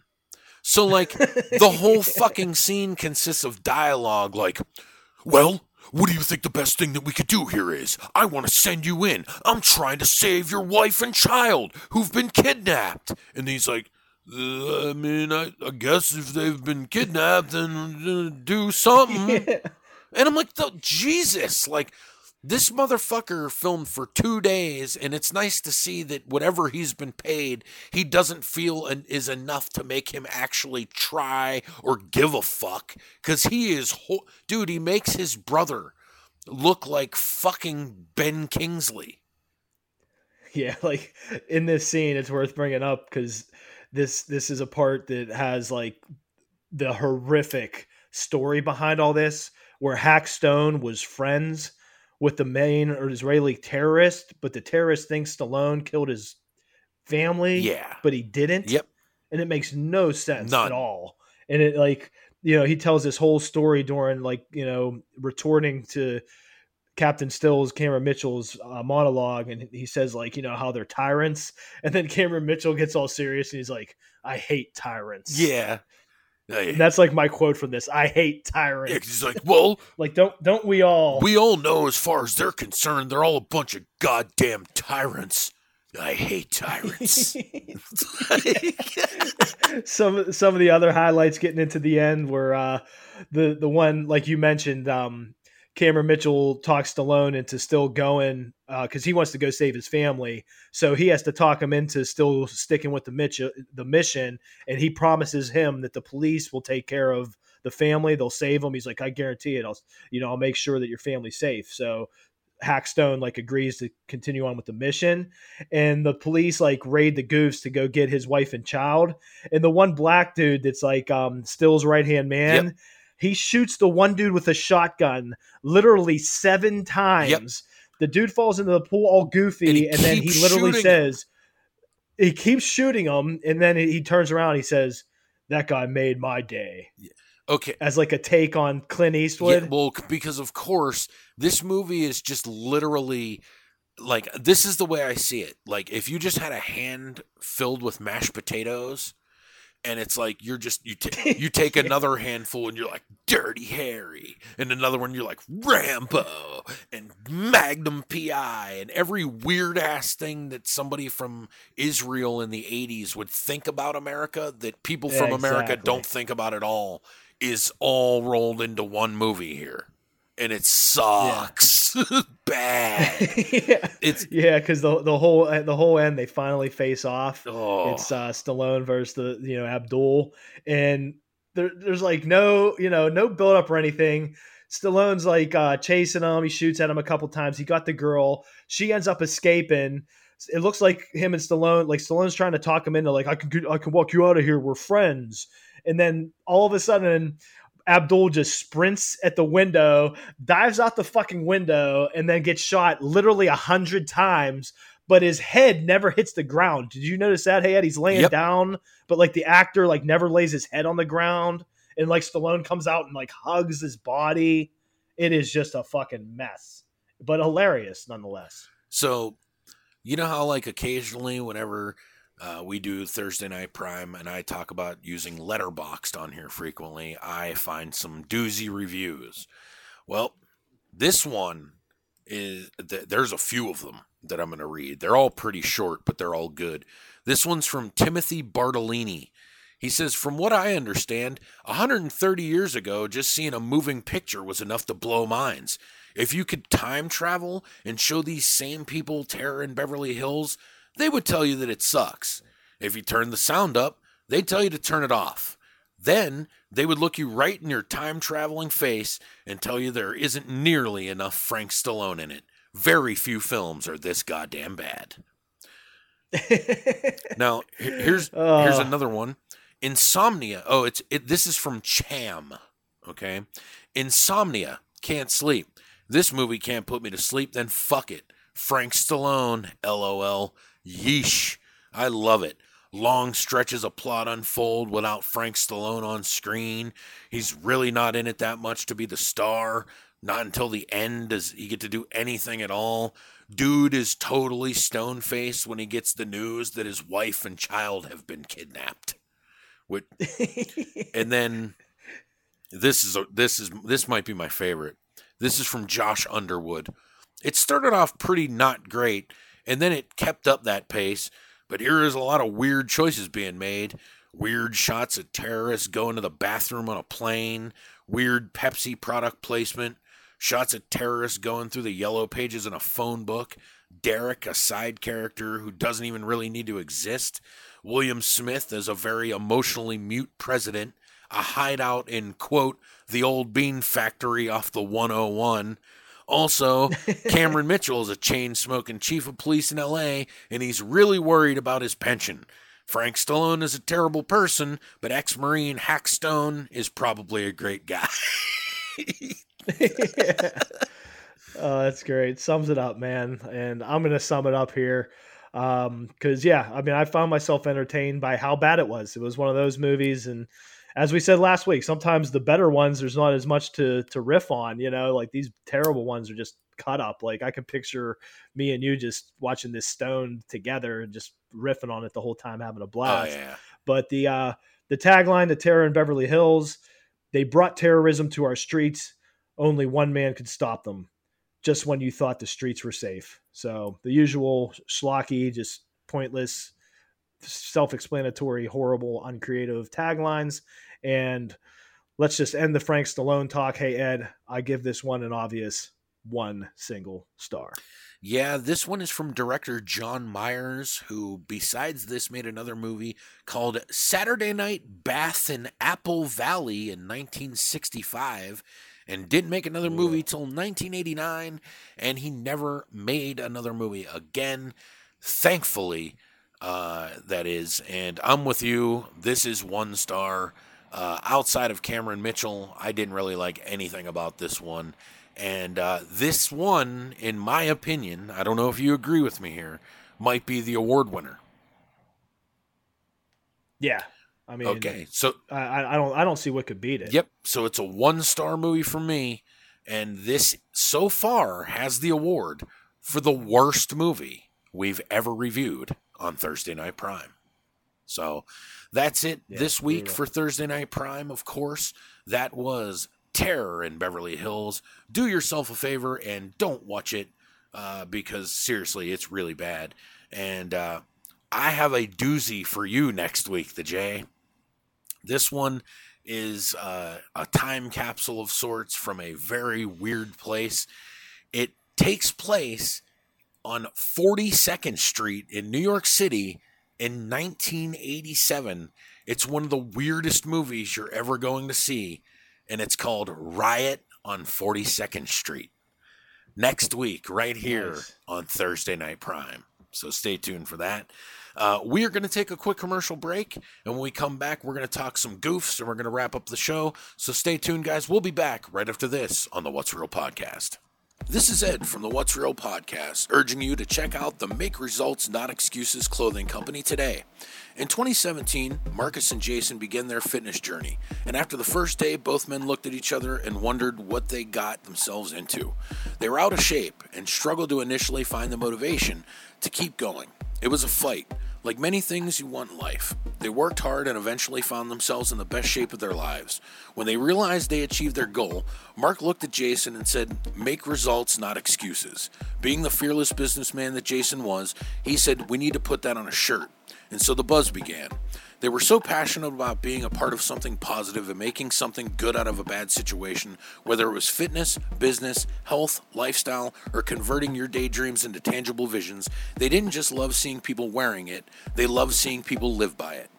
So, like, the whole fucking scene consists of dialogue like, well, what do you think the best thing that we could do here is? I want to send you in. I'm trying to save your wife and child who've been kidnapped. And he's like, uh, I mean, I, I guess if they've been kidnapped, then uh, do something. <laughs> And I'm like, Jesus, like this motherfucker filmed for two days, and it's nice to see that whatever he's been paid, he doesn't feel an, is enough to make him actually try or give a fuck. Because he is, ho- dude, he makes his brother look like fucking Ben Kingsley. Yeah, like in this scene, it's worth bringing up because this this is a part that has like the horrific story behind all this, where Hack Stone was friends with the main or Israeli terrorist, but the terrorist thinks Stallone killed his family. Yeah. but he didn't. Yep. and it makes no sense None. at all. And it like you know he tells this whole story during like you know retorting to Captain Stills, Cameron Mitchell's uh, monologue, and he says like you know how they're tyrants, and then Cameron Mitchell gets all serious and he's like, "I hate tyrants." Yeah. That's like my quote from this. I hate tyrants. Yeah, he's like, well, <laughs> like don't don't we all? we all know as far as they're concerned, they're all a bunch of goddamn tyrants. I hate tyrants. <laughs> <laughs> some some of the other highlights getting into the end were uh, the the one like you mentioned. Um, Cameron Mitchell talks Stallone into still going because he wants to go save his family, so he has to talk him into still sticking with the Mitch the mission, and he promises him that the police will take care of the family. They'll save him. He's like, I guarantee it. I'll you know I'll make sure that your family's safe. So Hackstone like agrees to continue on with the mission, and the police like raid the goofs to go get his wife and child. And the one black dude that's like um Still's right hand man, Yep. He shoots the one dude with a shotgun literally seven times. The dude falls into the pool all goofy, And and, then he literally shooting says, he keeps shooting him, and then he turns around, and he says, "That guy made my day." okay. As like a take on Clint Eastwood. Yeah, well, because of course, this movie is just literally like this is the way I see it. Like if you just had a hand filled with mashed potatoes, and it's like you're just you ta- <laughs> you take another handful and you're like Dirty Harry, and another one you're like Rambo and Magnum PI, and every weird ass thing that somebody from Israel in the '80s would think about America that people from America Exactly. don't think about at all is all rolled into one movie here. And it sucks <laughs> bad. <laughs> yeah, It's yeah, because the the whole the whole end they finally face off. oh, It's uh, Stallone versus the you know Abdul, and there, there's like no you know no build up or anything. Stallone's like uh, chasing him. He shoots at him a couple times. He got the girl. She ends up escaping. It looks like him and Stallone, like Stallone's trying to talk him into like I can I can walk you out of here. We're friends. And then all of a sudden, Abdul just sprints at the window, dives out the fucking window, and then gets shot literally a hundred times. But his head never hits the ground. Did you notice that? Hey, Ed, he's laying Yep. down, but like the actor like never lays his head on the ground, and like Stallone comes out and like hugs his body. It is just a fucking mess, but hilarious nonetheless. so you know how like occasionally whenever uh, we do Thursday Night Prime and I talk about using Letterboxd on here frequently, I find some doozy reviews. Well, this one is th- there's a few of them that I'm going to read. They're all pretty short, but they're all good. This one's from Timothy Bartolini. He says, From what I understand, 130 years ago, just seeing a moving picture was enough to blow minds. If you could time travel and show these same people terror in Beverly Hills, they would tell you that it sucks. If you turn the sound up, they'd tell you to turn it off. Then they would look you right in your time traveling face and tell you there isn't nearly enough Frank Stallone in it. Very few films are this goddamn bad. <laughs> Now, he- here's here's another one. Insomnia. Oh, it's it, this is from Cham. Okay, Insomnia. Can't sleep. This movie can't put me to sleep. Then fuck it. Frank Stallone. LOL. Yeesh. I love it. Long stretches of plot unfold without Frank Stallone on screen. He's really not in it that much to be the star. Not until the end does he get to do anything at all. Dude is totally stone faced when he gets the news that his wife and child have been kidnapped. What? <laughs> and then this is a, this is this might be my favorite. This is from Josh Underwood. It started off pretty not great, and then it kept up that pace. But here is a lot of weird choices being made. Weird shots of terrorists going to the bathroom on a plane. weird Pepsi product placement, shots of terrorists going through the yellow pages in a phone book, Derek, a side character who doesn't even really need to exist, William Smith as a very emotionally mute president, a hideout in, quote, the old bean factory off the 101. Also, Cameron Mitchell is a chain smoking chief of police in LA, and he's really worried about his pension. Frank Stallone is a terrible person, but ex Marine Hack Stone is probably a great guy. yeah. <laughs> Oh, that's great. Sums it up, man. And I'm gonna sum it up here. Um, because yeah, I mean, I found myself entertained by how bad it was. It was one of those movies, and as we said last week, sometimes the better ones there's not as much to to riff on. You know, like these terrible ones are just cut up. Like I can picture me and you just watching this stone together and just riffing on it the whole time, having a blast. Oh, yeah. But the uh, the tagline, "The Terror in Beverly Hills," they brought terrorism to our streets. Only one man could stop them. Just when you thought the streets were safe. So the usual schlocky, just pointless, self-explanatory, horrible, uncreative taglines. And let's just end the Frank Stallone talk. Hey Ed, I give this one an obvious one single star. Yeah, this one is from director John Myers, who, besides this, made another movie called Saturday Night Bath in Apple Valley in 1965 and didn't make another movie till 1989 and he never made another movie again thankfully uh, that is and i'm with you this is one star uh, outside of cameron mitchell i didn't really like anything about this one and uh, this one in my opinion i don't know if you agree with me here might be the award winner Yeah. I mean, okay so I- I, don't, I don't see what could beat it. Yep. So it's a one star movie for me. And this so far has the award for the worst movie we've ever reviewed on Thursday Night Prime. So that's it Yeah, this week brutal. for Thursday Night Prime, of course. That was Terror in Beverly Hills. Do yourself a favor and don't watch it uh, because seriously, it's really bad. And uh, I have a doozy for you next week, the J. This one is uh, a time capsule of sorts from a very weird place. It takes place on 42nd Street in New York City in 1987. It's one of the weirdest movies you're ever going to see, and it's called Riot on 42nd Street. Next week, right here Nice. on Thursday Night Prime. So stay tuned for that. Uh, we are going to take a quick commercial break, and when we come back, we're going to talk some goofs and we're going to wrap up the show. So stay tuned, guys. We'll be back right after this on the What's Real podcast. This is Ed from the What's Real podcast, urging you to check out the Make Results Not Excuses clothing company today. In 2017, Marcus and Jason began their fitness journey, and after the first day, both men looked at each other and wondered what they got themselves into. They were out of shape and struggled to initially find the motivation to keep going. It was a fight, like many things you want in life. They worked hard and eventually found themselves in the best shape of their lives. When they realized they achieved their goal, Mark looked at Jason and said, Make results, not excuses. Being the fearless businessman that Jason was, he said, We need to put that on a shirt. And so the buzz began. They were so passionate about being a part of something positive and making something good out of a bad situation, whether it was fitness, business, health, lifestyle, or converting your daydreams into tangible visions. They didn't just love seeing people wearing it, they loved seeing people live by it.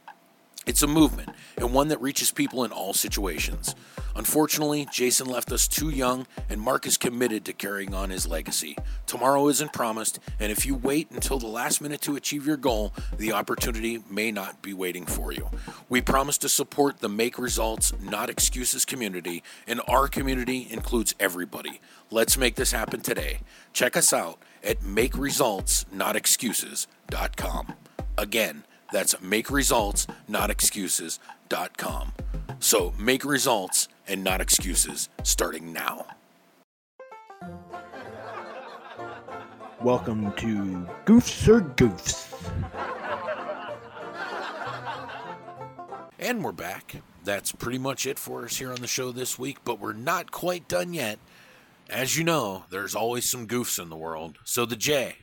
It's a movement, and one that reaches people in all situations. Unfortunately, Jason left us too young, and Mark is committed to carrying on his legacy. Tomorrow isn't promised, and if you wait until the last minute to achieve your goal, the opportunity may not be waiting for you. We promise to support the Make Results, Not Excuses community, and our community includes everybody. Let's make this happen today. Check us out at MakeResultsNotExcuses.com. Again, that's make results, not So make results and not excuses starting now. Welcome to Goofs R Goofs. And we're back. That's pretty much it for us here on the show this week, but we're not quite done yet. As you know, there's always some goofs in the world. So, the J,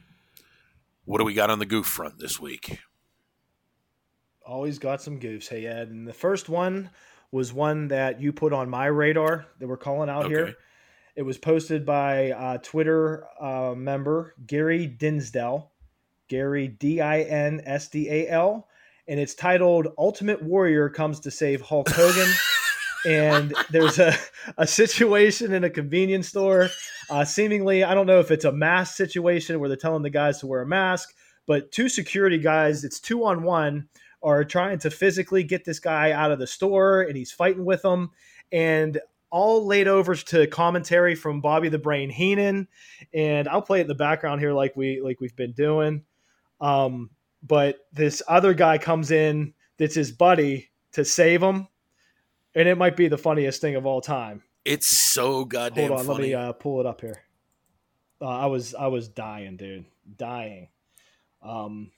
what do we got on the goof front this week? Always got some goofs. Hey Ed, and the first one was one that you put on my radar that we're calling out Okay. here. It was posted by uh, Twitter uh, member Gary Dinsdale, Gary D I N S D A L, and it's titled "Ultimate Warrior Comes to Save Hulk Hogan." <laughs> and there's a, a situation in a convenience store. Uh, seemingly, I don't know if it's a mask situation where they're telling the guys to wear a mask, but two security guys, it's two on one, are trying to physically get this guy out of the store, and he's fighting with them. And all laid over to commentary from Bobby the Brain Heenan, and I'll play it in the background here, like we like we've been doing. Um, but this other guy comes in that's his buddy to save him, and it might be the funniest thing of all time. It's so goddamn Hold on, funny. let me uh, pull it up here. Uh, I was I was dying, dude, dying. Um,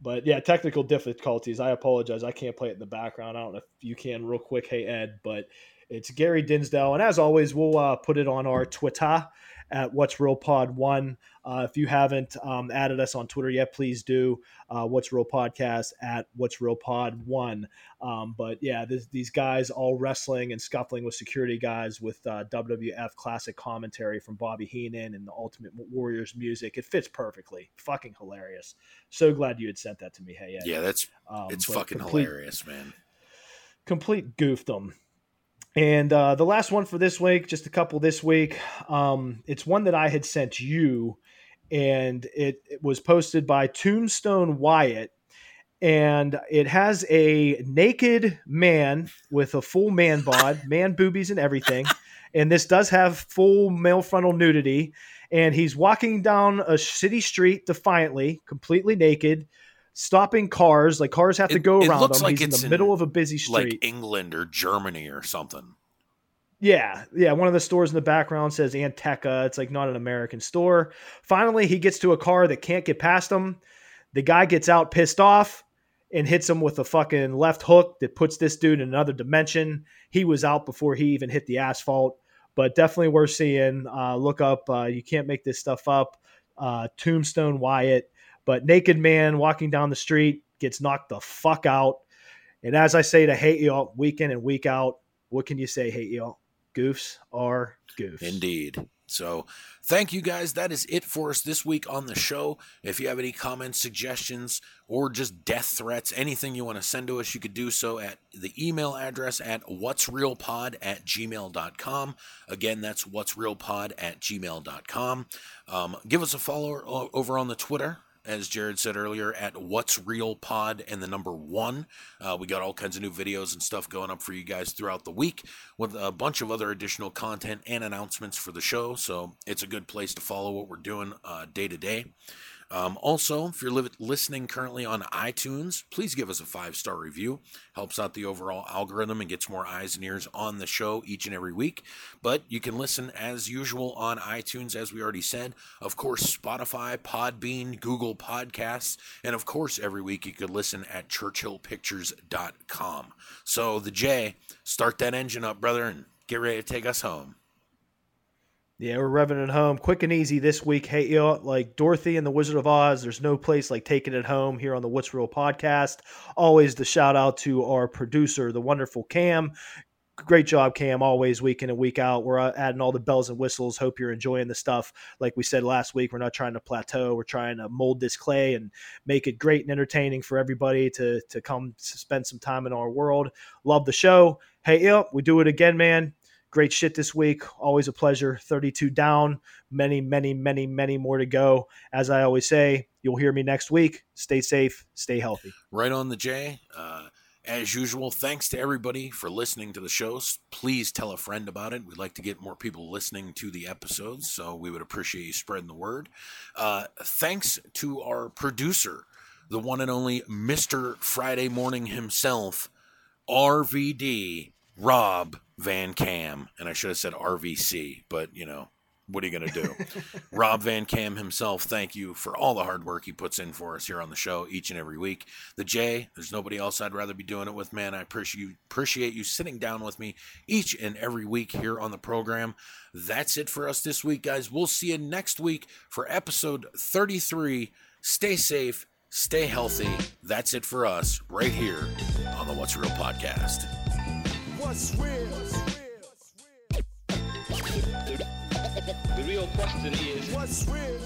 but yeah, technical difficulties. I apologize. I can't play it in the background. I don't know if you can real quick. Hey Ed, but it's Gary Dinsdale, and as always, we'll uh, put it on our Twitter at What's Real Pod One. Uh, if you haven't um, added us on Twitter yet, please do. Uh, What's Real Podcast at What's Real Pod One. Um, but yeah, this, these guys all wrestling and scuffling with security guys with uh, WWF classic commentary from Bobby Heenan and the Ultimate Warriors music. It fits perfectly. Fucking hilarious. So glad you had sent that to me. Hey, Ed. yeah, that's Um, it's fucking complete- hilarious, man. complete goofdom. And uh, the last one for this week, just a couple this week. Um, it's one that I had sent you, and it, it was posted by Tombstone Wyatt. And it has a naked man with a full man bod, <laughs> man boobies and everything. And this does have full male frontal nudity. And he's walking down a city street defiantly, completely naked, stopping cars. Like cars have to It- go it around looks him. like he's in the in, middle of a busy street. Like England or Germany or something. Yeah, yeah. One of the stores in the background says Anteca. It's like not an American store. Finally, he gets to a car that can't get past him. The guy gets out pissed off and hits him with a fucking left hook that puts this dude in another dimension. He was out before he even hit the asphalt, but definitely worth seeing. Uh, look up. Uh, you can't make this stuff up. Uh, Tombstone Wyatt, but naked man walking down the street gets knocked the fuck out. And as I say to hate y'all week in and week out, what can you say, hate y'all? Goofs are goofs. Indeed. So, thank you guys. That is it for us this week on the show. If you have any comments, suggestions, or just death threats, anything you want to send to us, you could do so at the email address at what'srealpod at gmail.com. Again, that's what'srealpod at gmail.com. Um, give us a follow over on the Twitter as Jared said earlier, at What's Real Pod and the number one. Uh, we got all kinds of new videos and stuff going up for you guys throughout the week with a bunch of other additional content and announcements for the show. So it's a good place to follow what we're doing uh, day to day. Um, also, if you're li- listening currently on iTunes, please give us a five star review. Helps out the overall algorithm and gets more eyes and ears on the show each and every week. But you can listen as usual on iTunes, as we already said. Of course, Spotify, Podbean, Google Podcasts, and of course, every week you could listen at ChurchillPictures.com. So, the J, start that engine up, brother, and get ready to take us home. Yeah, we're revving it home quick and easy this week. Hey, you know, like Dorothy and the Wizard of Oz, there's no place like taking it home here on the What's Real podcast. Always the shout out to our producer, the wonderful Cam. Great job, Cam. Always week in and week out. We're uh, adding all the bells and whistles. Hope you're enjoying the stuff. Like we said last week, we're not trying to plateau. We're trying to mold this clay and make it great and entertaining for everybody to to come spend some time in our world. Love the show. Hey, yeah, we do it again, man great shit this week. Always a pleasure. 32 down, many, many, many, many more to go. As I always say, you'll hear me next week. Stay safe, stay healthy. Right on the J. Uh, as usual, thanks to everybody for listening to the shows. Please tell a friend about it. We'd like to get more people listening to the episodes, so we would appreciate you spreading the word. Uh, thanks to our producer, the one and only Mr. Friday Morning himself, RVD, Rob Van Cam. And I should have said RVC, but you know, what are you going to do? <laughs> Rob Van Cam himself, thank you for all the hard work he puts in for us here on the show each and every week. The J, there's nobody else I'd rather be doing it with, man. I appreciate you, appreciate you sitting down with me each and every week here on the program. That's it for us this week, guys. We'll see you next week for episode 33. Stay safe, stay healthy. That's it for us right here on the What's Real podcast. What's real? The real question is What's real?